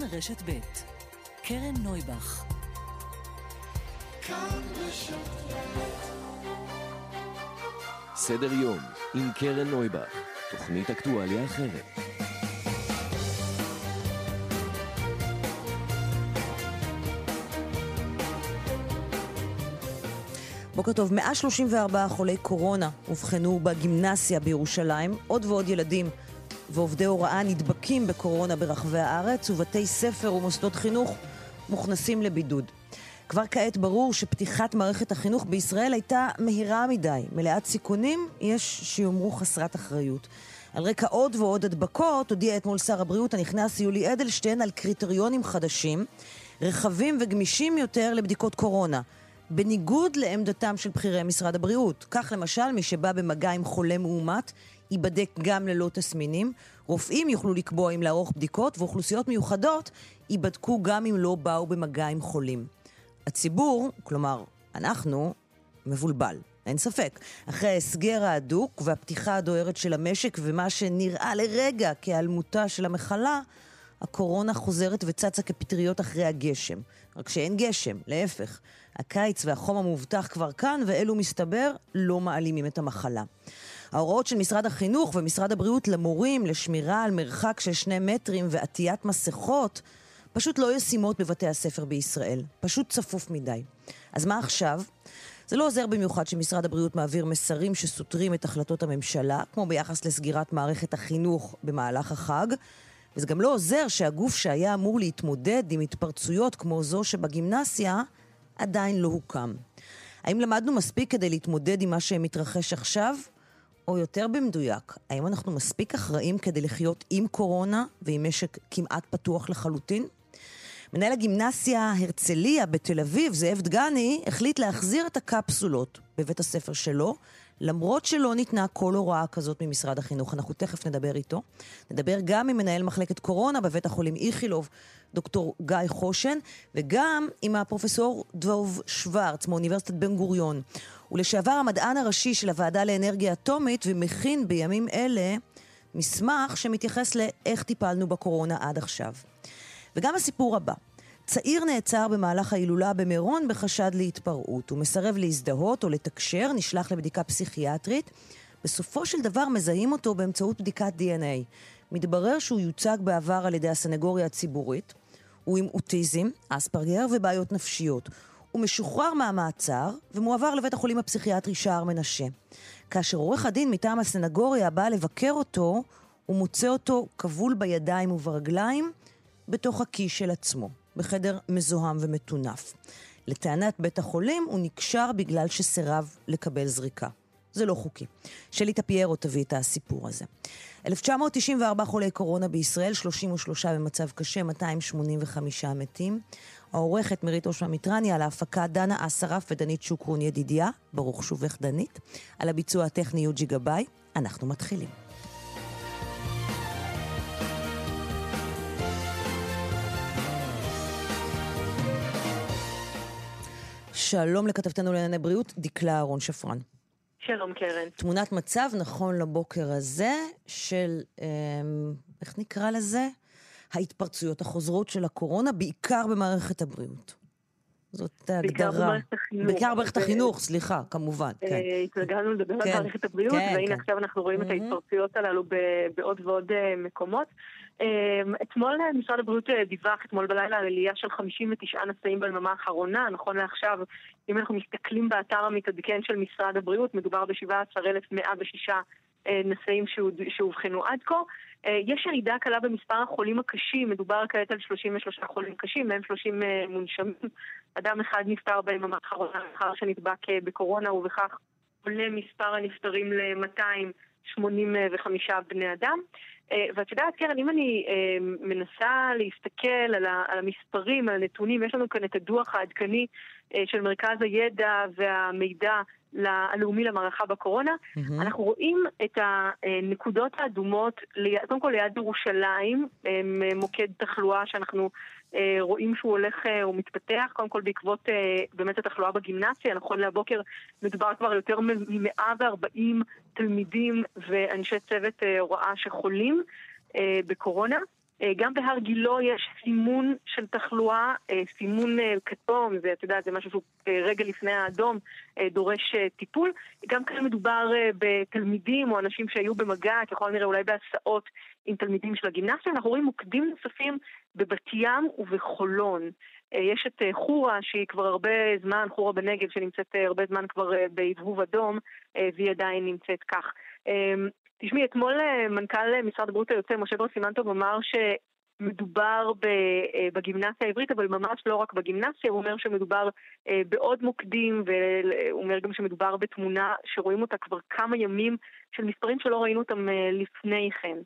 כאן רשת ב' קרן נויבך סדר יום עם קרן נויבך, תוכנית אקטואליה אחרת. בוקר טוב, 134 חולי קורונה אובחנו בגימנסיה בירושלים, עוד ועוד ילדים ועובדי הוראה נדבקים בקורונה ברחבי הארץ, ובתי ספר ומוסדות חינוך מוכנסים לבידוד. כבר כעת ברור שפתיחת מערכת החינוך בישראל הייתה מהירה מדי, מלאת סיכונים, יש שיאמרו חסרת אחריות. על רקע עוד ועוד הדבקות, הודיע אתמול שר הבריאות הנכנס יולי אדלשטיין על קריטריונים חדשים, רחבים וגמישים יותר לבדיקות קורונה. בניגוד לעמדתם של בכירי משרד הבריאות. כך למשל, מי שבא במגע עם חולה מאומת, ייבדק גם ללא תסמינים. רופאים יוכלו לקבוע אם לערוך בדיקות, ואוכלוסיות מיוחדות ייבדקו גם אם לא באו במגע עם חולים. הציבור, כלומר, אנחנו, מבולבל. אין ספק. אחרי ההסגר ההדוק והפתיחה הדוהרת של המשק ומה שנראה לרגע כהיעלמותה של המחלה, הקורונה חוזרת וצצה כפטריות אחרי הגשם. רק שאין גשם, להפך. הקיץ והחום המובטח כבר כאן, ואלו מסתבר לא מעלימים את המחלה. ההוראות של משרד החינוך ומשרד הבריאות למורים לשמירה על מרחק של שני מטרים ועטיית מסכות פשוט לא ישימות בבתי הספר בישראל. פשוט צפוף מדי. אז מה עכשיו? זה לא עוזר במיוחד שמשרד הבריאות מעביר מסרים שסותרים את החלטות הממשלה, כמו ביחס לסגירת מערכת החינוך במהלך החג, וזה גם לא עוזר שהגוף שהיה אמור להתמודד עם התפרצויות כמו זו שבגימנסיה, עדיין לא הוקם. האם למדנו מספיק כדי להתמודד עם מה שמתרחש עכשיו? או יותר במדויק, האם אנחנו מספיק אחראים כדי לחיות עם קורונה ועם משק כמעט פתוח לחלוטין? מנהל הגימנסיה הרצליה בתל אביב, זאב דגני, החליט להחזיר את הקפסולות בבית הספר שלו, למרות שלא ניתנה כל הוראה כזאת ממשרד החינוך. אנחנו תכף נדבר איתו. נדבר גם עם מנהל מחלקת קורונה בבית החולים איכילוב, דוקטור גיא חושן, וגם עם הפרופסור דבוב שוורץ מאוניברסיטת בן גוריון. ולשעבר המדען הראשי של הוועדה לאנרגיה אטומית, ומכין בימים אלה מסמך שמתייחס לאיך טיפלנו בקורונה עד עכשיו. וגם הסיפור הבא. צעיר נעצר במהלך ההילולה במירון בחשד להתפרעות. הוא מסרב להזדהות או לתקשר, נשלח לבדיקה פסיכיאטרית. בסופו של דבר מזהים אותו באמצעות בדיקת DNA. מתברר שהוא יוצג בעבר על ידי הסנגוריה הציבורית. הוא עם אוטיזם, אספרגר ובעיות נפשיות. הוא משוחרר מהמעצר ומועבר לבית החולים הפסיכיאטרי שער מנשה. כאשר עורך הדין מטעם הסנגוריה בא לבקר אותו, הוא מוצא אותו כבול בידיים וברגליים בתוך הכיס של עצמו. בחדר מזוהם ומטונף. לטענת בית החולים, הוא נקשר בגלל שסירב לקבל זריקה. זה לא חוקי. שלי טפיירו תביא את הסיפור הזה. 1994 חולי קורונה בישראל, 33 במצב קשה, 285 מתים. העורכת מירית אושמה מיטרני, על ההפקה דנה אסרף ודנית שוקרון ידידיה, ברוך שובך דנית, על הביצוע הטכני יוג'י גבאי. אנחנו מתחילים. שלום לכתבתנו לענייני בריאות, דקלה אהרון שפרן. שלום קרן. תמונת מצב נכון לבוקר הזה של, אה, איך נקרא לזה? ההתפרצויות החוזרות של הקורונה, בעיקר במערכת הבריאות. זאת ההגדרה. בעיקר במערכת החינוך. בעיקר במערכת החינוך, סליחה, כמובן, אה, כן. התרגלנו לדבר כן, על מערכת הבריאות, כן, והנה כן. עכשיו אנחנו רואים. את ההתפרצויות הללו בעוד ועוד אה, מקומות. אמ, אתמול אה, משרד הבריאות אה, דיווח אתמול בלילה על עלייה של 59 נשאים ביממה האחרונה, נכון לעכשיו, אם אנחנו מסתכלים באתר המתעדכן של משרד הבריאות, מדובר ב-17,106 אה, נשאים שאובחנו עד כה. יש ירידה קלה במספר החולים הקשים, מדובר כעת על 33 חולים קשים, מהם 30 מונשמים. אדם אחד נפטר ביממה האחרונה לאחר שנדבק בקורונה, ובכך עולה מספר הנפטרים ל-285 בני אדם. אה, ואת יודעת, קרן, אם אני אה, מנסה להסתכל על המספרים, על הנתונים, יש לנו כאן את הדוח העדכני אה, של מרכז הידע והמידע הלאומי למערכה בקורונה, mm-hmm. אנחנו רואים את הנקודות האדומות, קודם כל ליד ירושלים, מוקד תחלואה שאנחנו רואים שהוא הולך, הוא מתפתח, קודם כל בעקבות באמת התחלואה בגימנסיה, נכון להבוקר מדובר כבר יותר מ-140 תלמידים ואנשי צוות הוראה שחולים בקורונה. גם בהר גילו יש סימון של תחלואה, סימון כתום, זה, את יודעת, זה משהו שהוא רגע לפני האדום, דורש טיפול. גם כאן מדובר בתלמידים או אנשים שהיו במגע, ככל הנראה אולי בהסעות עם תלמידים של הגימנסיה. אנחנו רואים מוקדים נוספים בבת ים ובחולון. יש את חורה, שהיא כבר הרבה זמן, חורה בנגב, שנמצאת הרבה זמן כבר בהבהוב אדום, והיא עדיין נמצאת כך. תשמעי, אתמול מנכ"ל משרד הבריאות היוצא, משה בר סימנטוב, אמר שמדובר בגימנסיה העברית, אבל ממש לא רק בגימנסיה, הוא אומר שמדובר בעוד מוקדים, והוא אומר גם שמדובר בתמונה שרואים אותה כבר כמה ימים, של מספרים שלא ראינו אותם לפני כן.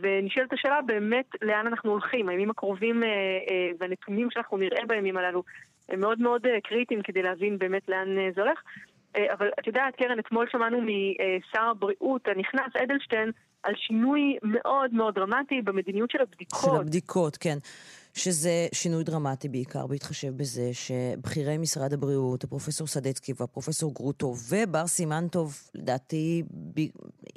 ונשאלת השאלה באמת לאן אנחנו הולכים. הימים הקרובים והנתונים שאנחנו נראה בימים הללו הם מאוד מאוד קריטיים כדי להבין באמת לאן זה הולך. אבל את יודעת, קרן, אתמול שמענו משר הבריאות הנכנס, אדלשטיין, על שינוי מאוד מאוד דרמטי במדיניות של הבדיקות. של הבדיקות, כן. שזה שינוי דרמטי בעיקר, בהתחשב בזה שבכירי משרד הבריאות, הפרופסור סדצקי והפרופסור גרוטו ובר סימנטוב, לדעתי,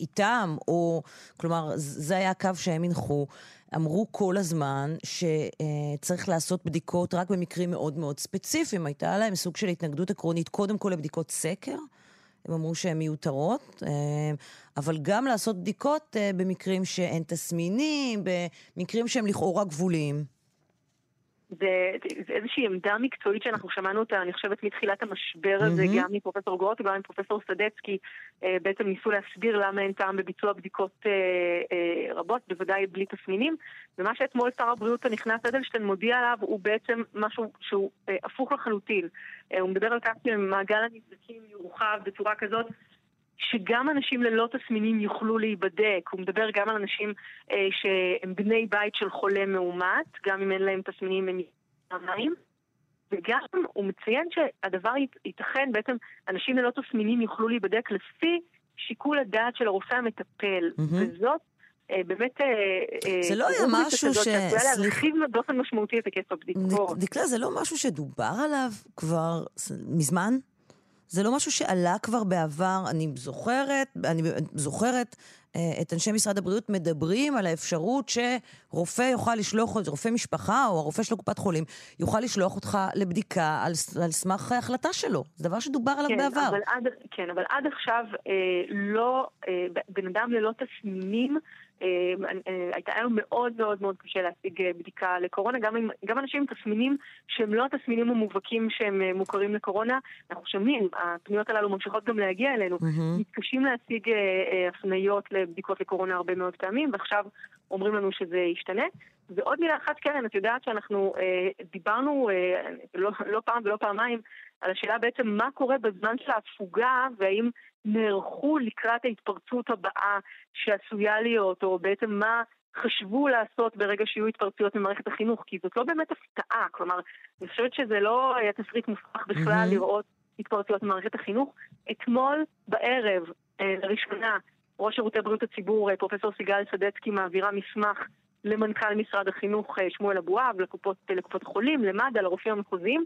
איתם, או, כלומר, זה היה הקו שהם הנחו, אמרו כל הזמן שצריך לעשות בדיקות רק במקרים מאוד מאוד ספציפיים. הייתה להם סוג של התנגדות עקרונית, קודם כל לבדיקות סקר. הם אמרו שהן מיותרות, אבל גם לעשות בדיקות במקרים שאין תסמינים, במקרים שהם לכאורה גבוליים. זה, זה איזושהי עמדה מקצועית שאנחנו שמענו אותה, אני חושבת, מתחילת המשבר הזה, mm-hmm. גם מפרופסור גרוט וגם מפרופסור סדצקי, אה, בעצם ניסו להסביר למה אין טעם בביצוע בדיקות אה, אה, רבות, בוודאי בלי תסמינים. ומה שאתמול שר הבריאות הנכנס אדלשטיין מודיע עליו הוא בעצם משהו שהוא אה, הפוך לחלוטין. אה, הוא מדבר על כך שמעגל הנבדקים יורחב בצורה כזאת שגם אנשים ללא תסמינים יוכלו להיבדק. הוא מדבר גם על אנשים אה, שהם בני בית של חולה מאומת, גם אם אין להם תסמינים הם פעמיים. וגם הוא מציין שהדבר ייתכן, בעצם אנשים ללא תסמינים יוכלו להיבדק לפי שיקול הדעת של הרופא המטפל. Mm-hmm. וזאת אה, באמת... אה, אה, זה לא היה משהו ש... שעשויה להרחיב באופן משמעותי את היקף הבדיקות. דקלה, זה לא משהו שדובר עליו כבר מזמן? זה לא משהו שעלה כבר בעבר. אני זוכרת, אני זוכרת אה, את אנשי משרד הבריאות מדברים על האפשרות שרופא יוכל לשלוח, רופא משפחה או הרופא של קופת חולים, יוכל לשלוח אותך לבדיקה על, על סמך ההחלטה שלו. זה דבר שדובר עליו כן, בעבר. אבל עד, כן, אבל עד עכשיו אה, לא, אה, בן אדם ללא תסמינים הייתה היום מאוד מאוד מאוד קשה להשיג אה, בדיקה לקורונה, גם, עם, גם אנשים עם תסמינים שהם לא התסמינים המובהקים שהם מוכרים לקורונה, אנחנו שומעים, הפניות הללו ממשיכות גם להגיע אלינו, mm-hmm. מתקשים להשיג הפניות לבדיקות לקורונה הרבה מאוד פעמים, ועכשיו אומרים לנו שזה ישתנה. ועוד מילה אחת, קרן, את יודעת שאנחנו אה, דיברנו אה, לא, לא פעם ולא פעמיים על השאלה בעצם מה קורה בזמן של ההפוגה, והאם נערכו לקראת ההתפרצות הבאה שעשויה להיות, או בעצם מה חשבו לעשות ברגע שיהיו התפרצויות במערכת החינוך, כי זאת לא באמת הפתעה, כלומר, אני חושבת שזה לא היה תסריט מופרך בכלל mm-hmm. לראות התפרצויות במערכת החינוך. אתמול בערב, אה, לראשונה, ראש שירותי בריאות הציבור, אה, פרופ' סיגל סדצקי, מעבירה מסמך למנכ"ל משרד החינוך אה, שמואל אבואב, לקופות, לקופות חולים, למד"א, לרופאים המחוזיים,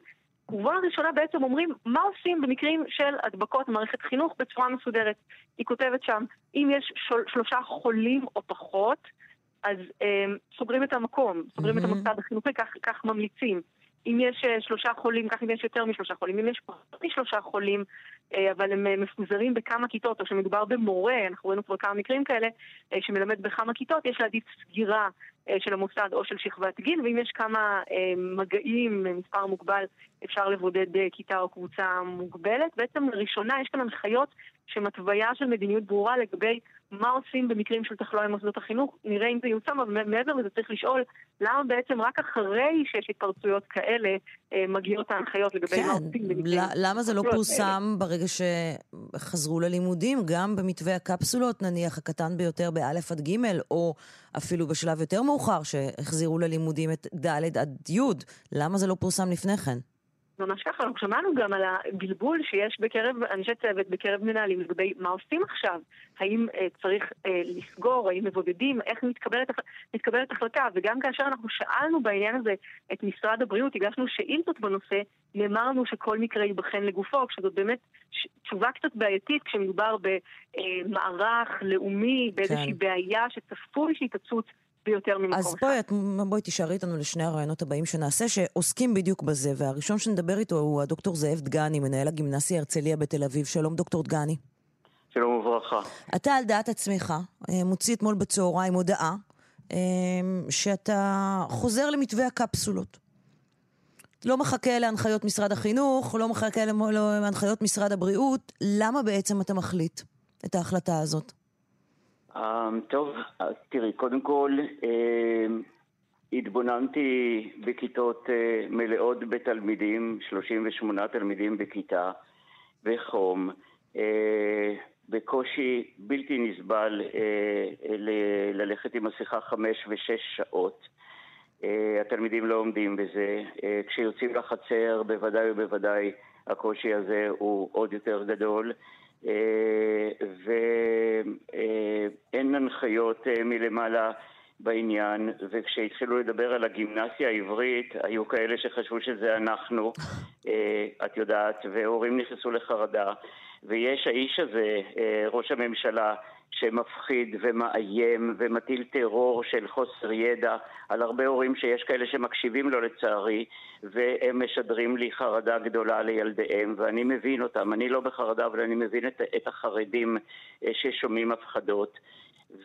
ובו לראשונה בעצם אומרים מה עושים במקרים של הדבקות במערכת חינוך בצורה מסודרת. היא כותבת שם, אם יש של, שלושה חולים או פחות, אז אה, סוגרים את המקום, סוגרים mm-hmm. את המוסד החינוכי, כך, כך ממליצים. אם יש אה, שלושה חולים, כך אם יש יותר משלושה חולים. אם יש פחות משלושה חולים, אה, אבל הם אה, מפוזרים בכמה כיתות, או שמדובר במורה, אנחנו ראינו כבר כמה מקרים כאלה, שמלמד בכמה כיתות, יש להעדיף סגירה של המוסד או של שכבת גיל, ואם יש כמה מגעים, מספר מוגבל, אפשר לבודד כיתה או קבוצה מוגבלת. בעצם לראשונה יש כאן הנחיות שהן התוויה של מדיניות ברורה לגבי מה עושים במקרים של תחלואה במוסדות החינוך, נראה אם זה יוצא, אבל מעבר לזה צריך לשאול למה בעצם רק אחרי שיש התפרצויות כאלה אה, מגיעות ההנחיות לגבי כן, מה עושים במקרים... למה זה לא פורסם כאלה? ברגע שחזרו ללימודים, גם במתווה הקפסולות, נניח הקטן ביותר באלף עד ג', או אפילו בשלב יותר מאוחר, שהחזירו ללימודים את ד' עד י', למה זה לא פורסם לפני כן? ממש ככה, אנחנו שמענו גם על הבלבול שיש בקרב אנשי צוות, בקרב מנהלים, לגבי מה עושים עכשיו. האם אה, צריך אה, לסגור, האם מבודדים, איך מתקבלת, מתקבלת החלטה. וגם כאשר אנחנו שאלנו בעניין הזה את משרד הבריאות, הגשנו שאילתות בנושא, נאמר לנו שכל מקרה ייבחן לגופו, כשזאת באמת תשובה קצת בעייתית כשמדובר במערך לאומי, באיזושהי כן. בעיה שצפוי שהיא תצוץ ביותר ממקום אז בואי, את, בואי תישארי איתנו לשני הרעיונות הבאים שנעשה, שעוסקים בדיוק בזה, והראשון שנדבר איתו הוא הדוקטור זאב דגני, מנהל הגימנסיה הרצליה בתל אביב. שלום, דוקטור דגני. שלום וברכה. אתה על דעת עצמך אה, מוציא אתמול בצהריים הודעה אה, שאתה חוזר למתווה הקפסולות. לא מחכה להנחיות משרד החינוך, לא מחכה להנחיות משרד הבריאות. למה בעצם אתה מחליט את ההחלטה הזאת? אמ, טוב, אז תראי, קודם כל, אמ, התבוננתי בכיתות אה, מלאות בתלמידים, 38 תלמידים בכיתה, בחום, אה, בקושי בלתי נסבל אה, ללכת עם מסכה חמש ושש שעות. התלמידים לא עומדים בזה. כשיוצאים לחצר, בוודאי ובוודאי הקושי הזה הוא עוד יותר גדול. אה, ואין הנחיות אה, מלמעלה בעניין, וכשהתחילו לדבר על הגימנסיה העברית, היו כאלה שחשבו שזה אנחנו, אה, את יודעת, והורים נכנסו לחרדה. ויש האיש הזה, ראש הממשלה, שמפחיד ומאיים ומטיל טרור של חוסר ידע על הרבה הורים שיש כאלה שמקשיבים לו לצערי והם משדרים לי חרדה גדולה לילדיהם ואני מבין אותם, אני לא בחרדה אבל אני מבין את, את החרדים אה, ששומעים הפחדות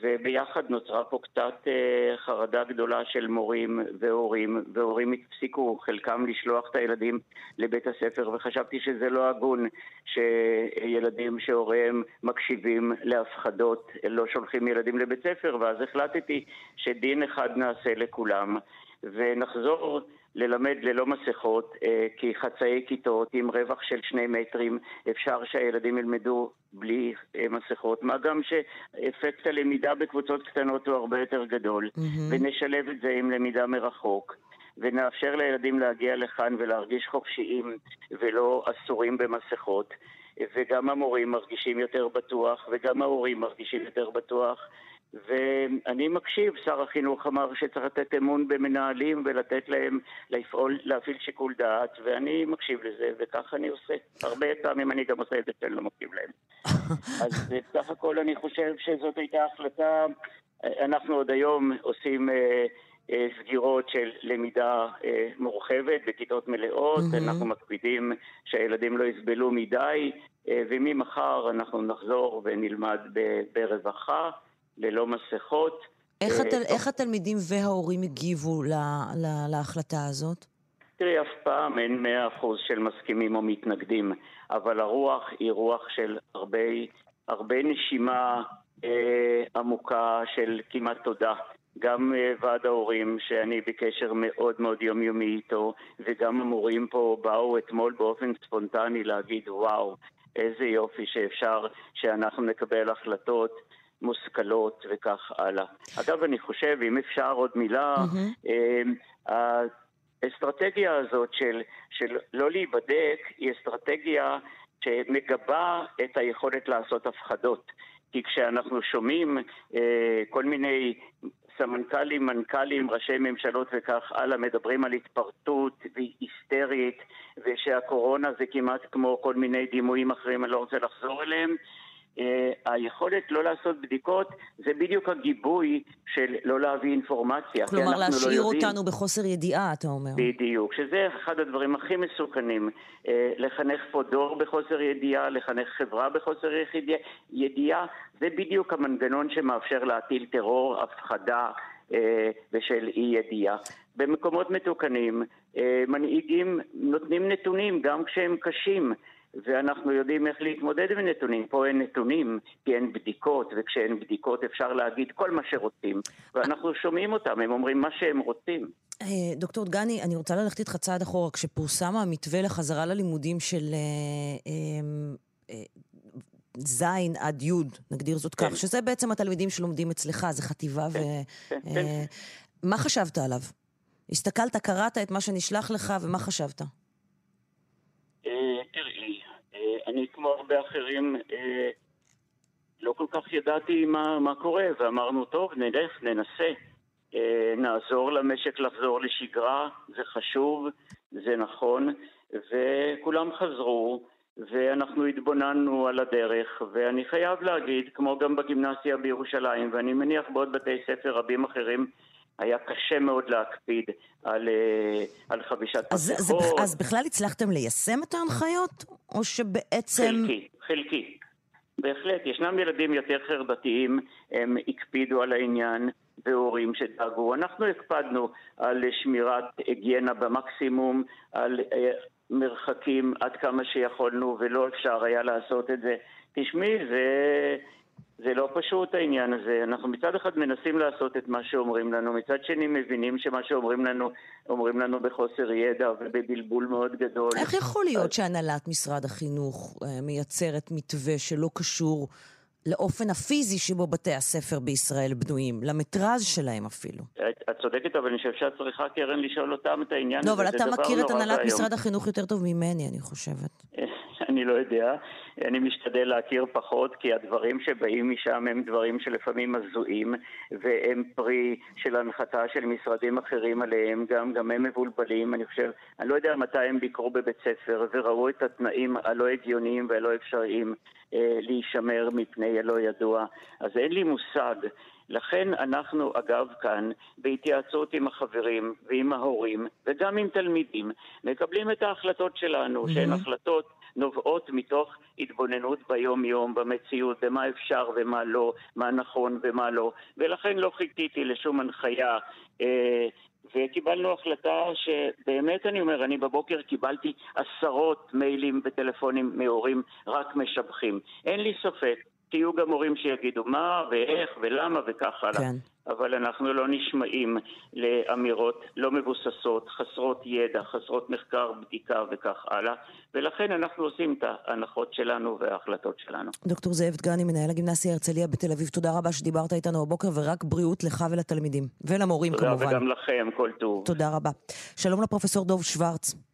וביחד נוצרה פה קצת אה, חרדה גדולה של מורים והורים, והורים הפסיקו חלקם לשלוח את הילדים לבית הספר, וחשבתי שזה לא הגון שילדים שהוריהם מקשיבים להפחדות לא שולחים ילדים לבית ספר, ואז החלטתי שדין אחד נעשה לכולם, ונחזור ללמד ללא מסכות, אה, כי חצאי כיתות עם רווח של שני מטרים, אפשר שהילדים ילמדו בלי אה, מסכות, מה גם שאפקט הלמידה בקבוצות קטנות הוא הרבה יותר גדול, mm-hmm. ונשלב את זה עם למידה מרחוק. ונאפשר לילדים להגיע לכאן ולהרגיש חופשיים ולא אסורים במסכות. וגם המורים מרגישים יותר בטוח, וגם ההורים מרגישים יותר בטוח, ואני מקשיב, שר החינוך אמר שצריך לתת אמון במנהלים ולתת להם לפעול, להפעיל שיקול דעת, ואני מקשיב לזה, וכך אני עושה. הרבה פעמים אני גם עושה את זה שאני לא מקשיב להם. אז בסך הכל אני חושב שזאת הייתה החלטה, אנחנו עוד היום עושים... אה, אה, סגירות של למידה אה, מורחבת בכיתות מלאות, mm-hmm. אנחנו מקפידים שהילדים לא יסבלו מדי, אה, וממחר אנחנו נחזור ונלמד ברווחה. ללא מסכות. איך, התל, תוך... איך התלמידים וההורים הגיבו לה, לה, להחלטה הזאת? תראי, אף פעם אין מאה אחוז של מסכימים או מתנגדים, אבל הרוח היא רוח של הרבה, הרבה נשימה אה, עמוקה של כמעט תודה. גם אה, ועד ההורים, שאני בקשר מאוד מאוד יומיומי איתו, וגם המורים פה באו אתמול באופן ספונטני להגיד, וואו, איזה יופי שאפשר שאנחנו נקבל החלטות מושכלות וכך הלאה. אגב, אני חושב, אם אפשר עוד מילה, mm-hmm. האסטרטגיה הזאת של, של לא להיבדק היא אסטרטגיה שמגבה את היכולת לעשות הפחדות. כי כשאנחנו שומעים אה, כל מיני סמנכ"לים, מנכ"לים, ראשי ממשלות וכך הלאה מדברים על התפרטות והיסטרית ושהקורונה זה כמעט כמו כל מיני דימויים אחרים, אני לא רוצה לחזור אליהם, היכולת לא לעשות בדיקות זה בדיוק הגיבוי של לא להביא אינפורמציה. כלומר, לא להשאיר לא אותנו בחוסר ידיעה, אתה אומר. בדיוק, שזה אחד הדברים הכי מסוכנים. אה, לחנך פה דור בחוסר ידיעה, לחנך חברה בחוסר ידיעה, זה בדיוק המנגנון שמאפשר להטיל טרור, הפחדה אה, ושל אי ידיעה. במקומות מתוקנים, מנהיגים נותנים נתונים גם כשהם קשים. ואנחנו יודעים איך להתמודד עם נתונים. פה אין נתונים, כי אין בדיקות, וכשאין בדיקות אפשר להגיד כל מה שרוצים, ואנחנו שומעים אותם, הם אומרים מה שהם רוצים. אה, דוקטור דגני, אני רוצה ללכת איתך צעד אחורה. כשפורסם המתווה לחזרה ללימודים של אה, אה, ז' עד י', נגדיר זאת כך, כן. שזה בעצם התלמידים שלומדים אצלך, זה חטיבה ו... כן, כן, מה חשבת עליו? הסתכלת, קראת את מה שנשלח לך, ומה חשבת? אני, כמו הרבה אחרים, אה, לא כל כך ידעתי מה, מה קורה, ואמרנו, טוב, נלך, ננסה. אה, נעזור למשק לחזור לשגרה, זה חשוב, זה נכון, וכולם חזרו, ואנחנו התבוננו על הדרך, ואני חייב להגיד, כמו גם בגימנסיה בירושלים, ואני מניח בעוד בתי ספר רבים אחרים היה קשה מאוד להקפיד על, אה, על חבישת אז, מסכות. אז בכלל הצלחתם ליישם את ההנחיות, או שבעצם... חלקי, חלקי. בהחלט, ישנם ילדים יותר חרדתיים, הם הקפידו על העניין, והורים שדאגו. אנחנו הקפדנו על שמירת היגיינה במקסימום, על אה, מרחקים עד כמה שיכולנו, ולא אפשר היה לעשות את זה. תשמעי, זה... זה לא פשוט העניין הזה. אנחנו מצד אחד מנסים לעשות את מה שאומרים לנו, מצד שני מבינים שמה שאומרים לנו, אומרים לנו בחוסר ידע ובבלבול מאוד גדול. איך יכול להיות שהנהלת משרד החינוך אה, מייצרת מתווה שלא קשור לאופן הפיזי שבו בתי הספר בישראל בנויים, למטראז' שלהם אפילו. את, את צודקת, אבל אני חושב שאת צריכה, קרן, לשאול אותם את העניין לא, הזה. לא, אבל אתה מכיר את הנהלת משרד החינוך יותר טוב ממני, אני חושבת. אני לא יודע. אני משתדל להכיר פחות, כי הדברים שבאים משם הם דברים שלפעמים הזויים, והם פרי של הנחתה של משרדים אחרים עליהם, גם, גם הם מבולבלים. אני חושב, אני לא יודע מתי הם ביקרו בבית ספר וראו את התנאים הלא הגיוניים והלא אפשריים אה, להישמר מפני הלא ידוע. אז אין לי מושג. לכן אנחנו, אגב, כאן, בהתייעצות עם החברים ועם ההורים וגם עם תלמידים, מקבלים את ההחלטות שלנו, mm-hmm. שהן החלטות נובעות מתוך התבוננות ביום-יום, במציאות, במה אפשר ומה לא, מה נכון ומה לא, ולכן לא חיכיתי לשום הנחיה. אה, וקיבלנו החלטה שבאמת אני אומר, אני בבוקר קיבלתי עשרות מיילים וטלפונים מהורים רק משבחים. אין לי ספק תהיו גם הורים שיגידו מה ואיך ולמה וכך הלאה. כן. אבל אנחנו לא נשמעים לאמירות לא מבוססות, חסרות ידע, חסרות מחקר, בדיקה וכך הלאה, ולכן אנחנו עושים את ההנחות שלנו וההחלטות שלנו. דוקטור זאב דגני, מנהל הגימנסיה הרצליה בתל אביב, תודה רבה שדיברת איתנו הבוקר, ורק בריאות לך ולתלמידים, ולמורים תודה כמובן. תודה וגם לכם, כל טוב. תודה רבה. שלום לפרופסור דוב שוורץ.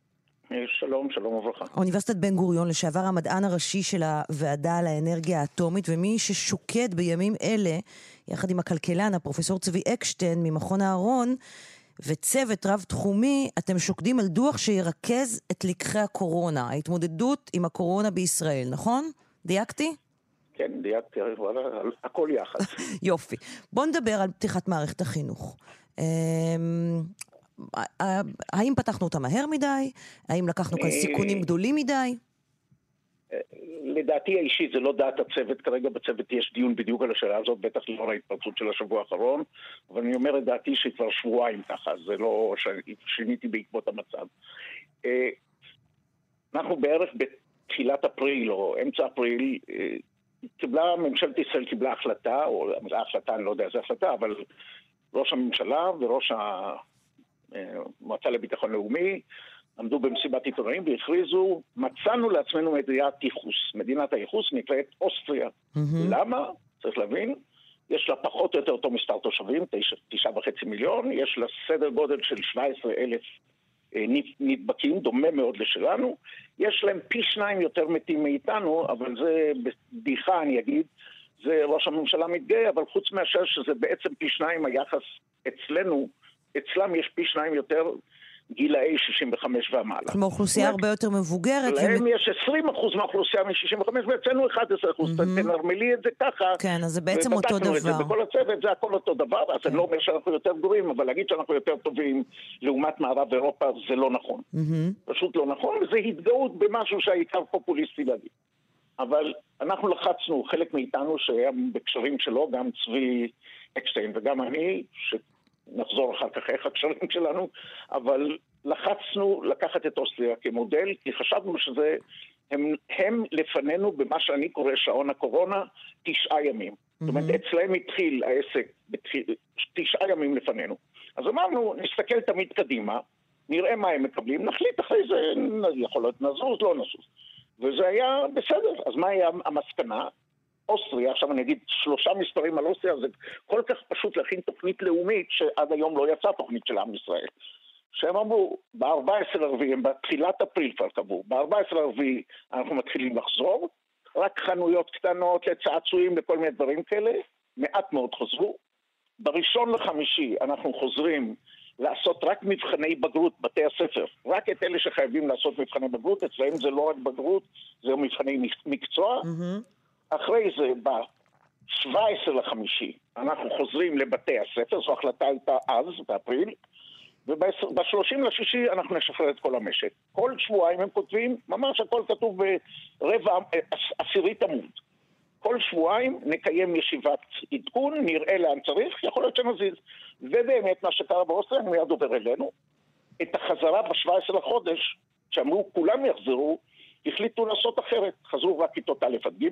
שלום, שלום וברכה. אוניברסיטת בן גוריון, לשעבר המדען הראשי של הוועדה על האנרגיה האטומית, ומי ששוקד בימים אלה, יחד עם הכלכלן, הפרופסור צבי אקשטיין ממכון אהרון, וצוות רב-תחומי, אתם שוקדים על דוח שירכז את לקחי הקורונה, ההתמודדות עם הקורונה בישראל, נכון? דייקתי? כן, דייקתי, הכל יחד. יופי. בואו נדבר על פתיחת מערכת החינוך. האם פתחנו אותה מהר מדי? האם לקחנו כאן סיכונים גדולים מדי? לדעתי האישית זה לא דעת הצוות, כרגע בצוות יש דיון בדיוק על השאלה הזאת, בטח לאור ההתפרצות של השבוע האחרון, אבל אני אומר את דעתי שכבר שבועיים ככה, זה לא שיניתי בעקבות המצב. אה, אנחנו בערך בתחילת אפריל או אמצע אפריל, אה, קיבלה, ממשלת ישראל קיבלה החלטה, או החלטה, אני לא יודע איזה החלטה, אבל ראש הממשלה וראש המועצה לביטחון לאומי עמדו במסיבת עיתונאים והכריזו, מצאנו לעצמנו מדינת ייחוס. מדינת הייחוס נקראת אוסטריה. Mm-hmm. למה? צריך להבין. יש לה פחות או יותר אותו מספר תושבים, תשע, תשעה וחצי מיליון, יש לה סדר גודל של 17 אלף אה, נדבקים, דומה מאוד לשלנו. יש להם פי שניים יותר מתים מאיתנו, אבל זה בדיחה אני אגיד, זה ראש הממשלה מתגאה, אבל חוץ מאשר שזה בעצם פי שניים היחס אצלנו, אצלם יש פי שניים יותר גילאי 65 ומעלה. כלומר, אוכלוסייה הרבה יותר מבוגרת. להם יש 20 אחוז מהאוכלוסייה מ-65 ואצלנו 11 אחוז. תנרמלי את זה ככה. כן, אז זה בעצם אותו דבר. את זה בכל הצוות, זה הכל אותו דבר, אז אני לא אומר שאנחנו יותר גרועים, אבל להגיד שאנחנו יותר טובים לעומת מערב אירופה זה לא נכון. פשוט לא נכון, וזה התגאות במשהו שהעיקר פופוליסטי להגיד. אבל אנחנו לחצנו, חלק מאיתנו שהיה בקשרים שלו, גם צבי אקשטיין וגם אני, נחזור אחר כך איך הקשרים שלנו, אבל לחצנו לקחת את אוסטריה כמודל, כי חשבנו שזה, הם, הם לפנינו במה שאני קורא שעון הקורונה, תשעה ימים. Mm-hmm. זאת אומרת, אצלהם התחיל העסק בתחיל, תשעה ימים לפנינו. אז אמרנו, נסתכל תמיד קדימה, נראה מה הם מקבלים, נחליט אחרי זה, יכול להיות נזוז, לא נזוז. וזה היה בסדר. אז מה היה המסקנה? אוסטריה, עכשיו אני אגיד שלושה מספרים על אוסטריה, זה כל כך פשוט להכין תוכנית לאומית שעד היום לא יצאה תוכנית של עם ישראל. שהם אמרו, ב-14 לרביעי, הם בתחילת אפריל כבר קבעו, ב-14 לרביעי אנחנו מתחילים לחזור, רק חנויות קטנות לצעצועים וכל מיני דברים כאלה, מעט מאוד חזרו. בראשון לחמישי אנחנו חוזרים לעשות רק מבחני בגרות, בתי הספר, רק את אלה שחייבים לעשות מבחני בגרות, אצלם זה לא רק בגרות, זה מבחני מקצוע. Mm-hmm. אחרי זה, ב-17 לחמישי, אנחנו חוזרים לבתי הספר, זו החלטה הייתה אז, באפריל, וב-30 לשישי אנחנו נשחרר את כל המשק. כל שבועיים הם כותבים, ממש הכל כתוב ברבע, עשירית עמוד. כל שבועיים נקיים ישיבת עדכון, נראה לאן צריך, יכול להיות שנזיז. ובאמת מה שקרה באוסטריה מיד עובר אלינו. את החזרה ב-17 לחודש, שאמרו כולם יחזרו, החליטו לעשות אחרת. חזרו רק כיתות א' עד ג',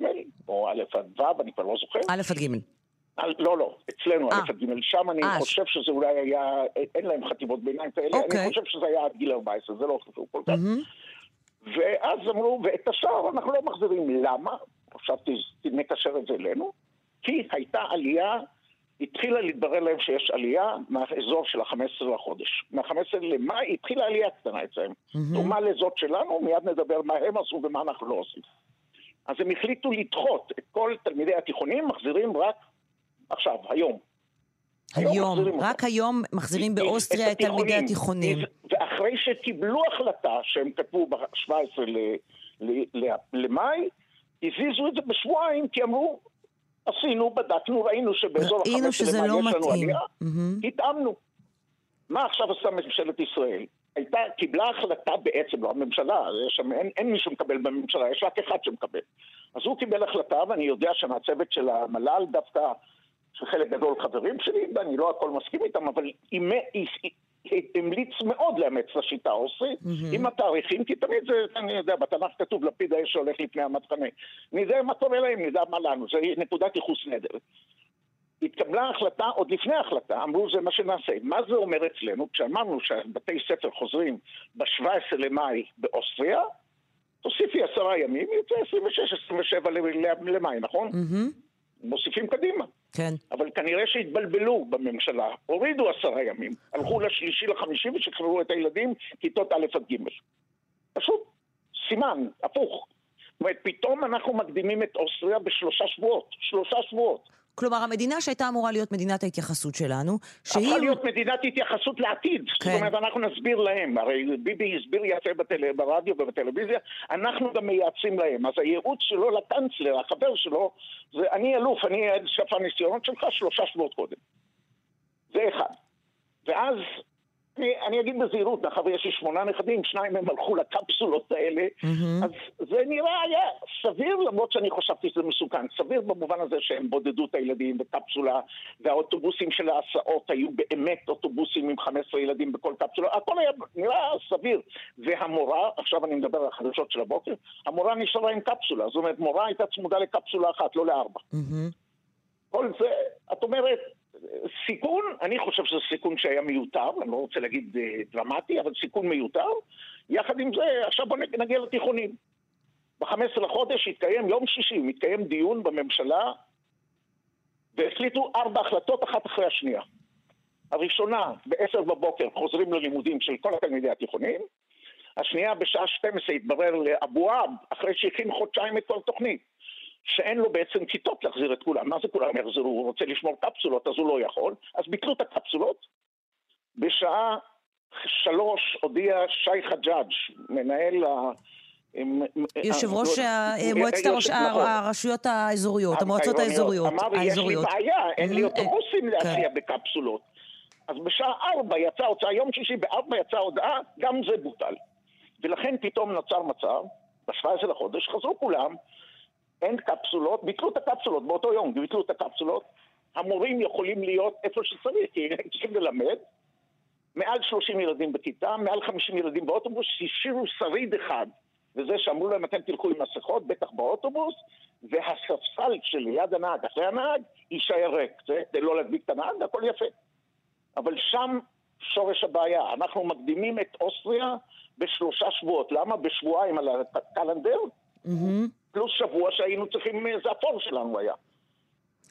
או א' עד ו', אני כבר לא זוכר. א' עד ג'. לא, לא, אצלנו א' אה. עד ג', שם אני אה, חושב שזה אולי היה, אין להם חטיבות ביניים כאלה, אני אוקיי. חושב שזה היה עד גיל 14, זה לא חשוב כל כך. ואז אמרו, ואת השאר אנחנו לא מחזירים. למה? עכשיו נקשר את זה אלינו. כי הייתה עלייה, התחילה להתברר להם שיש עלייה מהאזור של ה-15 לחודש. מה-15 למאי התחילה עלייה קטנה אצלם. דומה לזאת שלנו, מיד נדבר מה הם עשו ומה אנחנו לא עושים. אז הם החליטו לדחות את כל תלמידי התיכונים, מחזירים רק עכשיו, היום. היום, היום רק היום מחזירים באוסטריה את תלמידי התיכונים. ואחרי שקיבלו החלטה שהם כתבו ב-17 למאי, הזיזו את זה בשבועיים, כי אמרו, עשינו, בדקנו, ראינו שבאזור ה-15 למאי יש לנו לא עלייה, התאמנו. מה עכשיו עשה ממשלת ישראל? הייתה, קיבלה החלטה בעצם, לא הממשלה, שם, אין, אין מי שמקבל בממשלה, יש רק אחד שמקבל. אז הוא קיבל החלטה, ואני יודע שמהצוות של המל"ל דווקא שחלק גדול חברים שלי, ואני לא הכל מסכים איתם, אבל המליץ מאוד לאמץ את השיטה האוסטרית, mm-hmm. עם התאריכים, כי תמיד זה, אני יודע, בתנ"ך כתוב לפיד האש שהולך לפני המטחנה. נדע מה קורה להם, נדע מה לנו, זה נקודת ייחוס נהדרת. התקבלה החלטה, עוד לפני ההחלטה, אמרו זה מה שנעשה. מה זה אומר אצלנו? כשאמרנו שבתי ספר חוזרים ב-17 למאי באוסטריה, תוסיפי עשרה ימים, יוצא 26-27 למאי, נכון? Mm-hmm. מוסיפים קדימה. כן. אבל כנראה שהתבלבלו בממשלה, הורידו עשרה ימים, הלכו לשלישי לחמישי ושחררו את הילדים כיתות א' עד ג'. פשוט סימן, הפוך. זאת אומרת, פתאום אנחנו מקדימים את אוסטריה בשלושה שבועות. שלושה שבועות. כלומר, המדינה שהייתה אמורה להיות מדינת ההתייחסות שלנו, שהיא... הפכה להיות מדינת התייחסות לעתיד. כן. זאת אומרת, אנחנו נסביר להם. הרי ביבי הסביר יפה בטל... ברדיו ובטלוויזיה, אנחנו גם מייעצים להם. אז הייעוץ שלו לקנצלר, החבר שלו, זה אני אלוף, אני שף הניסיונות שלך שלושה שבועות קודם. זה אחד. ואז אני, אני אגיד בזהירות, מאחר ויש לי שמונה נכדים, שניים מהם הלכו לקפסולות האלה, mm-hmm. אז זה נראה היה סביר, למרות שאני חשבתי שזה מסוכן. סביר במובן הזה שהם בודדו את הילדים בקפסולה, והאוטובוסים של ההסעות היו באמת אוטובוסים עם 15 ילדים בכל קפסולה, הכל היה נראה סביר. והמורה, עכשיו אני מדבר על החדשות של הבוקר, המורה נשארה עם קפסולה, זאת אומרת, מורה הייתה צמודה לקפסולה אחת, לא לארבע. Mm-hmm. כל זה, את אומרת, סיכון, אני חושב שזה סיכון שהיה מיותר, אני לא רוצה להגיד אה, דרמטי, אבל סיכון מיותר. יחד עם זה, עכשיו בוא נגיע לתיכונים. ב-15 לחודש התקיים, יום שישי, מתקיים דיון בממשלה, והחליטו ארבע החלטות אחת אחרי השנייה. הראשונה, ב-10 בבוקר חוזרים ללימודים של כל התלמידי התיכונים, השנייה בשעה 12 התברר לאבואב, אחרי שהכין חודשיים את כל התוכנית. שאין לו בעצם כיתות להחזיר את כולם. מה זה כולם יחזרו? הוא רוצה לשמור קפסולות, אז הוא לא יכול. אז ביטלו את הקפסולות. בשעה שלוש הודיע שי חג'אג', מנהל ה... יושב ראש מועצת הרשויות האזוריות, המועצות האזוריות. אמר, יש לי בעיה, אין לי אוטובוסים להציע בקפסולות. אז בשעה ארבע יצא הוצאה, יום שישי בארבע יצאה הודעה, גם זה בוטל. ולכן פתאום נוצר מצב, ב-17 לחודש, חזרו כולם, אין קפסולות, ביטלו את הקפסולות באותו יום, ביטלו את הקפסולות. המורים יכולים להיות איפה שצריך, כי הם צריכים ללמד. מעל 30 ילדים בכיתה, מעל 50 ילדים באוטובוס, השאירו שריד אחד. וזה שאמרו להם אתם תלכו עם מסכות, בטח באוטובוס, והספסל שליד הנהג, אחרי הנהג, יישאר ריק. זה כדי לא להדביק את הנהג, הכל יפה. אבל שם שורש הבעיה. אנחנו מקדימים את אוסטריה בשלושה שבועות. למה? בשבועיים על הקלנדר, mm-hmm. פלוס שבוע שהיינו צריכים, זה הפור שלנו היה.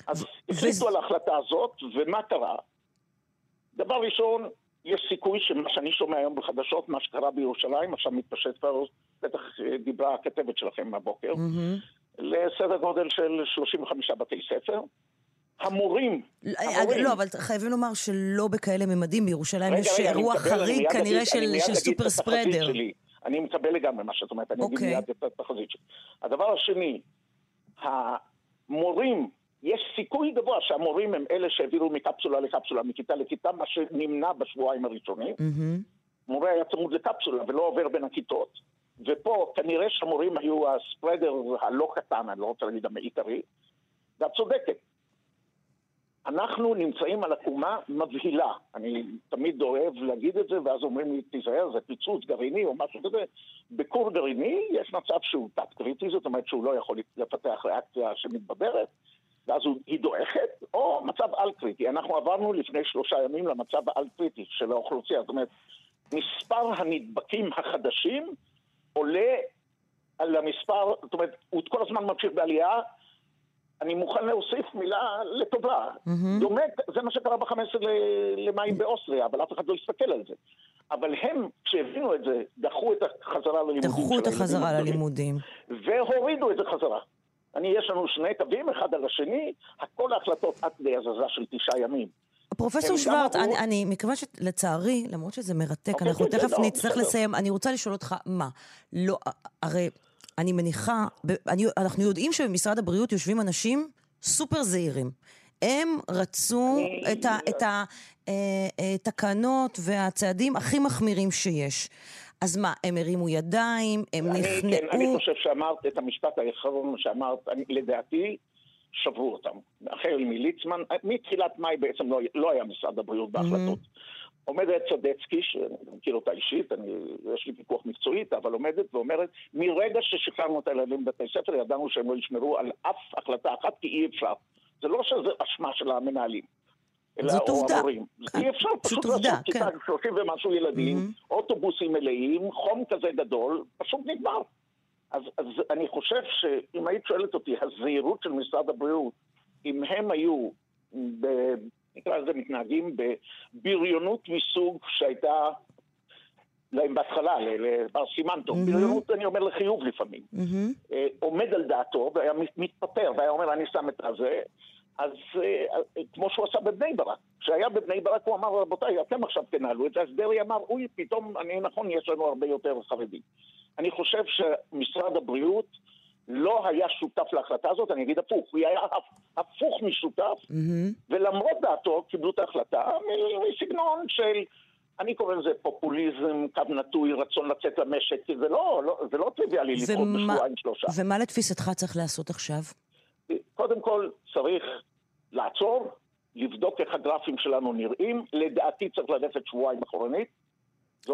אז החליטו על ההחלטה הזאת, ומה קרה? דבר ראשון, יש סיכוי שמה שאני שומע היום בחדשות, מה שקרה בירושלים, עכשיו מתפשט כבר, בטח אה, דיברה הכתבת שלכם מהבוקר, mm-hmm. לסדר גודל של 35 בתי ספר. המורים, אה, המורים... לא, אבל חייבים לומר שלא בכאלה ממדים, בירושלים יש אירוע חריג כנראה של, של סופר ספרדר. שלי. אני מקבל לגמרי מה שאת אומרת, אני. אגיד אוקיי. מיד את התחזית שלי. הדבר השני, המורים יש סיכוי גבוה שהמורים הם אלה שהעבירו מקפסולה לקפסולה, מכיתה לכיתה, מה שנמנע בשבועיים הראשונים. Mm-hmm. מורה היה צמוד לקפסולה ולא עובר בין הכיתות. ופה כנראה שהמורים היו הספרדר הלא קטן, אני לא רוצה להגיד המעיקרי, ואת צודקת. אנחנו נמצאים על עקומה מבהילה. אני תמיד אוהב להגיד את זה, ואז אומרים לי, תיזהר, זה פיצוץ גרעיני או משהו כזה. בכור גרעיני יש מצב שהוא תת-קריטי, זאת אומרת שהוא לא יכול לפתח ריאקציה שמתבברת, ואז היא דועכת, או מצב על-קריטי. אנחנו עברנו לפני שלושה ימים למצב האל-קריטי של האוכלוסייה. זאת אומרת, מספר הנדבקים החדשים עולה על המספר, זאת אומרת, הוא כל הזמן ממשיך בעלייה, אני מוכן להוסיף מילה לטובה. Mm-hmm. דומה, זה מה שקרה ב-15 למאי באוסטריה, אבל אף אחד לא הסתכל על זה. אבל הם, כשהבינו את זה, דחו את החזרה ללימודים. דחו את החזרה ללימודים. והורידו את זה חזרה. אני, יש לנו שני קווים, אחד על השני, הכל ההחלטות עד להזזה של תשעה ימים. פרופסור שוורט, אני, אני, מכיוון שלצערי, למרות שזה מרתק, אוקיי, אנחנו תכף לא, נצטרך לסיים, אני רוצה לשאול אותך, מה? לא, הרי אני מניחה, אני, אנחנו יודעים שבמשרד הבריאות יושבים אנשים סופר זהירים. הם רצו את, ה, את התקנות אה, אה, והצעדים הכי מחמירים שיש. אז מה, הם הרימו ידיים, הם אני, נכנעו? כן, אני חושב שאמרת את המשפט האחרון שאמרת, אני, לדעתי, שברו אותם. החל מליצמן, מתחילת מאי בעצם לא, לא היה משרד הבריאות בהחלטות. Mm-hmm. עומדת סדצקי, שאני מכיר אותה אישית, אני, יש לי ויכוח מקצועי אבל עומדת ואומרת, מרגע ששחררנו את הילדים בבתי ספר, ידענו שהם לא ישמרו על אף החלטה אחת, כי אי אפשר. זה לא שזה אשמה של המנהלים. זאת עובדה. כן. אי אפשר פשוט לעשות כיתה עם 30 ומשהו ילדים, mm-hmm. אוטובוסים מלאים, חום כזה גדול, פשוט נגמר. אז, אז אני חושב שאם היית שואלת אותי, הזהירות של משרד הבריאות, אם הם היו, ב, נקרא לזה, מתנהגים בבריונות מסוג שהייתה להם בהתחלה, לבר סימנטו, mm-hmm. בריונות אני אומר לחיוב לפעמים, mm-hmm. עומד על דעתו והיה מתפטר והיה אומר אני שם את הזה, אז אה, כמו שהוא עשה בבני ברק, כשהיה בבני ברק הוא אמר רבותיי אתם עכשיו תנהלו את זה, אז דרעי אמר אוי פתאום, אני נכון יש לנו הרבה יותר חרדים. אני חושב שמשרד הבריאות לא היה שותף להחלטה הזאת, אני אגיד הפוך, הוא היה הפוך משותף, mm-hmm. ולמרות דעתו קיבלו את ההחלטה מסגנון של, אני קורא לזה פופוליזם, קו נטוי, רצון לצאת למשק, כי זה לא, לא, זה לא טריוויאלי לקרות בשבועיים שלושה. ומה לתפיסתך צריך לעשות עכשיו? קודם כל צריך לעצור, לבדוק איך הגרפים שלנו נראים, לדעתי צריך ללכת שבועיים אחורנית.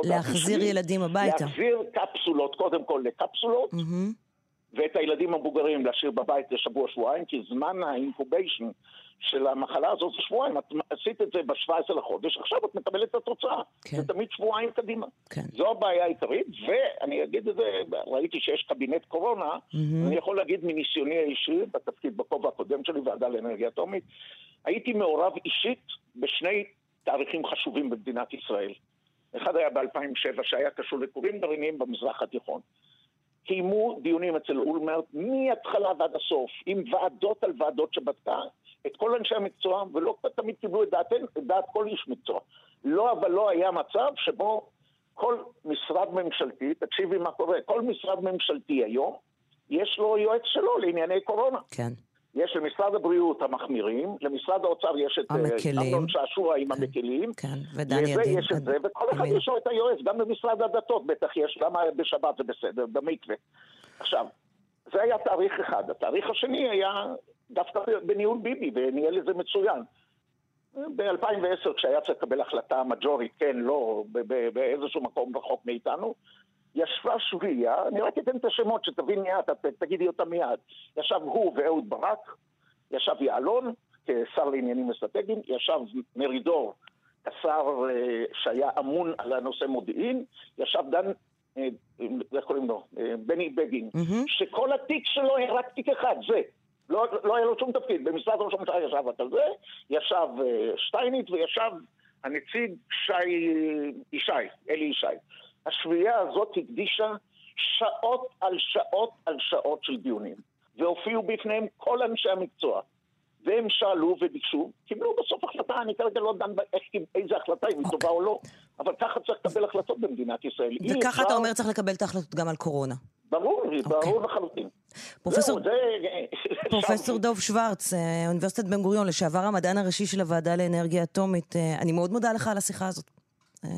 להחזיר ילדים הביתה. להחזיר קפסולות, קודם כל לקפסולות, mm-hmm. ואת הילדים המבוגרים להשאיר בבית לשבוע-שבועיים, כי זמן האינקוביישן של המחלה הזאת זה שבועיים. את עשית את זה ב-17 לחודש, עכשיו את מקבלת את התוצאה. כן. זה תמיד שבועיים קדימה. כן. זו הבעיה העיקרית, ואני אגיד את זה, ראיתי שיש קבינט קורונה, mm-hmm. אני יכול להגיד מניסיוני האישי, בתפקיד בכובע הקודם שלי, ועדה לאנרגיה אטומית, הייתי מעורב אישית בשני תאריכים חשובים במדינת ישראל. אחד היה ב-2007 שהיה קשור לכורים גרעיניים במזרח התיכון. קיימו דיונים אצל אולמרט מההתחלה ועד הסוף, עם ועדות על ועדות שבדקה את כל אנשי המקצוע, ולא תמיד קיבלו את, דעתן, את דעת כל איש מקצוע. לא, אבל לא היה מצב שבו כל משרד ממשלתי, תקשיבי מה קורה, כל משרד ממשלתי היום, יש לו יועץ שלו לענייני קורונה. כן. יש למשרד הבריאות המחמירים, למשרד האוצר יש את אה, אמנון שעשוע עם כן, המקלים. כן, ודני ידין. לזה יש את זה, וכל אחד יש לו את היועץ, גם במשרד הדתות בטח יש, למה בשבת זה בסדר, במקווה. עכשיו, זה היה תאריך אחד. התאריך השני היה דווקא בניהול ביבי, וניהל את זה מצוין. ב-2010, כשהיה צריך לקבל החלטה מג'ורית, כן, לא, באיזשהו מקום רחוק מאיתנו, ישבה שביעייה, אני רק אתן את השמות שתבין מיד, את תגידי אותם מיד. ישב הוא ואהוד ברק, ישב יעלון כשר לעניינים אסטרטגיים, ישב מרידור כשר אה, שהיה אמון על הנושא מודיעין, ישב דן, אה, איך קוראים לו? אה, בני בגין, mm-hmm. שכל התיק שלו היה רק תיק אחד, זה. לא, לא היה לו שום תפקיד. במשרד ראש הממשלה ישב על זה, ישב שטייניץ וישב הנציג שי ישי, אלי ישי. השביעייה הזאת הקדישה שעות על שעות על שעות של דיונים, והופיעו בפניהם כל אנשי המקצוע. והם שאלו וביקשו, קיבלו בסוף החלטה, אני כרגע לא דן באיזה החלטה, אם היא טובה או לא, אבל ככה צריך לקבל החלטות במדינת ישראל. וככה אתה אומר צריך לקבל את ההחלטות גם על קורונה. ברור, ברור אוקיי. לחלוטין. פרופסור, פרופסור דוב שוורץ, אה, אוניברסיטת בן גוריון, לשעבר המדען הראשי של הוועדה לאנרגיה אטומית, אה, אני מאוד מודה לך על השיחה הזאת.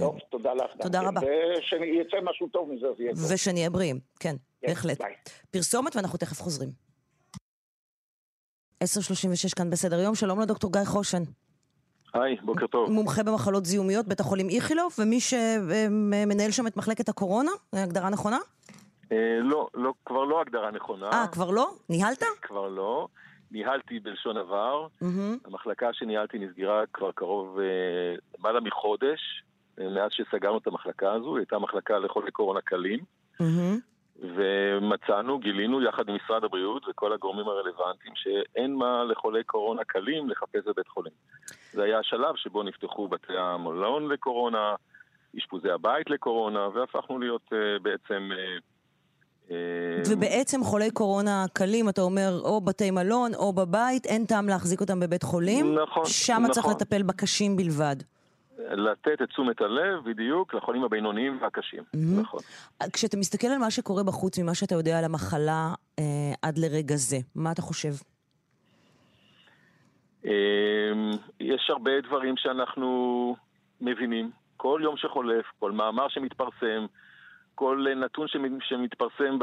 טוב, תודה לך. תודה רבה. ושיצא משהו טוב מזה, זה יהיה טוב. ושנהיה בריאים, כן, כן בהחלט. פרסומת ואנחנו תכף חוזרים. 10.36 כאן בסדר יום, שלום לדוקטור גיא חושן. היי, בוקר טוב. מומחה במחלות זיהומיות, בית החולים איכילוב, ומי שמנהל שם את מחלקת הקורונה, הגדרה נכונה? אה, לא, לא, כבר לא הגדרה נכונה. אה, כבר לא? ניהלת? כבר לא. ניהלתי בלשון עבר. Mm-hmm. המחלקה שניהלתי נסגרה כבר קרוב אה, למעלה מחודש, אה, מאז שסגרנו את המחלקה הזו, היא הייתה מחלקה לחולי קורונה קלים. Mm-hmm. ומצאנו, גילינו יחד עם משרד הבריאות וכל הגורמים הרלוונטיים שאין מה לחולי קורונה קלים לחפש בבית חולים. זה היה השלב שבו נפתחו בתי המלון לקורונה, אשפוזי הבית לקורונה, והפכנו להיות uh, בעצם... Uh, ובעצם חולי קורונה קלים, אתה אומר, או בתי מלון או בבית, אין טעם להחזיק אותם בבית חולים. נכון, שם נכון. צריך לטפל בקשים בלבד. לתת את תשומת הלב, בדיוק, לחולים הבינוניים והקשים. Mm-hmm. נכון. כשאתה מסתכל על מה שקורה בחוץ, ממה שאתה יודע על המחלה אה, עד לרגע זה, מה אתה חושב? אה, יש הרבה דברים שאנחנו מבינים. כל יום שחולף, כל מאמר שמתפרסם, כל נתון שמתפרסם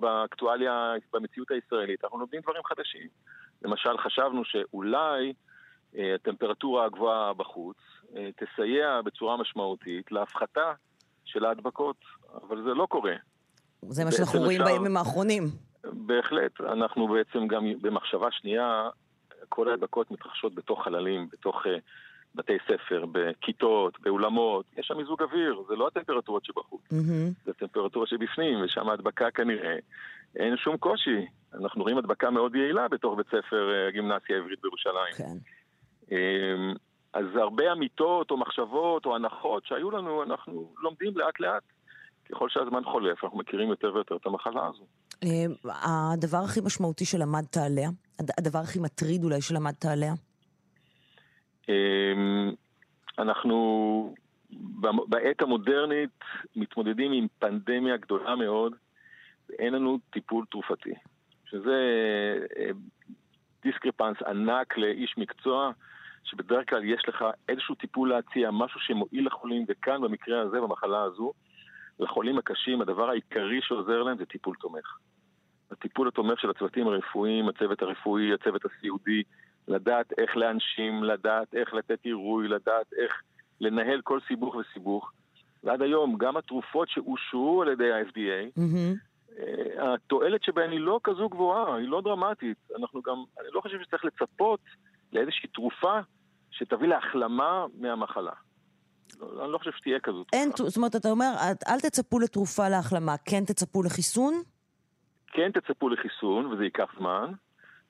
באקטואליה, במציאות הישראלית, אנחנו לומדים דברים חדשים. למשל, חשבנו שאולי הטמפרטורה הגבוהה בחוץ אה, תסייע בצורה משמעותית להפחתה של ההדבקות, אבל זה לא קורה. זה מה שאנחנו רואים אפשר... בימים האחרונים. בהחלט. אנחנו בעצם גם במחשבה שנייה, כל ההדבקות מתרחשות בתוך חללים, בתוך uh, בתי ספר, בכיתות, באולמות. יש שם מיזוג אוויר, זה לא הטמפרטורות שבחוץ, mm-hmm. זה הטמפרטורה שבפנים, ושם ההדבקה כנראה. אין שום קושי. אנחנו רואים הדבקה מאוד יעילה בתוך בית ספר אה, הגימנסיה העברית בירושלים. כן. אמ, אז הרבה אמיתות או מחשבות או הנחות שהיו לנו, אנחנו לומדים לאט לאט. ככל שהזמן חולף, אנחנו מכירים יותר ויותר את המחלה הזו. אמ, הדבר הכי משמעותי שלמדת עליה? הדבר הכי מטריד אולי שלמדת עליה? אמ, אנחנו בעת המודרנית מתמודדים עם פנדמיה גדולה מאוד, ואין לנו טיפול תרופתי. שזה דיסקרפנס אה, ענק לאיש מקצוע שבדרך כלל יש לך איזשהו טיפול להציע, משהו שמועיל לחולים, וכאן במקרה הזה, במחלה הזו, לחולים הקשים, הדבר העיקרי שעוזר להם זה טיפול תומך. הטיפול התומך של הצוותים הרפואיים, הצוות הרפואי, הצוות הסיעודי, לדעת איך להנשים, לדעת איך לתת עירוי, לדעת איך לנהל כל סיבוך וסיבוך. ועד היום, גם התרופות שאושרו על ידי ה-FDA, mm-hmm. התועלת שבהן היא לא כזו גבוהה, היא לא דרמטית. אנחנו גם, אני לא חושב שצריך לצפות לאיזושהי תרופה שתביא להחלמה מהמחלה. לא, אני לא חושב שתהיה אין, תרופה. זאת אומרת, אתה אומר, אל תצפו לתרופה להחלמה, כן תצפו לחיסון? כן תצפו לחיסון, וזה ייקח זמן,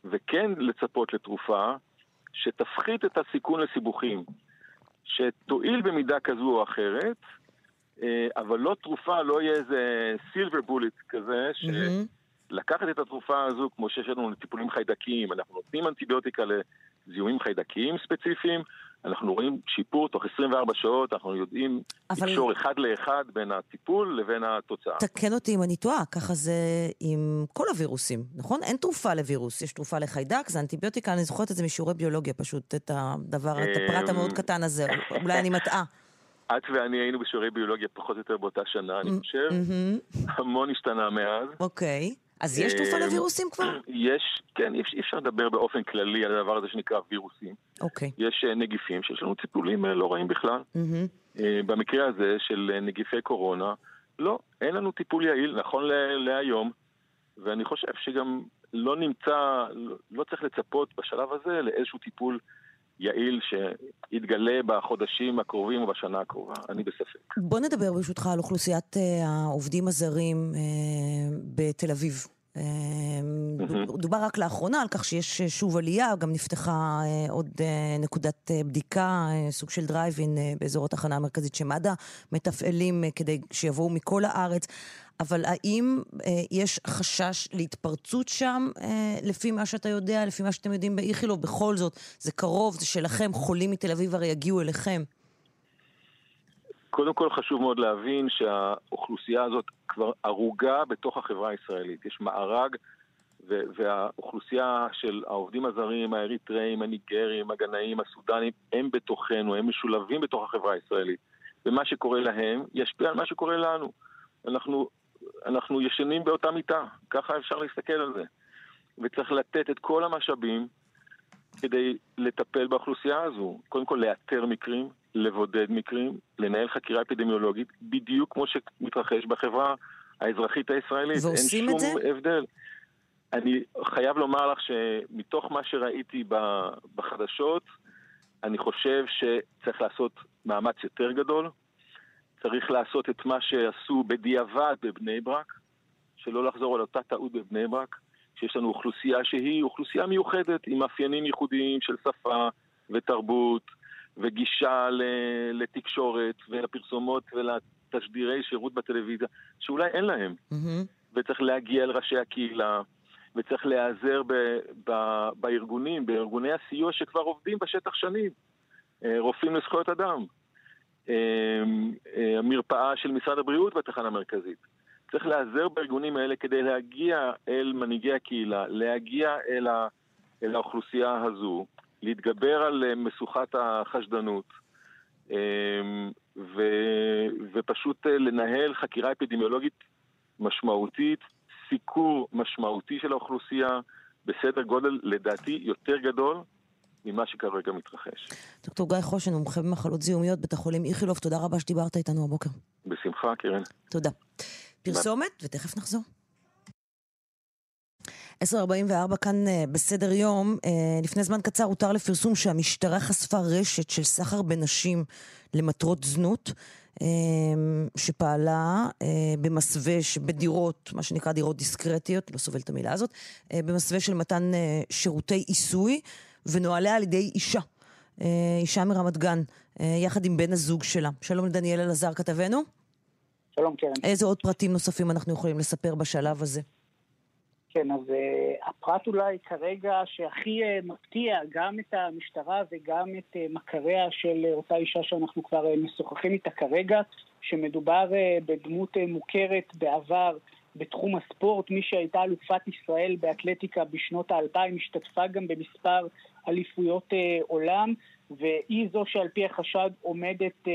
וכן לצפות לתרופה שתפחית את הסיכון לסיבוכים, שתועיל במידה כזו או אחרת, אה, אבל לא תרופה, לא יהיה איזה סילבר בולט כזה, שלקחת את התרופה הזו, כמו שיש לנו לטיפולים חיידקיים, אנחנו נותנים אנטיביוטיקה זיהומים חיידקיים ספציפיים, אנחנו רואים שיפור תוך 24 שעות, אנחנו יודעים אבל... לקשור אחד לאחד בין הטיפול לבין התוצאה. תקן אותי אם אני טועה, ככה זה עם כל הווירוסים, נכון? אין תרופה לווירוס, יש תרופה לחיידק, זה אנטיביוטיקה, אני זוכרת את זה משיעורי ביולוגיה פשוט, את הדבר, את הפרט המאוד אמ, קטן הזה, אולי אני מטעה. את ואני היינו בשיעורי ביולוגיה פחות או יותר באותה שנה, אני חושב. המון השתנה מאז. אוקיי. אז יש תרופה אה, לווירוסים כבר? יש, כן, אי אפשר לדבר באופן כללי על הדבר הזה שנקרא וירוסים. אוקיי. יש אה, נגיפים שיש לנו טיפולים אה, לא רעים בכלל. במקרה הזה של נגיפי קורונה, לא, אין לנו טיפול יעיל, נכון להיום, ואני חושב שגם לא נמצא, לא צריך לצפות בשלב הזה לאיזשהו טיפול יעיל שיתגלה בחודשים הקרובים או בשנה הקרובה, אני בספק. בוא נדבר ברשותך על אוכלוסיית אה, העובדים הזרים אה, בתל אביב. אה, דובר רק לאחרונה על כך שיש שוב עלייה, גם נפתחה עוד נקודת בדיקה, סוג של דרייב-אין באזור התחנה המרכזית שמד"א מתפעלים כדי שיבואו מכל הארץ. אבל האם אה, יש חשש להתפרצות שם, אה, לפי מה שאתה יודע, לפי מה שאתם יודעים באיכילוב? בכל זאת, זה קרוב, זה שלכם, חולים מתל אביב הרי יגיעו אליכם. קודם כל חשוב מאוד להבין שהאוכלוסייה הזאת כבר ערוגה בתוך החברה הישראלית. יש מארג, והאוכלוסייה של העובדים הזרים, האריתראים, הניגרים, הגנאים, הסודנים, הם בתוכנו, הם משולבים בתוך החברה הישראלית. ומה שקורה להם ישפיע על מה שקורה לנו. אנחנו, אנחנו ישנים באותה מיטה, ככה אפשר להסתכל על זה. וצריך לתת את כל המשאבים כדי לטפל באוכלוסייה הזו. קודם כל לאתר מקרים, לבודד מקרים, לנהל חקירה אפידמיולוגית, בדיוק כמו שמתרחש בחברה האזרחית הישראלית. ועושים את זה? אין שום הבדל. אני חייב לומר לך שמתוך מה שראיתי בחדשות, אני חושב שצריך לעשות מאמץ יותר גדול. צריך לעשות את מה שעשו בדיעבד בבני ברק, שלא לחזור על אותה טעות בבני ברק, שיש לנו אוכלוסייה שהיא אוכלוסייה מיוחדת עם מאפיינים ייחודיים של שפה ותרבות וגישה לתקשורת ולפרסומות ולתשדירי שירות בטלוויזיה, שאולי אין להם. Mm-hmm. וצריך להגיע לראשי הקהילה, וצריך להיעזר ב, ב, בארגונים, בארגוני הסיוע שכבר עובדים בשטח שנים. אה, רופאים לזכויות אדם, אה, אה, המרפאה של משרד הבריאות בתחנה המרכזית. צריך להיעזר בארגונים האלה כדי להגיע אל מנהיגי הקהילה, להגיע אל, ה, אל האוכלוסייה הזו, להתגבר על משוכת החשדנות ו, ופשוט לנהל חקירה אפידמיולוגית משמעותית סיקור משמעותי של האוכלוסייה בסדר גודל, לדעתי, יותר גדול ממה שכרגע מתרחש. דוקטור גיא חושן, מומחה במחלות זיהומיות, בית החולים איכילוב, תודה רבה שדיברת איתנו הבוקר. בשמחה, קרן. תודה. פרסומת, ותכף נחזור. 10.44 כאן אה, בסדר יום. אה, לפני זמן קצר הותר לפרסום שהמשטרה חשפה רשת של סחר בנשים למטרות זנות. אמ, שפעלה אה, במסווה, בדירות, מה שנקרא דירות דיסקרטיות, לא סובל את המילה הזאת, אה, במסווה של מתן אה, שירותי עיסוי, ונוהלה על ידי אישה, אישה מרמת גן, יחד עם בן הזוג שלה. שלום לדניאל אלעזר כתבנו. שלום קרן. איזה עוד פרטים נוספים אנחנו יכולים לספר בשלב הזה? כן, אז uh, הפרט אולי כרגע שהכי uh, מפתיע גם את המשטרה וגם את uh, מכריה של אותה אישה שאנחנו כבר משוחחים איתה כרגע, שמדובר בדמות מוכרת בעבר בתחום הספורט, מי שהייתה אלופת ישראל באתלטיקה בשנות האלפיים, השתתפה גם במספר אליפויות עולם. והיא זו שעל פי החשד עומדת uh,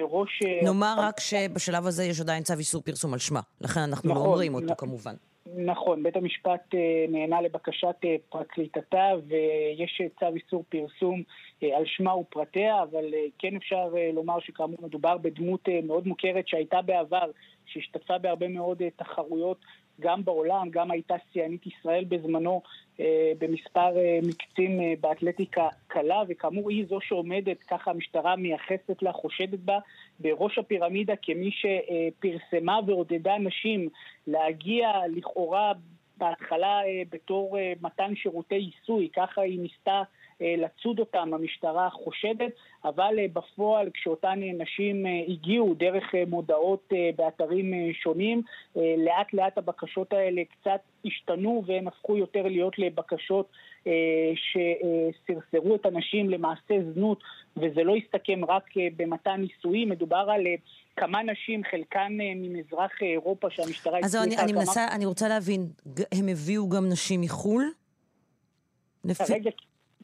בראש... נאמר רק שבשלב הזה יש עדיין צו איסור פרסום על שמה, לכן אנחנו לא נכון, לא אומרים אותו נ... כמובן. נכון, בית המשפט אה, נענה לבקשת אה, פרקליטתה ויש אה, צו איסור פרסום על שמה ופרטיה, אבל כן אפשר לומר שכאמור מדובר בדמות מאוד מוכרת שהייתה בעבר, שהשתתפה בהרבה מאוד תחרויות גם בעולם, גם הייתה שיאנית ישראל בזמנו אה, במספר אה, מקצים אה, באתלטיקה קלה, וכאמור היא זו שעומדת, ככה המשטרה מייחסת לה, חושדת בה, בראש הפירמידה כמי שפרסמה ועודדה נשים להגיע לכאורה בהתחלה בתור מתן שירותי עיסוי, ככה היא ניסתה אה, לצוד אותם, המשטרה חושדת, אבל אה, בפועל כשאותן נשים אה, הגיעו דרך מודעות באתרים שונים, לאט לאט הבקשות האלה קצת השתנו והן הפכו יותר להיות לבקשות שסרסרו את הנשים למעשה זנות, וזה לא הסתכם רק במתן נישואים, מדובר על כמה נשים, חלקן ממזרח אירופה שהמשטרה... אז אני, אני, כמה... מנסה, אני רוצה להבין, הם הביאו גם נשים מחו"ל? כרגע,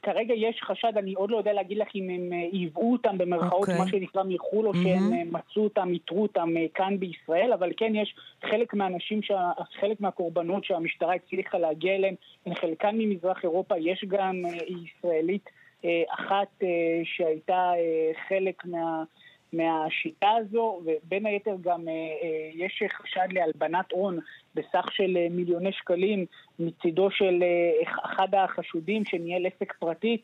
כרגע יש חשד, אני עוד לא יודע להגיד לך אם הם ייבאו אה, אותם במרכאות, okay. אוקיי. מה שנקרא מחו"ל, או mm-hmm. שהם אה, מצאו אותם, איתרו אותם אה, כאן בישראל, אבל כן יש חלק מהאנשים, חלק מהקורבנות שהמשטרה הצליחה להגיע אליהם, חלקן ממזרח אירופה, יש גם ישראלית אחת שהייתה חלק מה... מהשיטה הזו, ובין היתר גם אה, אה, יש חשד להלבנת הון בסך של אה, מיליוני שקלים מצידו של אחד החשודים שניהל עסק פרטי,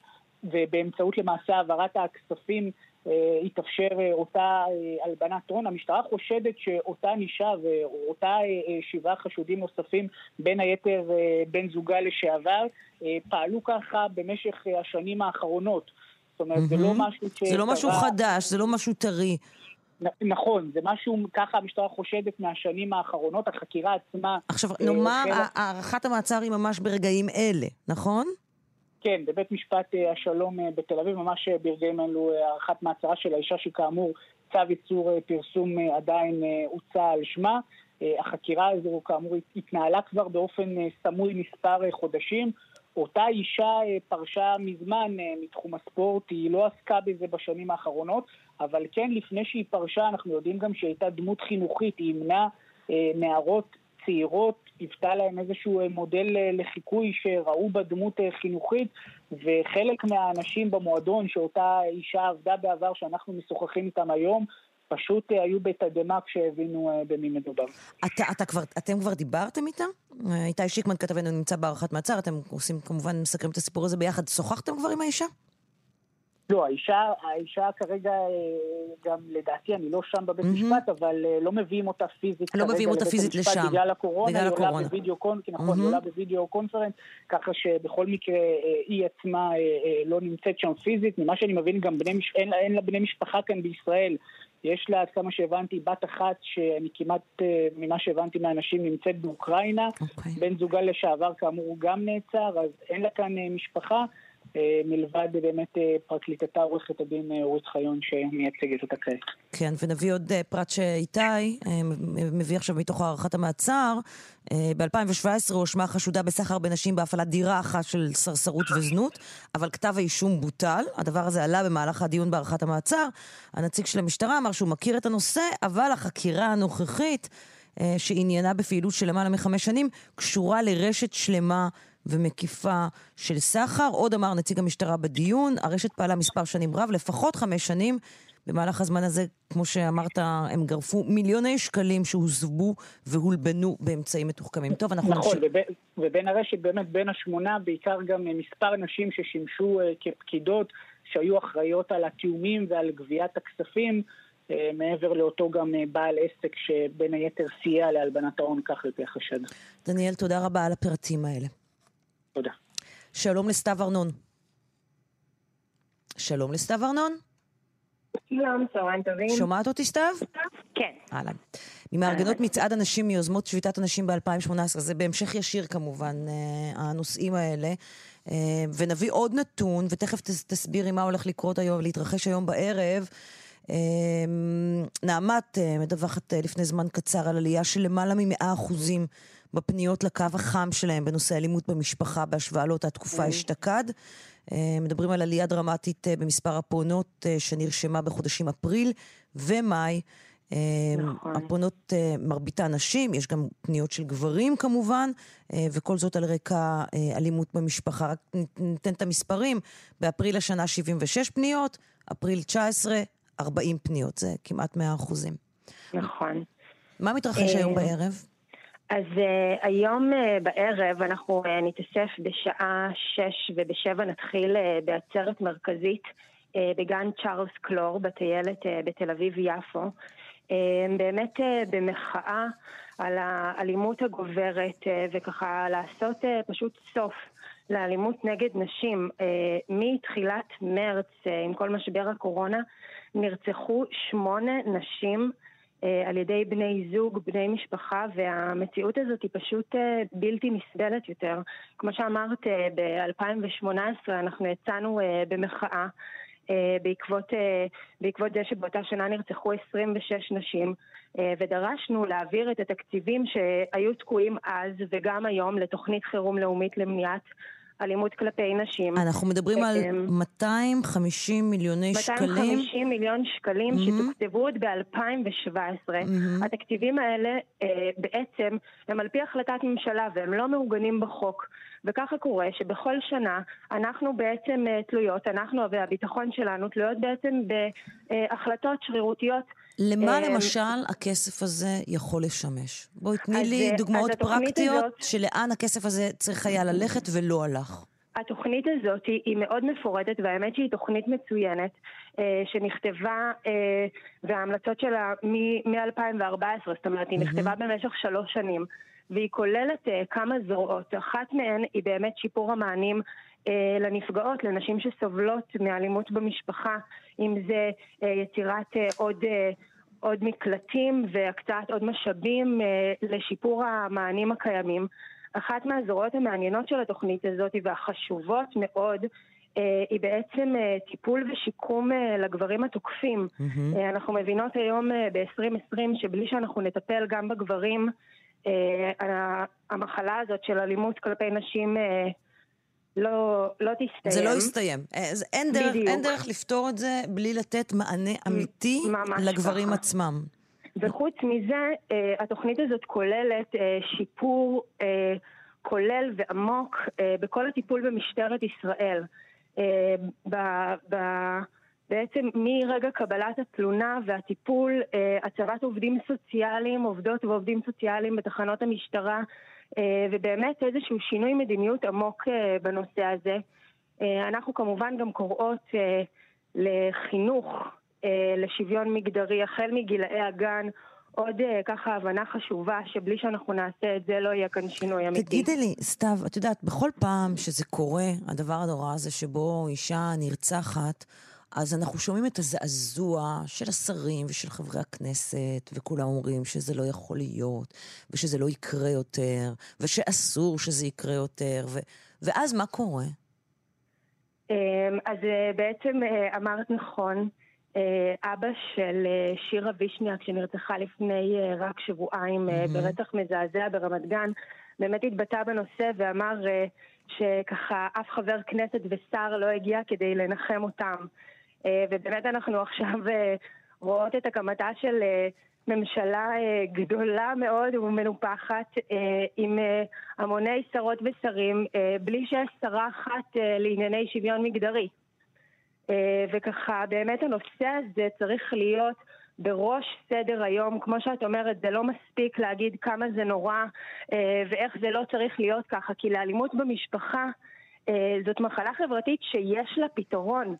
ובאמצעות למעשה העברת הכספים התאפשר אותה הלבנת הון. המשטרה חושדת שאותה אישה ואותה שבעה חשודים נוספים, בין היתר בן זוגה לשעבר, פעלו ככה במשך השנים האחרונות. זאת אומרת, mm-hmm. זה לא משהו ש... זה לא משהו חדש, זה לא משהו טרי. נכון, זה משהו, ככה המשטרה חושדת מהשנים האחרונות, החקירה עצמה... עכשיו, אה, נאמר, הארכת המעצר היא ממש ברגעים אלה, נכון? כן, בבית משפט אה, השלום אה, בתל אביב, ממש ברגעים אלו הארכת מעצרה של האישה שכאמור צו ייצור פרסום עדיין הוצא על שמה. החקירה הזו כאמור התנהלה כבר באופן סמוי מספר חודשים. אותה אישה פרשה מזמן מתחום הספורט, היא לא עסקה בזה בשנים האחרונות, אבל כן, לפני שהיא פרשה, אנחנו יודעים גם שהיא הייתה דמות חינוכית, היא ימנה נערות צעירות, היוותה להם איזשהו מודל לחיקוי שראו בה דמות חינוכית, וחלק מהאנשים במועדון שאותה אישה עבדה בעבר, שאנחנו משוחחים איתם היום, פשוט אה, היו בתדהמה כשהבינו אה, במי מדובר. אתה, אתה כבר, אתם כבר דיברתם איתה? אה, איתי שיקמן כתבנו נמצא בהארכת מעצר, אתם עושים כמובן, מסקרים את הסיפור הזה ביחד. שוחחתם כבר עם האישה? לא, האישה, האישה כרגע, גם לדעתי, אני לא שם בבית mm-hmm. משפט, אבל לא מביאים אותה פיזית לא מביאים אותה פיזית לשם. בגלל הקורונה, בגלל היא הקורונה. עולה בווידאו קונפרנס, נכון, mm-hmm. היא עולה בווידאו קונפרנס, ככה שבכל מקרה היא עצמה לא נמצאת שם פיזית. ממה שאני מבין, גם בני, אין, אין לה בני משפחה כאן בישראל. יש לה, עד כמה שהבנתי, בת אחת שאני כמעט, אה, ממה שהבנתי מהאנשים, נמצאת באוקראינה. Okay. אוקיי. בן זוגה לשעבר, כאמור, הוא גם נעצר, אז אין לה כאן אה, משפחה. אה, מלבד באמת פרקליטתה עורכת הדין אורית חיון שמייצגת אותה כעת. כן, ונביא עוד פרט שאיתי מביא עכשיו מתוך הארכת המעצר. ב-2017 הואשמה חשודה בסחר בנשים בהפעלת דירה אחת של סרסרות וזנות, אבל כתב האישום בוטל. הדבר הזה עלה במהלך הדיון בהארכת המעצר. הנציג של המשטרה אמר שהוא מכיר את הנושא, אבל החקירה הנוכחית, שעניינה בפעילות של למעלה מחמש שנים, קשורה לרשת שלמה ומקיפה של סחר. עוד אמר נציג המשטרה בדיון, הרשת פעלה מספר שנים רב, לפחות חמש שנים. במהלך הזמן הזה, כמו שאמרת, הם גרפו מיליוני שקלים שהוסבו והולבנו באמצעים מתוחכמים. טוב, אנחנו... נכון, נמשיך... ובין, ובין הרשת, באמת, בין השמונה, בעיקר גם מספר נשים ששימשו uh, כפקידות, שהיו אחראיות על התיאומים ועל גביית הכספים. uh, מעבר לאותו גם uh, בעל עסק שבין היתר סייע להלבנת ההון, כך על פי החשד. דניאל, תודה רבה על הפרטים האלה. תודה. שלום לסתיו ארנון. שלום לסתיו ארנון. שלום, צהריים טובים. שומעת אותי סתיו? כן. אהלן. ממארגנות מצעד הנשים מיוזמות שביתת הנשים ב-2018, זה בהמשך ישיר כמובן, אה, הנושאים האלה. אה, ונביא עוד נתון, ותכף תסבירי מה הולך לקרות היום, להתרחש היום בערב. אה, נעמת מדווחת לפני זמן קצר על עלייה של למעלה מ-100 אחוזים בפניות לקו החם שלהם בנושא אלימות במשפחה בהשוואה לאותה תקופה mm-hmm. אשתקד. אה, מדברים על עלייה דרמטית אה, במספר הפונות אה, שנרשמה בחודשים אפריל ומאי. נכון. הפונות מרביתה נשים, יש גם פניות של גברים כמובן, וכל זאת על רקע אלימות במשפחה. רק ניתן את המספרים, באפריל השנה 76 פניות, אפריל 19, 40 פניות, זה כמעט 100 אחוזים. נכון. מה מתרחש היום בערב? אז uh, היום uh, בערב אנחנו uh, נתאסף בשעה שש ובשבע נתחיל uh, בעצרת מרכזית uh, בגן צ'ארלס קלור בטיילת uh, בתל אביב-יפו. Uh, באמת uh, במחאה על האלימות הגוברת uh, וככה לעשות uh, פשוט סוף לאלימות נגד נשים. Uh, מתחילת מרץ, uh, עם כל משבר הקורונה, נרצחו שמונה נשים על ידי בני זוג, בני משפחה, והמציאות הזאת היא פשוט אה, בלתי נסבלת יותר. כמו שאמרת, אה, ב-2018 אנחנו יצאנו במחאה בעקבות, בעקבות זה שבאותה שנה נרצחו 26 נשים, ודרשנו להעביר את התקציבים שהיו תקועים אז וגם היום לתוכנית חירום לאומית למניעת אלימות כלפי נשים. אנחנו מדברים על 250 מיליוני 250 שקלים. 250 מיליון שקלים mm-hmm. שתוקצבו עוד ב-2017. Mm-hmm. התקציבים האלה אה, בעצם הם על פי החלטת ממשלה והם לא מעוגנים בחוק. וככה קורה שבכל שנה אנחנו בעצם אה, תלויות, אנחנו והביטחון שלנו תלויות בעצם בהחלטות שרירותיות. למה אה, למשל הכסף הזה יכול לשמש? בואי תני לי דוגמאות פרקטיות הזאת... שלאן הכסף הזה צריך היה ללכת ולא הלך. התוכנית הזאת היא, היא מאוד מפורטת, והאמת שהיא תוכנית מצוינת, אה, שנכתבה, אה, וההמלצות שלה מ-2014, זאת אומרת, היא נכתבה במשך שלוש שנים. והיא כוללת uh, כמה זרועות. אחת מהן היא באמת שיפור המענים לנפגעות, לנשים שסובלות מאלימות במשפחה, אם זה uh, יצירת uh, עוד... עוד מקלטים והקצאת עוד משאבים לשיפור המענים הקיימים. אחת מהזרועות המעניינות של התוכנית הזאת והחשובות מאוד היא בעצם טיפול ושיקום לגברים התוקפים. Mm-hmm. אנחנו מבינות היום ב-2020 שבלי שאנחנו נטפל גם בגברים, המחלה הזאת של אלימות כלפי נשים לא, לא תסתיים. זה לא יסתיים. אין דרך, אין דרך לפתור את זה בלי לתת מענה אמיתי לגברים ככה. עצמם. וחוץ מזה, התוכנית הזאת כוללת שיפור כולל ועמוק בכל הטיפול במשטרת ישראל. ב, ב, בעצם מרגע קבלת התלונה והטיפול, הצבת עובדים סוציאליים, עובדות ועובדים סוציאליים בתחנות המשטרה, ובאמת איזשהו שינוי מדיניות עמוק בנושא הזה. אנחנו כמובן גם קוראות לחינוך, לשוויון מגדרי, החל מגילאי הגן. עוד ככה הבנה חשובה שבלי שאנחנו נעשה את זה לא יהיה כאן שינוי אמיתי. תגידי לי, סתיו, את יודעת, בכל פעם שזה קורה, הדבר הנורא הזה שבו אישה נרצחת, אז אנחנו שומעים את הזעזוע של השרים ושל חברי הכנסת, וכולם אומרים שזה לא יכול להיות, ושזה לא יקרה יותר, ושאסור שזה יקרה יותר, ו... ואז מה קורה? אמ, אז אה, בעצם אה, אמרת נכון, אה, אבא של שירה וישניאק, שנרצחה לפני רק שבועיים mm-hmm. ברצח מזעזע ברמת גן, באמת התבטא בנושא ואמר שככה אף חבר כנסת ושר לא הגיע כדי לנחם אותם. אה, ובאמת אנחנו עכשיו אה, רואות את הקמתה של אה, ממשלה גדולה מאוד ומנופחת עם המוני שרות ושרים, בלי שיש שרה אחת לענייני שוויון מגדרי. וככה, באמת הנושא הזה צריך להיות בראש סדר היום. כמו שאת אומרת, זה לא מספיק להגיד כמה זה נורא ואיך זה לא צריך להיות ככה, כי לאלימות במשפחה זאת מחלה חברתית שיש לה פתרון.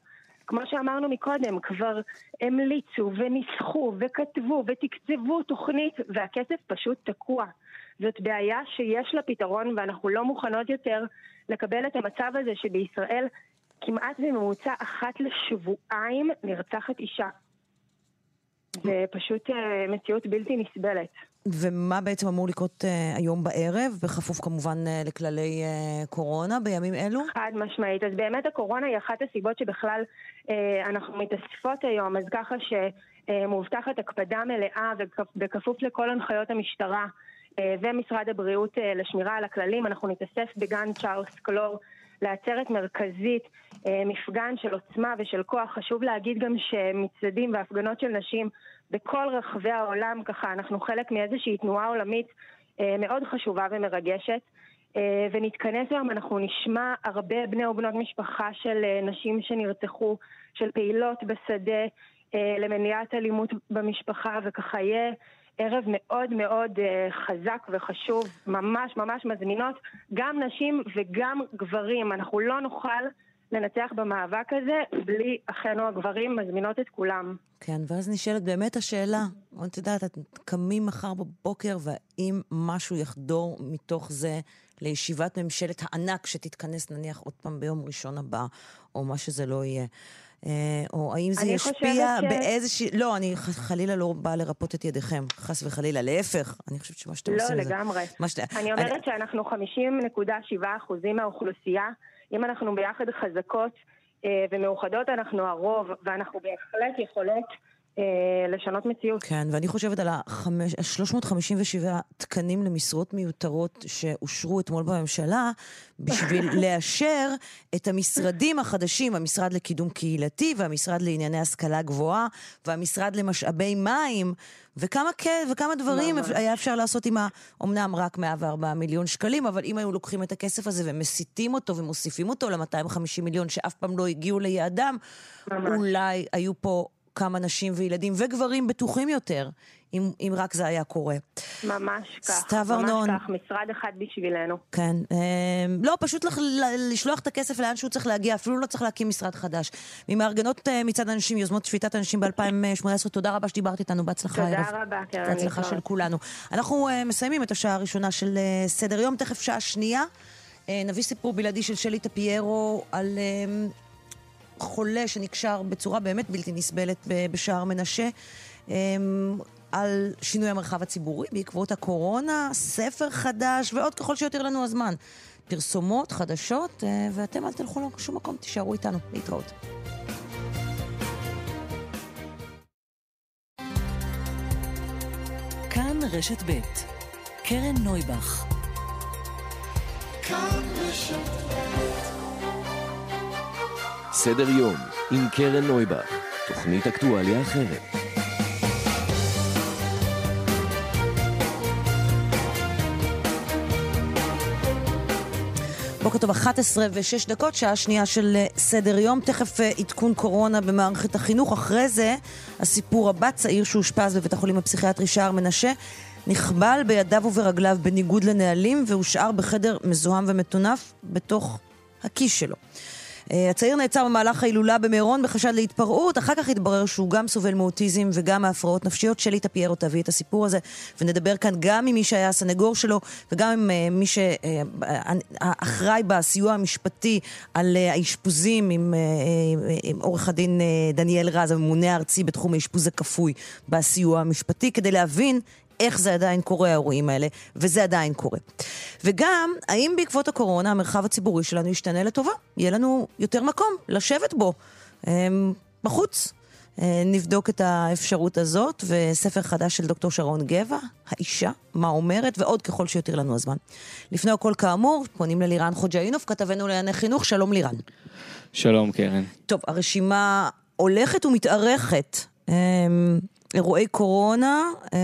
כמו שאמרנו מקודם, כבר המליצו וניסחו וכתבו ותקצבו תוכנית והכסף פשוט תקוע. זאת בעיה שיש לה פתרון ואנחנו לא מוכנות יותר לקבל את המצב הזה שבישראל כמעט בממוצע אחת לשבועיים נרצחת אישה. זה פשוט אה, מציאות בלתי נסבלת. ומה בעצם אמור לקרות uh, היום בערב, בכפוף כמובן uh, לכללי uh, קורונה בימים אלו? חד משמעית. אז באמת הקורונה היא אחת הסיבות שבכלל אנחנו מתאספות היום, אז ככה שמובטחת uh, הקפדה מלאה ובכפוף לכל הנחיות המשטרה uh, ומשרד הבריאות לשמירה על הכללים, אנחנו נתאסף בגן צ'ארלס קלור. לעצרת מרכזית, מפגן של עוצמה ושל כוח. חשוב להגיד גם שמצדדים והפגנות של נשים בכל רחבי העולם, ככה אנחנו חלק מאיזושהי תנועה עולמית אה, מאוד חשובה ומרגשת. אה, ונתכנס היום, אנחנו נשמע הרבה בני ובנות משפחה של אה, נשים שנרצחו, של פעילות בשדה למניעת אלימות במשפחה, וככה יהיה ערב מאוד מאוד חזק וחשוב, ממש ממש מזמינות גם נשים וגם גברים. אנחנו לא נוכל לנצח במאבק הזה בלי אחינו הגברים מזמינות את כולם. כן, ואז נשאלת באמת השאלה, את יודעת, את קמים מחר בבוקר והאם משהו יחדור מתוך זה לישיבת ממשלת הענק שתתכנס נניח עוד פעם ביום ראשון הבא, או מה שזה לא יהיה. אה, או האם זה ישפיע ש... באיזושהי... לא, אני חלילה לא באה לרפות את ידיכם, חס וחלילה, להפך. אני חושבת שמה שאתם לא, עושים זה... לא, לגמרי. אני אומרת אני... שאנחנו 50.7 אחוזים מהאוכלוסייה. אם אנחנו ביחד חזקות אה, ומאוחדות, אנחנו הרוב, ואנחנו בהחלט יכולות לשנות מציאות. כן, ואני חושבת על ה-357 תקנים למשרות מיותרות שאושרו אתמול בממשלה, בשביל לאשר את המשרדים החדשים, המשרד לקידום קהילתי והמשרד לענייני השכלה גבוהה והמשרד למשאבי מים, וכמה, וכמה דברים ממש. היה אפשר לעשות עם ה... אמנם רק 104 מיליון שקלים, אבל אם היו לוקחים את הכסף הזה ומסיטים אותו ומוסיפים אותו ל-250 מיליון שאף פעם לא הגיעו ליעדם, ממש. אולי היו פה כמה נשים וילדים וגברים בטוחים יותר, אם, אם רק זה היה קורה. ממש כך. סתיו ארנון. ממש כך, משרד אחד בשבילנו. כן. אה, לא, פשוט לח, לשלוח את הכסף לאן שהוא צריך להגיע, אפילו לא צריך להקים משרד חדש. ממארגנות אה, מצד אנשים, יוזמות שביתת אנשים ב-2018, תודה רבה שדיברת איתנו, בהצלחה הערב. תודה רבה, קרן. בהצלחה של כולנו. אנחנו אה, מסיימים את השעה הראשונה של אה, סדר יום, תכף שעה שנייה. אה, נביא סיפור בלעדי של שלי טפיירו על... אה, חולה שנקשר בצורה באמת בלתי נסבלת בשער מנשה. אמ, על שינוי המרחב הציבורי בעקבות הקורונה, ספר חדש ועוד ככל שיותר לנו הזמן. פרסומות, חדשות, ואתם אל תלכו לשום מקום, תישארו איתנו. להתראות. כאן רשת ב' קרן נויבך סדר יום עם קרן נויבך, תוכנית אקטואליה אחרת. בוקר טוב, 11 ו-6 דקות, שעה שנייה של אה, סדר יום. תכף אה, עדכון קורונה במערכת החינוך. אחרי זה, הסיפור הבא, צעיר שאושפז בבית החולים הפסיכיאטרי שער מנשה, נחבל בידיו וברגליו בניגוד לנהלים והושאר בחדר מזוהם ומטונף בתוך הכיס שלו. אה, הצעיר נעצר במהלך ההילולה במירון בחשד להתפרעות, אחר כך התברר שהוא גם סובל מאוטיזם וגם מהפרעות נפשיות. שלי תפיירו תביא את הסיפור הזה, ונדבר כאן גם עם מי שהיה הסנגור שלו וגם עם אה, מי שאחראי בסיוע המשפטי על אה, האשפוזים, עם, עם עורך הדין דניאל רז, הממונה הארצי בתחום האשפוז הכפוי בסיוע המשפטי, כדי להבין איך זה עדיין קורה, האירועים האלה, וזה עדיין קורה. וגם, האם בעקבות הקורונה המרחב הציבורי שלנו ישתנה לטובה? יהיה לנו יותר מקום לשבת בו, אמ, בחוץ. אה, נבדוק את האפשרות הזאת, וספר חדש של דוקטור שרון גבע, האישה, מה אומרת, ועוד ככל שיותיר לנו הזמן. לפני הכל, כאמור, פונים ללירן חוג'אינוף, כתבנו לענייני חינוך, שלום לירן. שלום, קרן. טוב, הרשימה הולכת ומתארכת. אמ, אירועי קורונה אה,